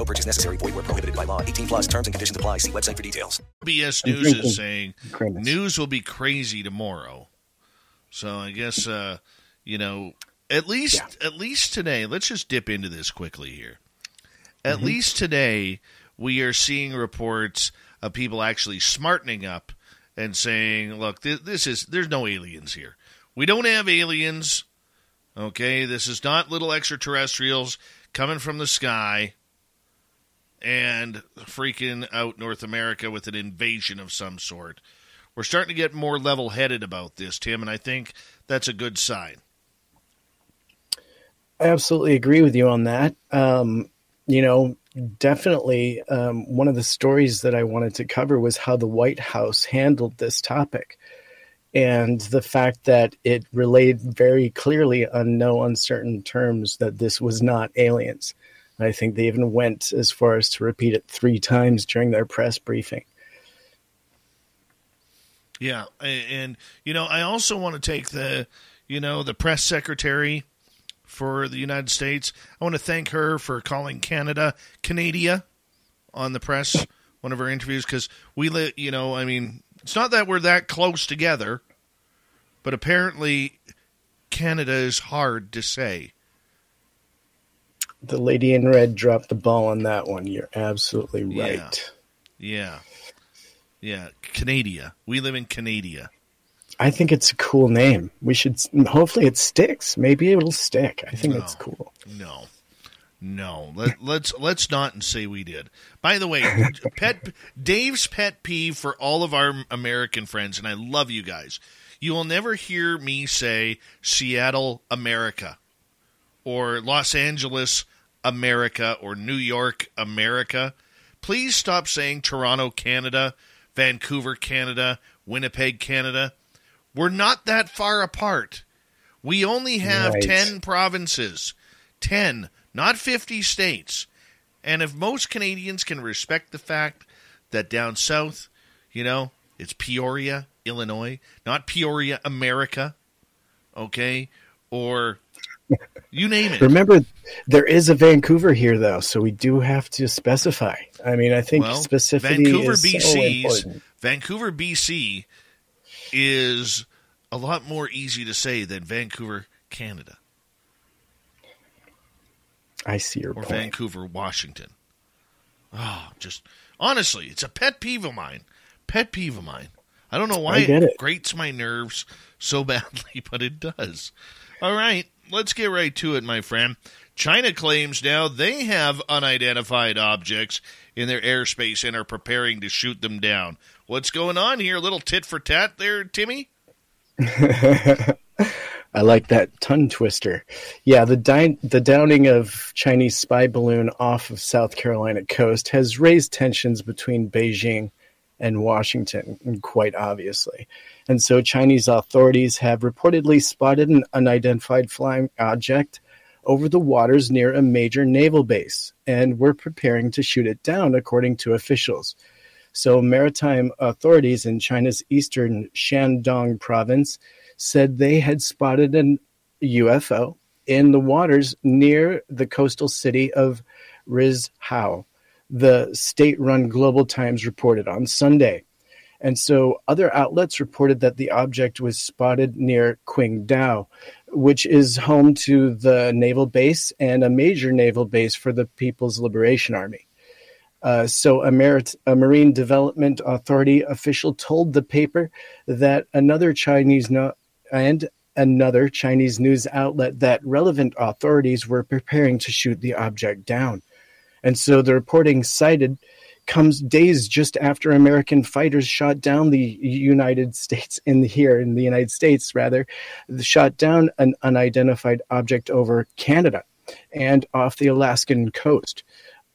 No purchase necessary. Void where prohibited by law. 18 plus terms and conditions apply. See website for details. BS News is saying news will be crazy tomorrow. So I guess uh, you know at least yeah. at least today. Let's just dip into this quickly here. At mm-hmm. least today, we are seeing reports of people actually smartening up and saying, "Look, this, this is there's no aliens here. We don't have aliens. Okay, this is not little extraterrestrials coming from the sky." And freaking out North America with an invasion of some sort. We're starting to get more level headed about this, Tim, and I think that's a good sign. I absolutely agree with you on that. Um, you know, definitely um, one of the stories that I wanted to cover was how the White House handled this topic and the fact that it relayed very clearly on no uncertain terms that this was not aliens. I think they even went as far as to repeat it three times during their press briefing. Yeah, and you know, I also want to take the, you know, the press secretary for the United States. I want to thank her for calling Canada Canada on the press one of her interviews because we li- you know, I mean, it's not that we're that close together, but apparently Canada is hard to say the lady in red dropped the ball on that one. You're absolutely right. Yeah. Yeah. yeah. Canada. We live in Canada. I think it's a cool name. We should hopefully it sticks. Maybe it'll stick. I think no, it's cool. No. No. Let, let's let's not and say we did. By the way, pet Dave's pet peeve for all of our American friends and I love you guys. You will never hear me say Seattle, America or Los Angeles, America or New York, America. Please stop saying Toronto, Canada, Vancouver, Canada, Winnipeg, Canada. We're not that far apart. We only have right. 10 provinces. 10, not 50 states. And if most Canadians can respect the fact that down south, you know, It's Peoria, Illinois, not Peoria, America. Okay, or you name it. Remember, there is a Vancouver here, though, so we do have to specify. I mean, I think well, specificity Vancouver, is so BC's important. Vancouver, BC is a lot more easy to say than Vancouver, Canada, I see your or point. Vancouver, Washington. Oh, just honestly, it's a pet peeve of mine. Pet peeve of mine. I don't know why I get it. grates my nerves so badly, but it does. All right, let's get right to it, my friend. China claims now they have unidentified objects in their airspace and are preparing to shoot them down. What's going on here? A little tit for tat there, Timmy? I like that tongue twister. Yeah, the di- the downing of Chinese spy balloon off of South Carolina coast has raised tensions between Beijing and Washington, quite obviously. And so Chinese authorities have reportedly spotted an unidentified flying object over the waters near a major naval base and were preparing to shoot it down, according to officials. So, maritime authorities in China's eastern Shandong province said they had spotted an UFO in the waters near the coastal city of Rizhao, the state run Global Times reported on Sunday. And so other outlets reported that the object was spotted near Qingdao, which is home to the naval base and a major naval base for the People's Liberation Army. Uh, so, a, a Marine Development Authority official told the paper that another Chinese no- and another Chinese news outlet that relevant authorities were preparing to shoot the object down. And so the reporting cited comes days just after American fighters shot down the United States in the, here in the United States rather shot down an unidentified object over Canada and off the Alaskan coast.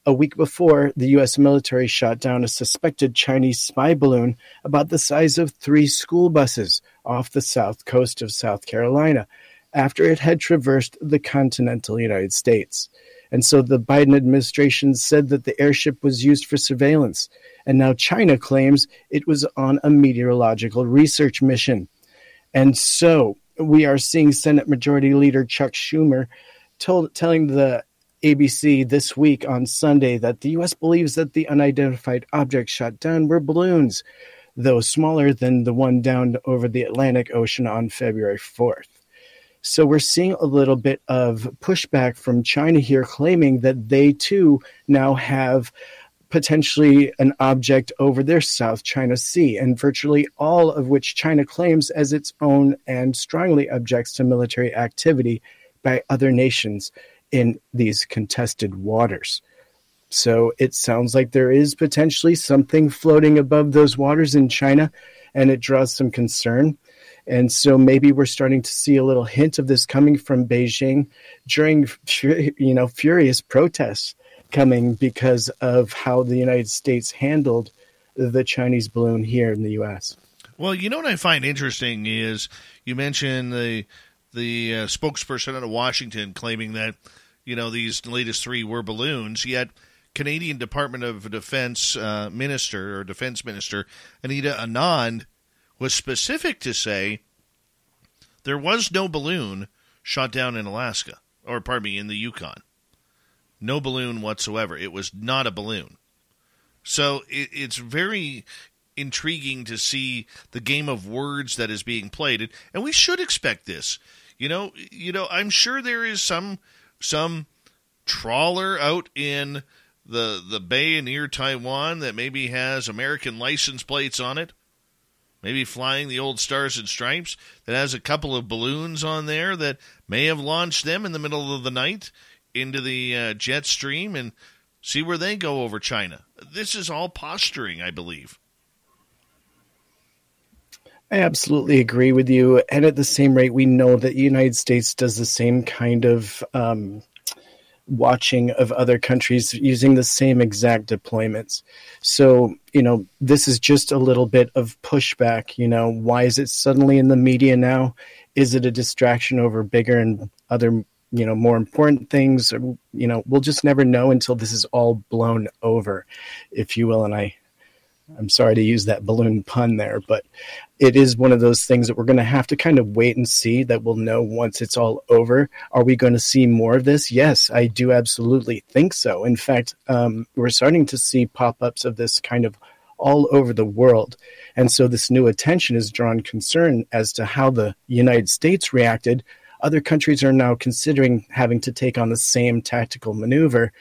A week before, the U.S. military shot down a suspected Chinese spy balloon about the size of three school buses off the south coast of South Carolina after it had traversed the continental United States. And so the Biden administration said that the airship was used for surveillance. And now China claims it was on a meteorological research mission. And so we are seeing Senate Majority Leader Chuck Schumer told, telling the ABC this week on Sunday that the U.S. believes that the unidentified objects shot down were balloons, though smaller than the one down over the Atlantic Ocean on February 4th. So we're seeing a little bit of pushback from China here, claiming that they too now have potentially an object over their South China Sea, and virtually all of which China claims as its own and strongly objects to military activity by other nations in these contested waters. So it sounds like there is potentially something floating above those waters in China, and it draws some concern. And so maybe we're starting to see a little hint of this coming from Beijing during, you know, furious protests coming because of how the United States handled the Chinese balloon here in the U.S. Well, you know what I find interesting is you mentioned the the uh, spokesperson out of Washington claiming that you know these latest three were balloons, yet Canadian Department of Defense uh, Minister or Defense Minister Anita Anand was specific to say there was no balloon shot down in Alaska, or pardon me, in the Yukon. No balloon whatsoever. It was not a balloon. So it, it's very intriguing to see the game of words that is being played, and we should expect this. You know, you know, I'm sure there is some some trawler out in the the bay near Taiwan that maybe has American license plates on it. Maybe flying the old stars and stripes that has a couple of balloons on there that may have launched them in the middle of the night into the uh, jet stream and see where they go over China. This is all posturing, I believe. I absolutely agree with you. And at the same rate, we know that the United States does the same kind of um, watching of other countries using the same exact deployments. So, you know, this is just a little bit of pushback. You know, why is it suddenly in the media now? Is it a distraction over bigger and other, you know, more important things? Or, you know, we'll just never know until this is all blown over, if you will. And I I'm sorry to use that balloon pun there, but it is one of those things that we're going to have to kind of wait and see that we'll know once it's all over. Are we going to see more of this? Yes, I do absolutely think so. In fact, um, we're starting to see pop ups of this kind of all over the world. And so this new attention has drawn concern as to how the United States reacted. Other countries are now considering having to take on the same tactical maneuver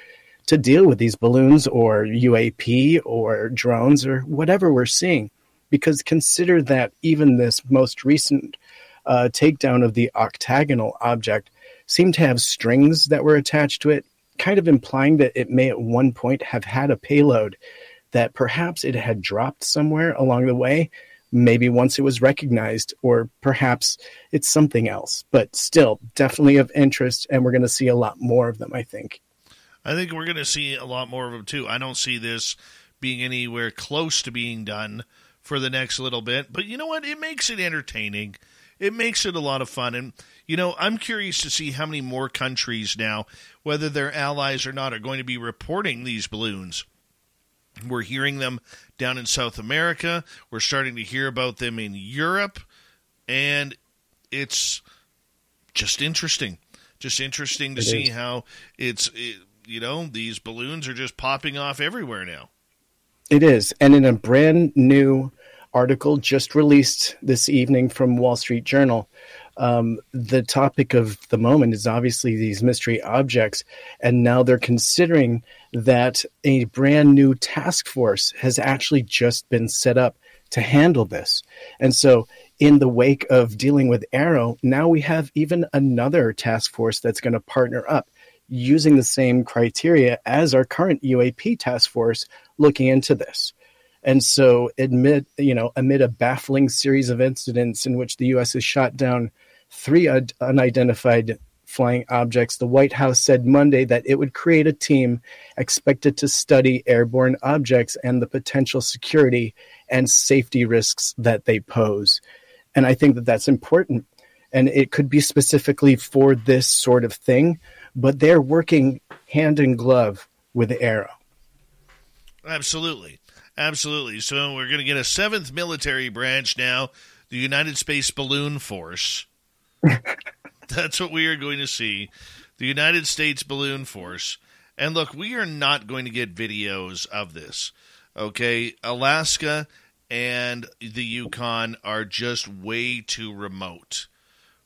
to deal with these balloons or UAP or drones or whatever we're seeing. Because consider that even this most recent uh, takedown of the octagonal object seemed to have strings that were attached to it, kind of implying that it may at one point have had a payload that perhaps it had dropped somewhere along the way, maybe once it was recognized, or perhaps it's something else. But still, definitely of interest, and we're going to see a lot more of them, I think. I think we're going to see a lot more of them too. I don't see this being anywhere close to being done for the next little bit, but you know what? It makes it entertaining. It makes it a lot of fun. And, you know, I'm curious to see how many more countries now, whether they're allies or not, are going to be reporting these balloons. We're hearing them down in South America. We're starting to hear about them in Europe. And it's just interesting. Just interesting to It see is. how it's, it, you know, these balloons are just popping off everywhere now. It is. And in a brand new article just released this evening from Wall Street Journal, um, the topic of the moment is obviously these mystery objects. And now they're considering that a brand new task force has actually just been set up to handle this. And so, in the wake of dealing with AARO, now we have even another task force that's going to partner up using the same criteria as our current UAP task force looking into this. And so, amid you know, amid a baffling series of incidents in which the U.S. has shot down three un- unidentified flying objects, the White House said Monday that it would create a team expected to study airborne objects and the potential security and safety risks that they pose. And I think that that's important. And it could be specifically for this sort of thing, but they're working hand in glove with AARO. Absolutely. Absolutely. So we're going to get a seventh military branch now, the United Space Balloon Force. That's what we are going to see. The United States Balloon Force. And look, we are not going to get videos of this. Okay? Alaska and the Yukon are just way too remote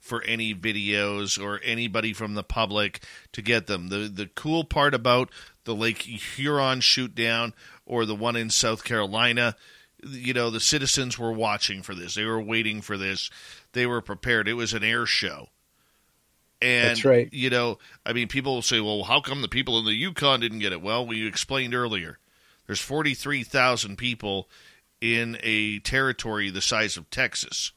for any videos or anybody from the public to get them. The the cool part about the Lake Huron shoot down or the one in South Carolina, you know, the citizens were watching for this. They were waiting for this. They were prepared. It was an air show. And That's right. you know, I mean people will say, "Well, how come the people in the Yukon didn't get it?" Well, we explained earlier. There's 43,000 people in a territory the size of Texas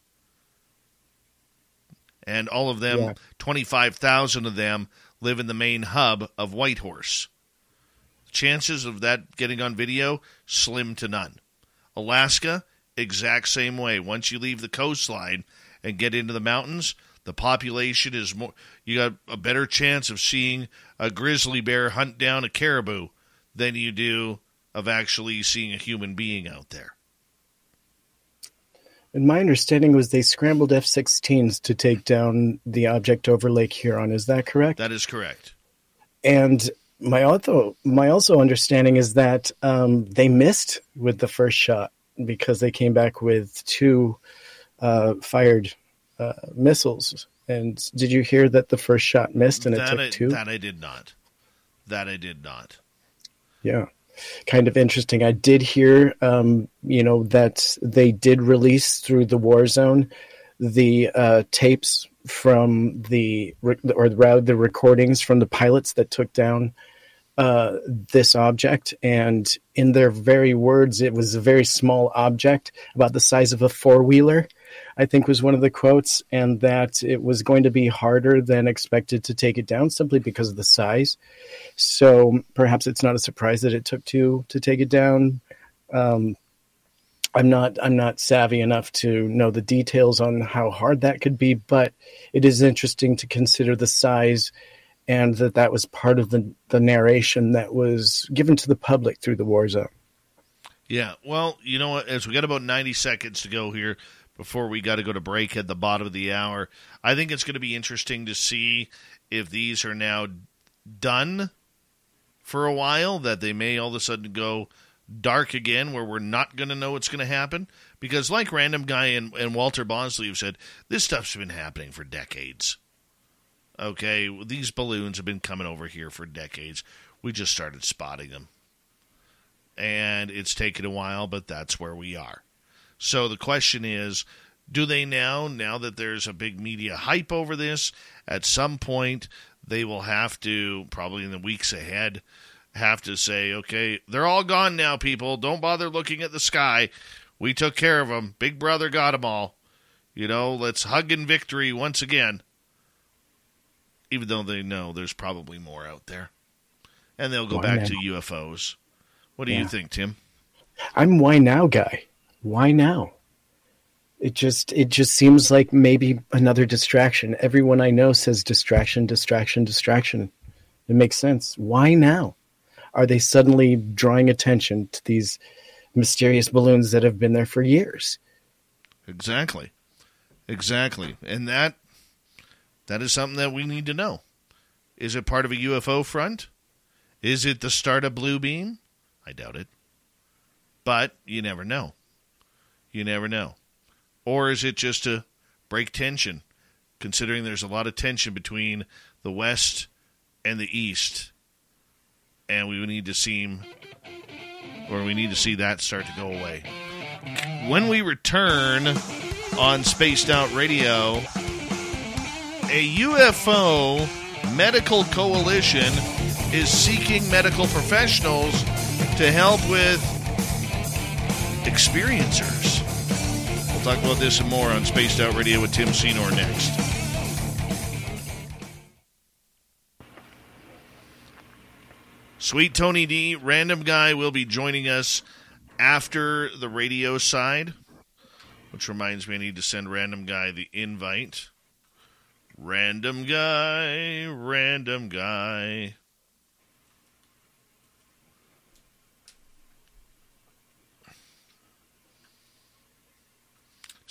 and all of them, Yeah. 25,000 of them, live in the main hub of Whitehorse. Chances of that getting on video, slim to none. Alaska, exact same way. Once you leave the coastline and get into the mountains, the population is more, you got a better chance of seeing a grizzly bear hunt down a caribou than you do of actually seeing a human being out there. And my understanding was they scrambled F 16s to take down the object over Lake Huron. Is that correct? That is correct. And my also my also understanding is that um, they missed with the first shot because they came back with two uh, fired uh, missiles. And did you hear that the first shot missed and it took I, two? that I did not. That I did not. Yeah. Kind of interesting. I did hear, um, you know, that they did release through the war zone the uh, tapes from the, or rather the recordings from the pilots that took down uh, this object. And in their very words, it was a very small object, about the size of a four wheeler. I think was one of the quotes, and that it was going to be harder than expected to take it down simply because of the size. So perhaps it's not a surprise that it took two to take it down. Um, I'm not I'm not savvy enough to know the details on how hard that could be, but it is interesting to consider the size and that that was part of the, the narration that was given to the public through the war zone. Yeah. Well, you know what? As we got about 90 seconds to go here before we got to go to break at the bottom of the hour, I think it's going to be interesting to see if these are now done for a while, that they may all of a sudden go dark again where we're not going to know what's going to happen. Because, like Random Guy and, and Walter Bosley have said, this stuff's been happening for decades. Okay, these balloons have been coming over here for decades. We just started spotting them. And it's taken a while, but that's where we are. So the question is do they now, now that there's a big media hype over this, at some point they will have to, probably in the weeks ahead, have to say, okay, they're all gone now, people. Don't bother looking at the sky. We took care of them. Big Brother got them all. You know, let's hug in victory once again. Even though they know there's probably more out there. And they'll go Why back now? to UFOs. What do you think, Tim? I'm why now guy. Why now? It just it just seems like maybe another distraction. Everyone I know says distraction, distraction, distraction. It makes sense. Why now? Are they suddenly drawing attention to these mysterious balloons that have been there for years? Exactly. Exactly. And that that is something that we need to know. Is it part of a UFO front? Is it the start of Blue Beam? I doubt it. But you never know. You never know. Or is it just to break tension, considering there's a lot of tension between the West and the East? And we need to see, or we need to see that start to go away. When we return on Spaced Out Radio, a UFO medical coalition is seeking medical professionals to help with experiencers. We'll talk about this and more on Spaced Out Radio with Tim Senor next. Sweet Tony D, random guy, will be joining us after the radio side, which reminds me I need to send random guy the invite. Random guy, random guy.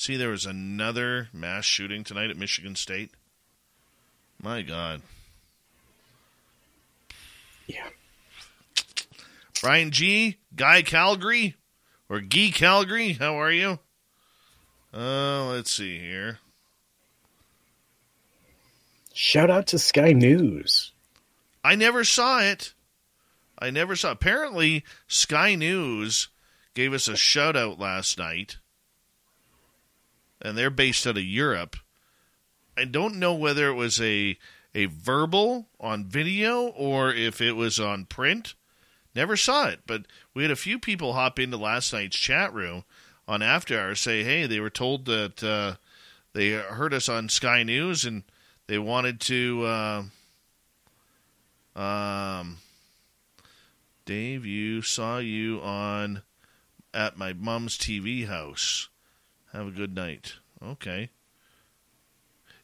See, there was another mass shooting tonight at Michigan State. My God. Yeah. Brian G, Guy Calgary, or Guy Calgary, how are you? Uh, let's see here. Shout out to Sky News. I never saw it. I never saw. Apparently, Sky News gave us a shout out last night, and they're based out of Europe. I don't know whether it was a a verbal on video or if it was on print. Never saw it, but we had a few people hop into last night's chat room on After Hours say, "Hey, they were told that uh, they heard us on Sky News and they wanted to." Uh, um, Dave, you saw you on at my mom's TV house. Have a good night. Okay.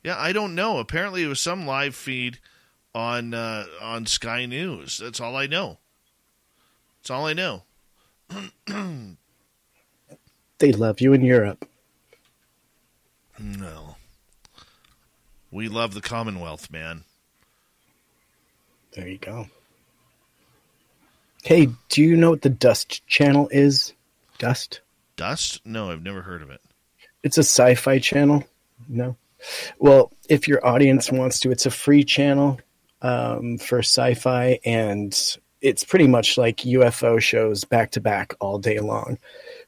Yeah, I don't know. Apparently, it was some live feed on uh, on Sky News. That's all I know. That's all I know. They love you in Europe. no, we love the Commonwealth, man. There you go. Hey, do you know what the Dust channel is? Dust? Dust? No, I've never heard of it. It's a sci fi channel. No. Well, if your audience wants to, it's a free channel um, for sci fi, and it's pretty much like UFO shows back to back all day long.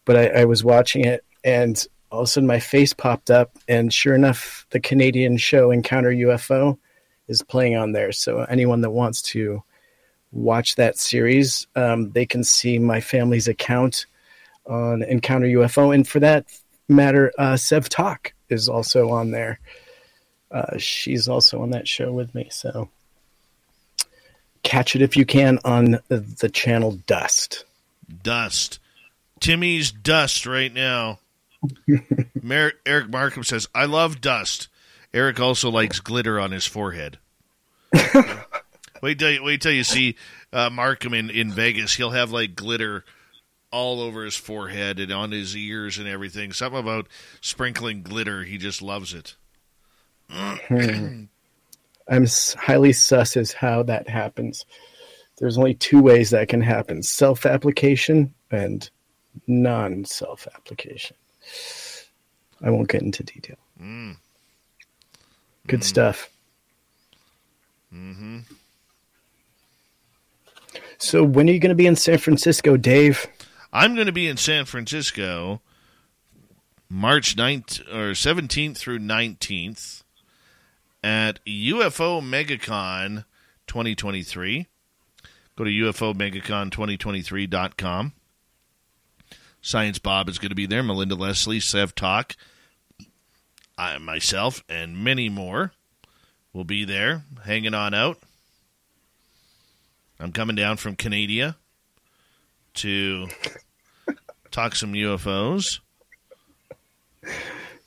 But I, I was watching it, and all of a sudden my face popped up, and sure enough, the Canadian show Encounter UFO is playing on there. So anyone that wants to watch that series, um, they can see my family's account on Encounter UFO, and for that matter, uh, Sev Talk is also on there. Uh, she's also on that show with me, so catch it if you can on the, channel Dust. Dust. Timmy's dust right now. Mer- Eric Markham says, I love dust. Eric also likes glitter on his forehead. wait till you, wait till you see uh, Markham in, in Vegas. He'll have like glitter all over his forehead and on his ears and everything. Something about sprinkling glitter. He just loves it. Hmm. I'm highly sus as how that happens. There's only two ways that can happen self application and non self application. I won't get into detail. Mm. Good stuff. hmm So, when are you going to be in San Francisco, Dave? I'm going to be in San Francisco March 9th or 17th through 19th at UFO MegaCon 2023. Go to UFOMegaCon2023.com. Science Bob is going to be there. Melinda Leslie, Sev Talk, I myself, and many more will be there hanging on out. I'm coming down from Canada to talk some UFOs.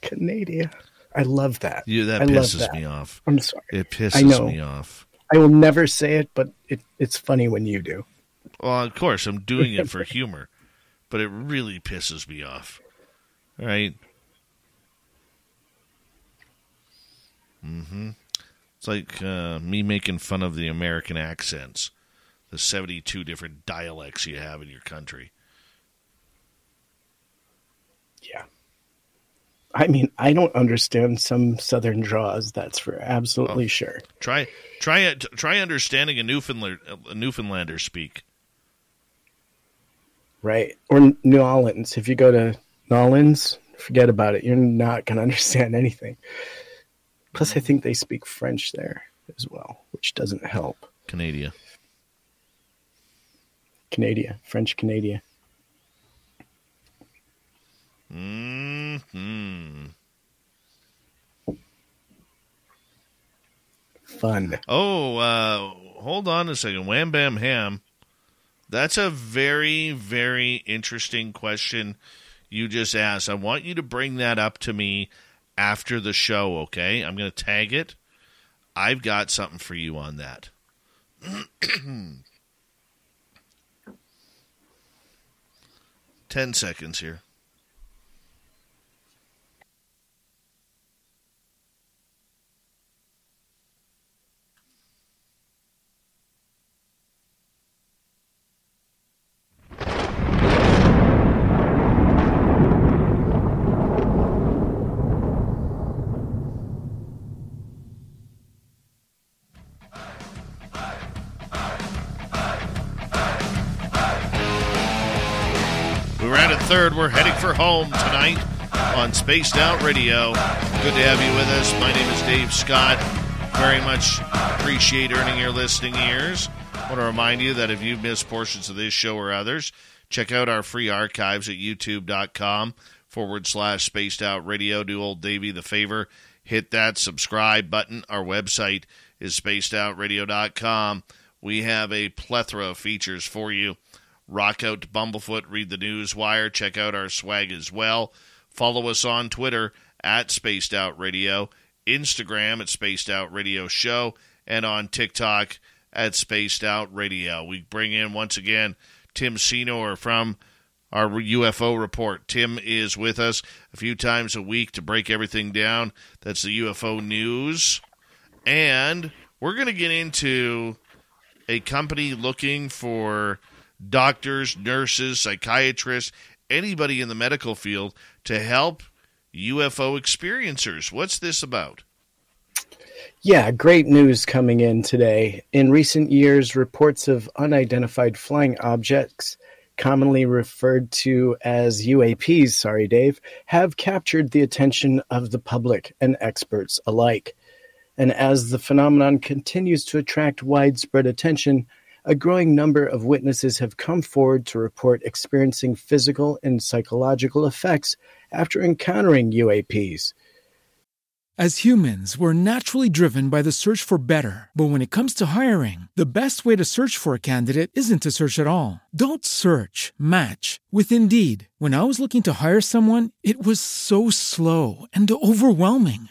Canada. I love that. You that I pisses that. me off. I'm sorry. It pisses me off. I will never say it, but it, it's funny when you do. Well, of course, I'm doing it for humor, but it really pisses me off. All right. Mm-hmm. It's like uh, me making fun of the American accents, the 72 different dialects you have in your country. Yeah. I mean, I don't understand some southern draws. That's for absolutely Oh. sure. Try, try. Try understanding a Newfoundlander, a Newfoundlander speak. Right. Or New Orleans. If you go to New Orleans, forget about it. You're not going to understand anything. Plus, I mm. think they speak French there as well, which doesn't help. Canada. Canada, French Canada. Hmm. Fun. Oh, uh, hold on a second. Wham Bam Ham. That's a very, very interesting question you just asked. I want you to bring that up to me after the show, okay? I'm going to tag it. I've got something for you on that. Ten seconds here. We were at third. We're heading for home tonight on Spaced Out Radio. Good to have you with us. My name is Dave Scott. Very much appreciate earning your listening ears. want to remind you that if you've missed portions of this show or others, check out our free archives at youtube.com forward slash spaced out radio. Do old Davey the favor. Hit that subscribe button. Our website is spacedoutradio.com. We have a plethora of features for you. Rock out to Bumblefoot, read the news wire, check out our swag as well. Follow us on Twitter at Spaced Out Radio, Instagram at Spaced Out Radio Show, and on TikTok at Spaced Out Radio. We bring in once again Tim Senor from our UFO report. Tim is with us a few times a week to break everything down. That's the UFO news. And we're going to get into a company looking for doctors, nurses, psychiatrists, anybody in the medical field to help UFO experiencers. What's this about? Yeah, great news coming in today. In recent years, reports of unidentified flying objects, commonly referred to as UAPs, sorry, Dave, have captured the attention of the public and experts alike. And as the phenomenon continues to attract widespread attention, a growing number of witnesses have come forward to report experiencing physical and psychological effects after encountering UAPs. As humans, we're naturally driven by the search for better. But when it comes to hiring, the best way to search for a candidate isn't to search at all. Don't search, match with Indeed. When I was looking to hire someone, it was so slow and overwhelming.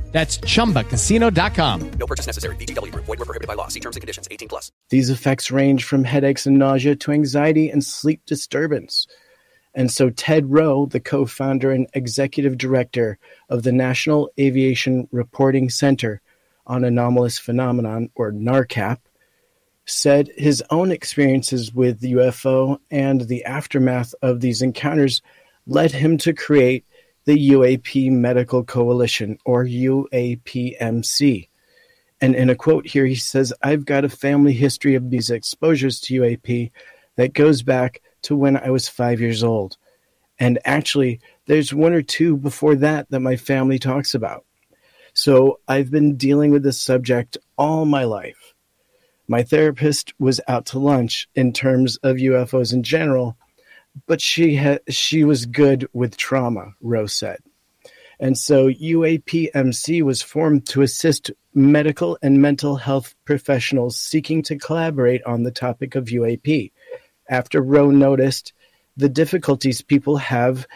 That's chumbacasino.com. No purchase necessary. VGW Group. Void were prohibited by law. See terms and conditions. 18 plus. These effects range from headaches and nausea to anxiety and sleep disturbance. And so, Ted Roe, the co founder and executive director of the National Aviation Reporting Center on Anomalous Phenomenon, or NARCAP, said his own experiences with the UFO and the aftermath of these encounters led him to create the UAP Medical Coalition, or UAPMC. And in a quote here, he says, I've got a family history of these exposures to UAP that goes back to when I was five years old. And actually, there's one or two before that that my family talks about. So I've been dealing with this subject all my life. My therapist was out to lunch in terms of UFOs in general, but she had she was good with trauma, Roe said. And so UAPMC was formed to assist medical and mental health professionals seeking to collaborate on the topic of UAP. After Roe noticed the difficulties people have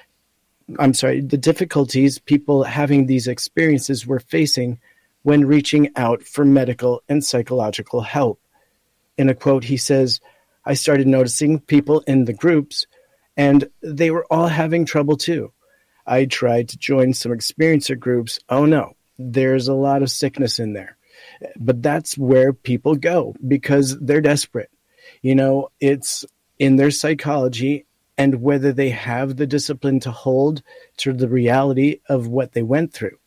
I'm sorry, the difficulties people having these experiences were facing when reaching out for medical and psychological help. In a quote, he says, I started noticing people in the groups and they were all having trouble too. I tried to join some experiencer groups. Oh no, there's a lot of sickness in there. But that's where people go because they're desperate. You know, it's in their psychology and whether they have the discipline to hold to the reality of what they went through.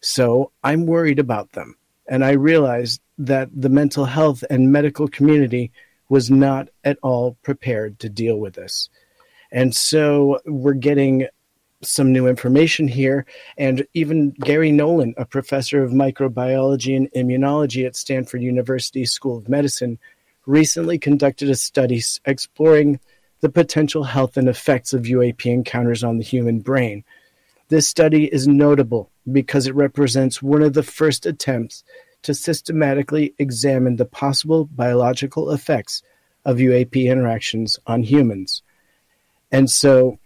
So I'm worried about them. And I realized that the mental health and medical community was not at all prepared to deal with this. And so we're getting some new information here. And even Gary Nolan, a professor of microbiology and immunology at Stanford University School of Medicine, recently conducted a study exploring the potential health and effects of UAP encounters on the human brain. This study is notable because it represents one of the first attempts to systematically examine the possible biological effects of UAP interactions on humans. And so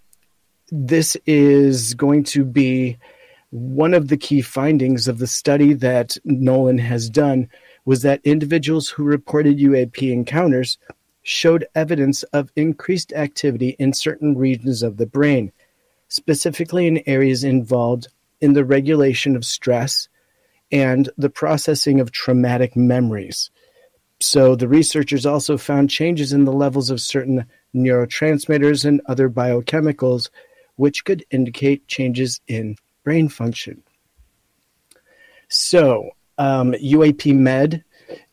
this is going to be one of the key findings of the study that Nolan has done was that individuals who reported UAP encounters showed evidence of increased activity in certain regions of the brain, specifically in areas involved in the regulation of stress and the processing of traumatic memories. So the researchers also found changes in the levels of certain neurotransmitters and other biochemicals, which could indicate changes in brain function. So, um, UAP Med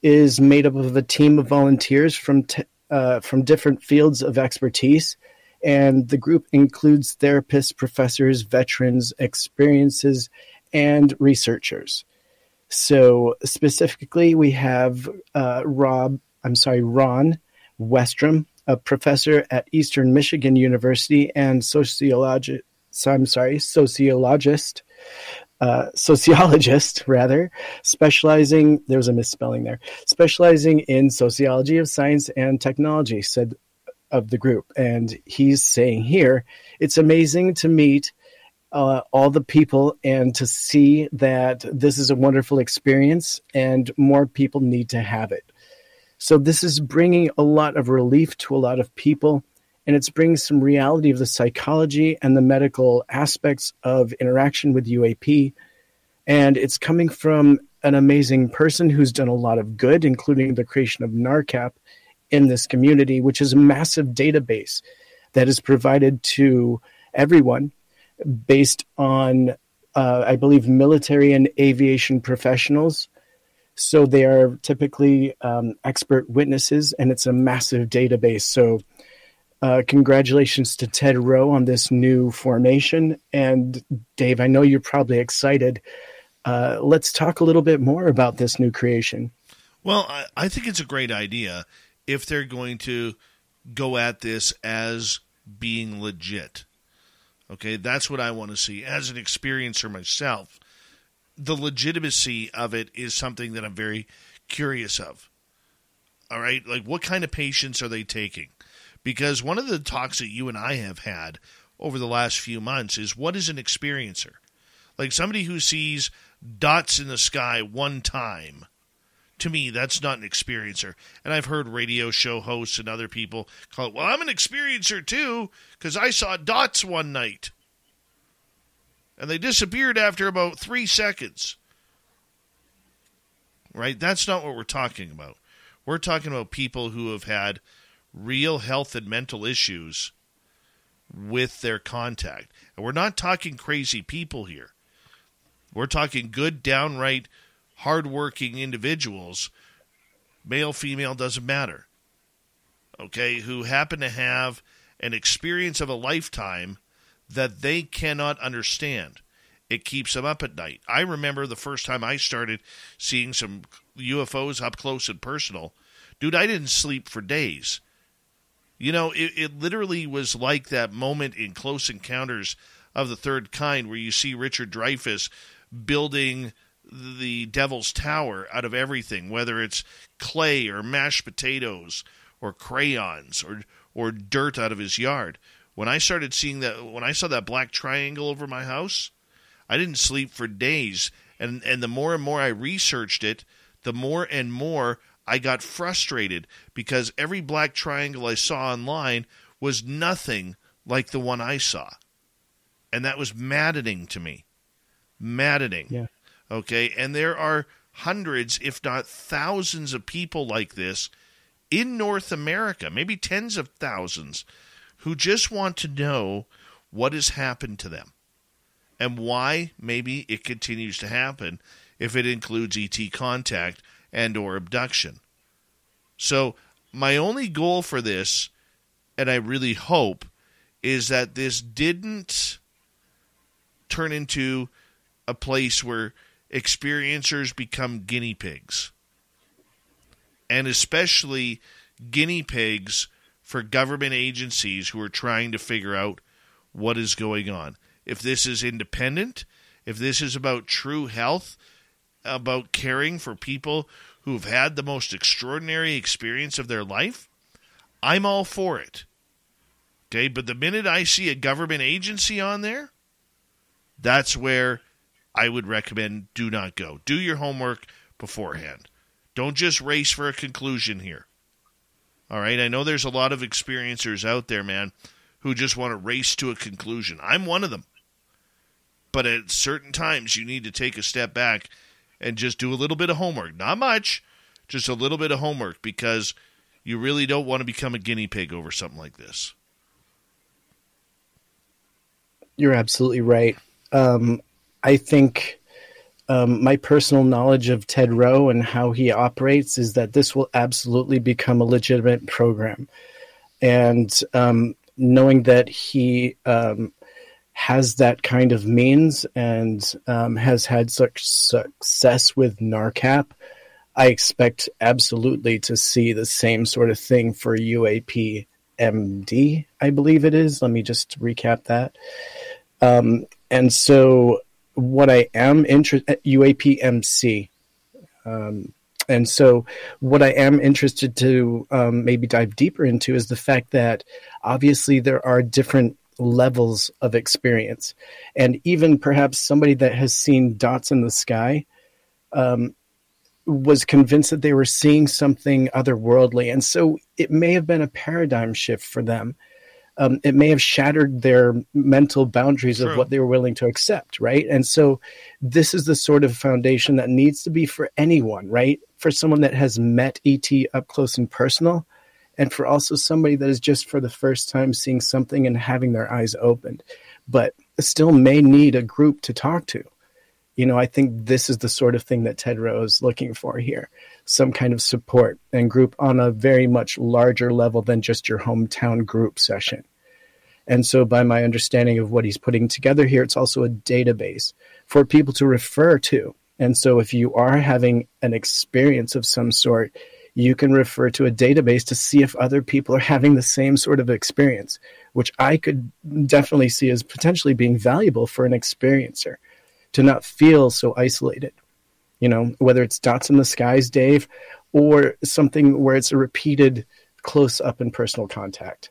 is made up of a team of volunteers from t- uh, from different fields of expertise, and the group includes therapists, professors, veterans, experiences, and researchers. So specifically, we have uh, Rob. I'm sorry, Ron Westrum, a professor at Eastern Michigan University and sociologist. I'm sorry, sociologist, uh, sociologist rather, specializing. There was a misspelling there. Specializing in sociology of science and technology, said of the group, and he's saying here, it's amazing to meet uh, all the people and to see that this is a wonderful experience and more people need to have it. So this is bringing a lot of relief to a lot of people, and it's bringing some reality of the psychology and the medical aspects of interaction with UAP. And it's coming from an amazing person who's done a lot of good, including the creation of NARCAP in this community, which is a massive database that is provided to everyone based on, uh, I believe, military and aviation professionals. So they are typically um, expert witnesses, and it's a massive database. So, uh, congratulations to Ted Roe on this new formation. And Dave, I know you're probably excited. Uh, let's talk a little bit more about this new creation. Well, I, I think it's a great idea if they're going to go at this as being legit. Okay, that's what I want to see as an experiencer myself. The legitimacy of it is something that I'm very curious of. All right, like what kind of patients are they taking? Because one of the talks that you and I have had over the last few months is what is an experiencer? Like somebody who sees dots in the sky one time. To me, that's not an experiencer. And I've heard radio show hosts and other people call it, well, I'm an experiencer too, because I saw dots one night. And they disappeared after about three seconds. Right? That's not what we're talking about. We're talking about people who have had real health and mental issues with their contact. And we're not talking crazy people here. We're talking good, downright, hardworking individuals, male, female, doesn't matter, okay, who happen to have an experience of a lifetime that they cannot understand. It keeps them up at night. I remember the first time I started seeing some UFOs up close and personal. Dude, I didn't sleep for days. You know, it, it literally was like that moment in Close Encounters of the Third Kind where you see Richard Dreyfuss building the Devil's Tower out of everything, whether it's clay or mashed potatoes or crayons or or dirt out of his yard. When I started seeing that, when I saw that black triangle over my house, I didn't sleep for days. And and the more and more I researched it, the more and more I got frustrated because every black triangle I saw online was nothing like the one I saw. And that was maddening to me maddening. Yeah. Okay. And there are hundreds, if not thousands, of people like this in North America, maybe tens of thousands, who just want to know what has happened to them and why maybe it continues to happen if it includes ET contact and or abduction. So my only goal for this and I really hope is that this didn't turn into a place where experiencers become guinea pigs. And especially guinea pigs for government agencies who are trying to figure out what is going on. If this is independent, if this is about true health, about caring for people who've had the most extraordinary experience of their life, I'm all for it. Okay, but the minute I see a government agency on there, that's where I would recommend do not go. Do your homework beforehand. Don't just race for a conclusion here. All right, I know there's a lot of experiencers out there, man, who just want to race to a conclusion. I'm one of them. But at certain times, you need to take a step back and just do a little bit of homework. Not much, just a little bit of homework because you really don't want to become a guinea pig over something like this. You're absolutely right. Um, I think um, my personal knowledge of Ted Roe and how he operates is that this will absolutely become a legitimate program. And um, knowing that he um, has that kind of means and um, has had such success with NARCAP, I expect absolutely to see the same sort of thing for UAP MD, I believe it is. Let me just recap that. Um, and so what I am interested UAPMC. Um, and so, what I am interested to um, maybe dive deeper into is the fact that obviously there are different levels of experience, and even perhaps somebody that has seen dots in the sky, um, was convinced that they were seeing something otherworldly. And so it may have been a paradigm shift for them. Um, it may have shattered their mental boundaries True. of what they were willing to accept, right? And so this is the sort of foundation that needs to be for anyone, right? For someone that has met ET up close and personal, and for also somebody that is just for the first time seeing something and having their eyes opened, but still may need a group to talk to you know, I think this is the sort of thing that Ted Roe is looking for here some kind of support and group on a very much larger level than just your hometown group session. And so, by my understanding of what he's putting together here, it's also a database for people to refer to. And so, if you are having an experience of some sort, you can refer to a database to see if other people are having the same sort of experience, which I could definitely see as potentially being valuable for an experiencer to not feel so isolated. You know, whether it's dots in the skies, Dave, or something where it's a repeated close up and personal contact.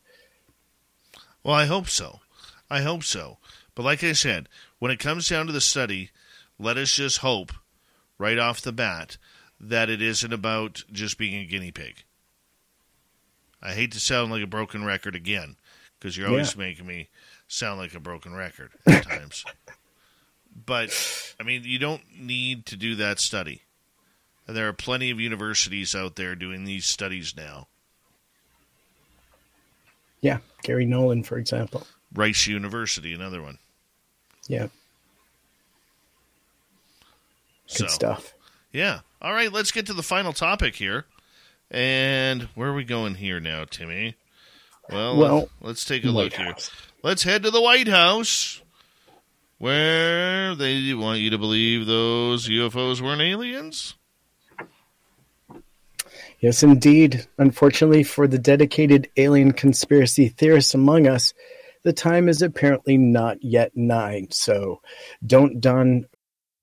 Well, I hope so. I hope so. But like I said, when it comes down to the study, let us just hope right off the bat that it isn't about just being a guinea pig. I hate to sound like a broken record again because you're always Yeah. making me sound like a broken record at times. But I mean, you don't need to do that study. And there are plenty of universities out there doing these studies now. Yeah, Gary Nolan, for example. Rice University, another one. Yeah, So, good stuff. Yeah. All right, let's get to the final topic here. And where are we going here now, Timmy? Well, Well, let's take a look here. Let's head to the White House, where they want you to believe those UFOs weren't aliens. Yes, indeed. Unfortunately, for the dedicated alien conspiracy theorists among us, the time is apparently not yet nigh. So don't don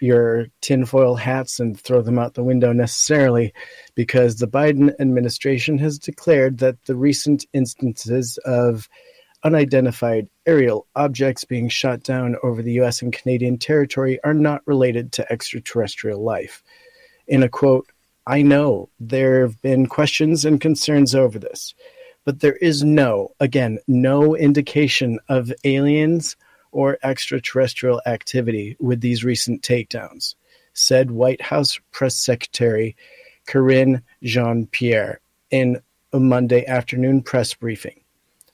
Your tinfoil hats and throw them out the window necessarily, because the Biden administration has declared that the recent instances of unidentified aerial objects being shot down over the US and Canadian territory are not related to extraterrestrial life. In a quote, I know there have been questions and concerns over this, but there is no, again, no indication of aliens or extraterrestrial activity with these recent takedowns, said White House Press Secretary Karine Jean Pierre in a Monday afternoon press briefing.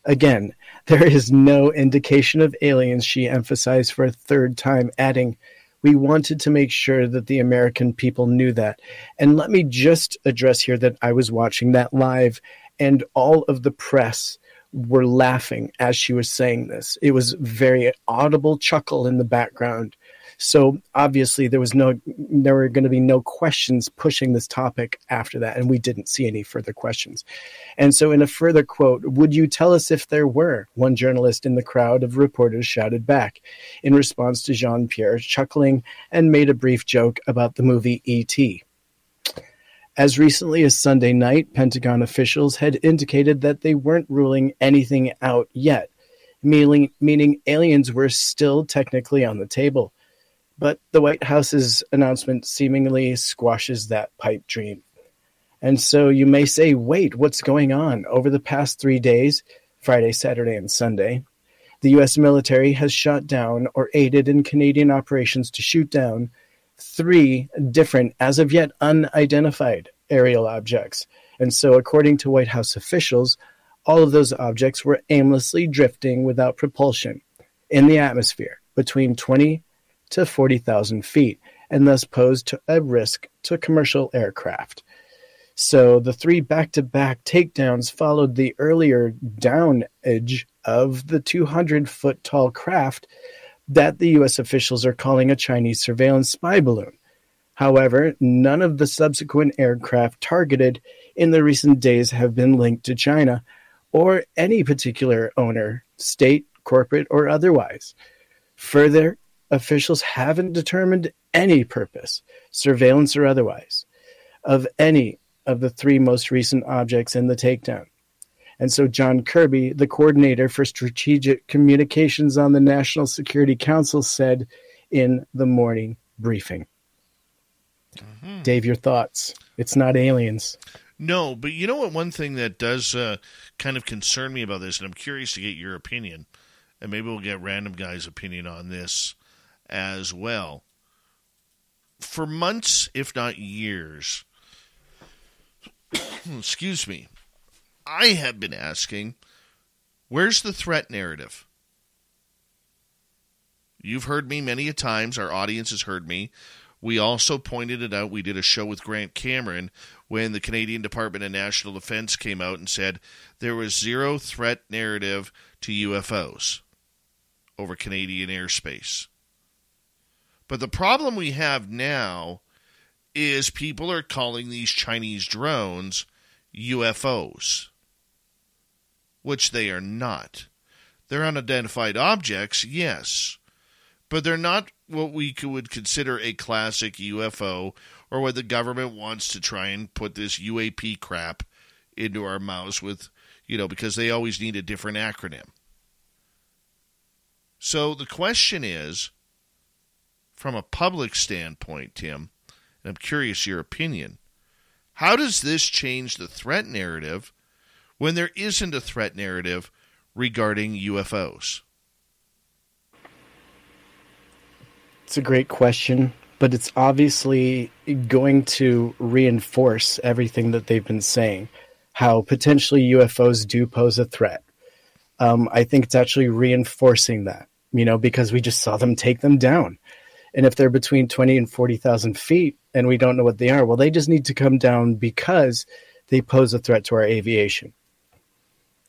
Again, there is no indication of aliens, she emphasized for a third time, adding, We wanted to make sure that the American people knew that. And let me just address here that I was watching that live, and all of the press were laughing as she was saying this. It was very audible chuckle in the background. So obviously there was no there were going to be no questions pushing this topic after that and we didn't see any further questions. And so in a further quote, would you tell us if there were? One journalist in the crowd of reporters shouted back in response to Jean-Pierre chuckling and made a brief joke about the movie E.T. As recently as Sunday night, Pentagon officials had indicated that they weren't ruling anything out yet, meaning, meaning aliens were still technically on the table. But the White House's announcement seemingly squashes that pipe dream. And so you may say, wait, what's going on? Over the past three days, Friday, Saturday, and Sunday, the U.S. military has shot down or aided in Canadian operations to shoot down three different, as of yet unidentified, aerial objects. And so, according to White House officials, all of those objects were aimlessly drifting without propulsion in the atmosphere between 20 to 40,000 feet and thus posed a risk to commercial aircraft. So the three back to back takedowns followed the earlier down edge of the 200 foot tall craft that the US officials are calling a Chinese surveillance spy balloon. However, none of the subsequent aircraft targeted in the recent days have been linked to China or any particular owner, state, corporate, or otherwise. Further, officials haven't determined any purpose, surveillance or otherwise, of any of the three most recent objects in the takedown. And so, John Kirby, the coordinator for strategic communications on the National Security Council, said in the morning briefing. Mm-hmm. Dave, your thoughts? It's not aliens. No, but you know what? One thing that does uh, kind of concern me about this, and I'm curious to get your opinion, and maybe we'll get Random Guy's opinion on this as well. For months, if not years, excuse me, I have been asking, where's the threat narrative? You've heard me many a times. Our audience has heard me. We also pointed it out. We did a show with Grant Cameron when the Canadian Department of National Defense came out and said there was zero threat narrative to UFOs over Canadian airspace. But the problem we have now is people are calling these Chinese drones UFOs, which they are not. They're unidentified objects, yes, but they're not what we would consider a classic UFO or what the government wants to try and put this UAP crap into our mouths with, you know, because they always need a different acronym. So the question is from a public standpoint, Tim, and I'm curious your opinion. How does this change the threat narrative when there isn't a threat narrative regarding UFOs? It's a great question, but it's obviously going to reinforce everything that they've been saying. How potentially UFOs do pose a threat. Um, I think it's actually reinforcing that, you know, because we just saw them take them down. And if they're between 20 and 40,000 feet and we don't know what they are, well, they just need to come down because they pose a threat to our aviation.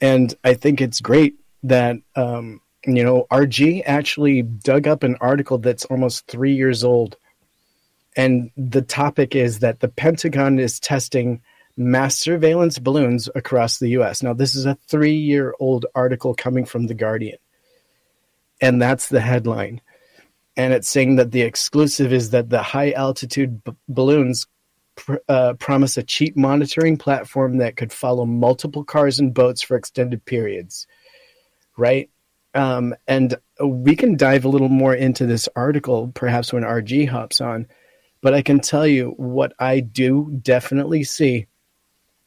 And I think it's great that, um, you know, RG actually dug up an article that's almost three years old. And the topic is that the Pentagon is testing mass surveillance balloons across the US. Now, this is a three year old article coming from The Guardian. And that's the headline and it's saying that the exclusive is that the high altitude b- balloons pr- uh, promise a cheap monitoring platform that could follow multiple cars and boats for extended periods, right? Um, and we can dive a little more into this article perhaps when RG hops on. But I can tell you what I do definitely see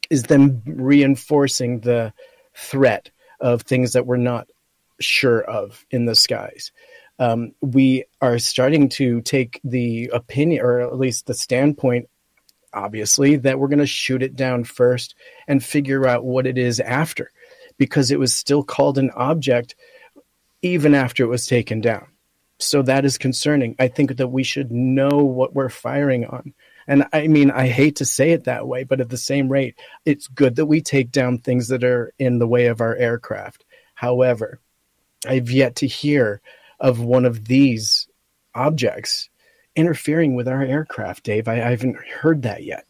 is them reinforcing the threat of things that we're not sure of in the skies um, we are starting to take the opinion, or at least the standpoint, obviously, that we're going to shoot it down first and figure out what it is after, because it was still called an object even after it was taken down. So that is concerning. I think that we should know what we're firing on. And I mean, I hate to say it that way, but at the same rate, it's good that we take down things that are in the way of our aircraft. However, I've yet to hear of one of these objects interfering with our aircraft, Dave. I, I haven't heard that yet.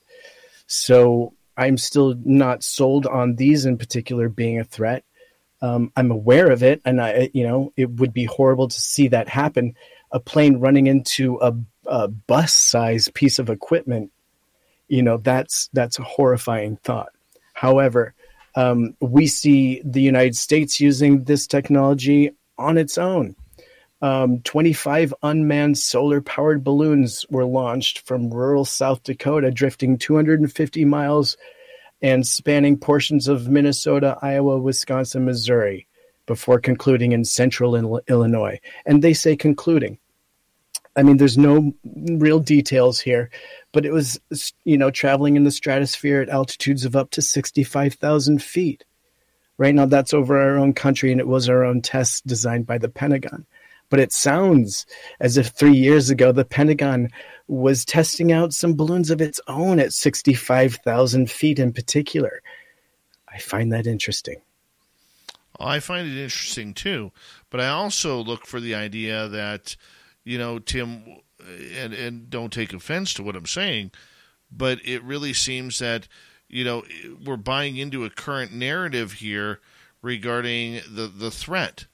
So I'm still not sold on these in particular being a threat. Um, I'm aware of it, and I, you know, it would be horrible to see that happen. A plane running into a, a bus-sized piece of equipment you know that's that's a horrifying thought. However, um, we see the United States using this technology on its own. Um, 25 unmanned solar powered balloons were launched from rural South Dakota, drifting 250 miles and spanning portions of Minnesota, Iowa, Wisconsin, Missouri, before concluding in central Illinois. And they say concluding. I mean, there's no real details here, but it was, you know, traveling in the stratosphere at altitudes of up to 65,000 feet. Right now, that's over our own country, and it was our own test designed by the Pentagon. But it sounds as if three years ago, the Pentagon was testing out some balloons of its own at 65,000 feet in particular. I find that interesting. I find it interesting too, but I also look for the idea that, you know, Tim, and and don't take offense to what I'm saying, but it really seems that, you know, we're buying into a current narrative here regarding the the threat,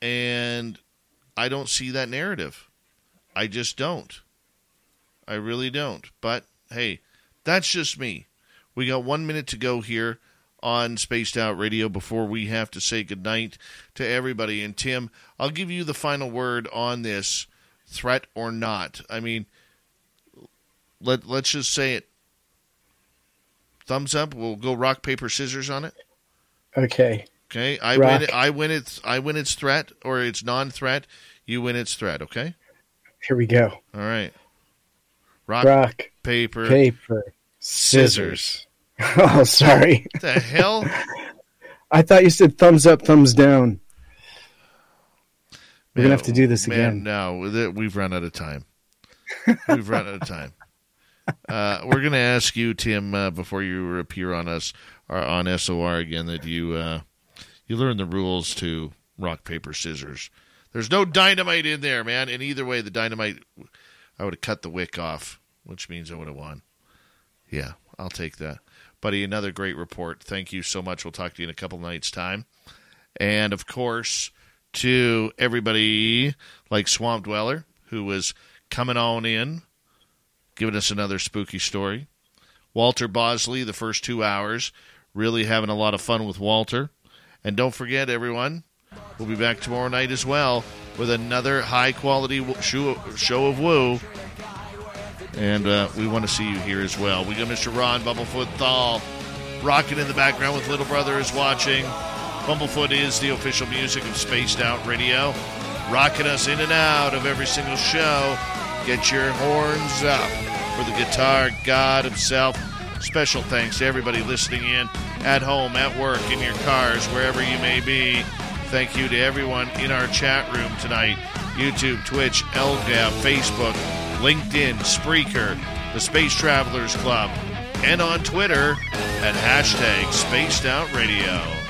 and I don't see that narrative. I just don't. I really don't. But hey, that's just me. We got one minute to go here on Spaced Out Radio before we have to say goodnight to everybody. And Tim, I'll give you the final word on this threat or not. I mean, let let's just say it. Thumbs up. We'll go rock paper scissors on it. Okay. Okay. I Rock. win. It, I win its. I win its threat or its non-threat. You win its threat. Okay. Here we go. All right. Rock, Rock, paper, paper, scissors. oh, sorry. What the hell? I thought you said thumbs up, thumbs down. We're gonna have to do this Man, again. No, we've run out of time. We've run out of time. Uh, we're going to ask you, Tim, uh, before you appear on us or on SOR again, that you uh, you learn the rules to rock paper scissors. There's no dynamite in there, man. And either way, the dynamite, I would have cut the wick off, which means I would have won. Yeah, I'll take that, buddy. Another great report. Thank you so much. We'll talk to you in a couple nights' time. And of course, to everybody like Swamp Dweller, who was coming on in, giving us another spooky story. Walter Bosley, the first two hours, really having a lot of fun with Walter. And don't forget, everyone, we'll be back tomorrow night as well with another high quality show, of Woo. And uh, we want to see you here as well. We got Mr. Ron Bumblefoot Thal rocking in the background with Little Brother is watching. Bumblefoot is the official music of Spaced Out Radio, rocking us in and out of every single show. Get your horns up for the guitar god himself. Special thanks to everybody listening in at home, at work, in your cars, wherever you may be. Thank you to everyone in our chat room tonight YouTube, Twitch, LGAB, Facebook, LinkedIn, Spreaker, the Space Travelers Club, and on Twitter at hashtag Spaced Out Radio.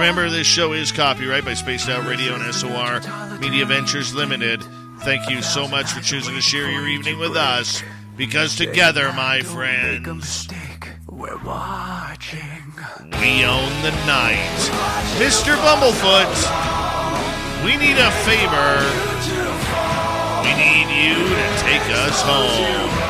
Remember, this show is copyright by Spaced Out Radio and SOR Media Ventures Limited. Thank you so much for choosing to share your evening with us, because together, my friends, We're watching. we own the night. Mr. Bumblefoot, we need a favor. We need you to take us home.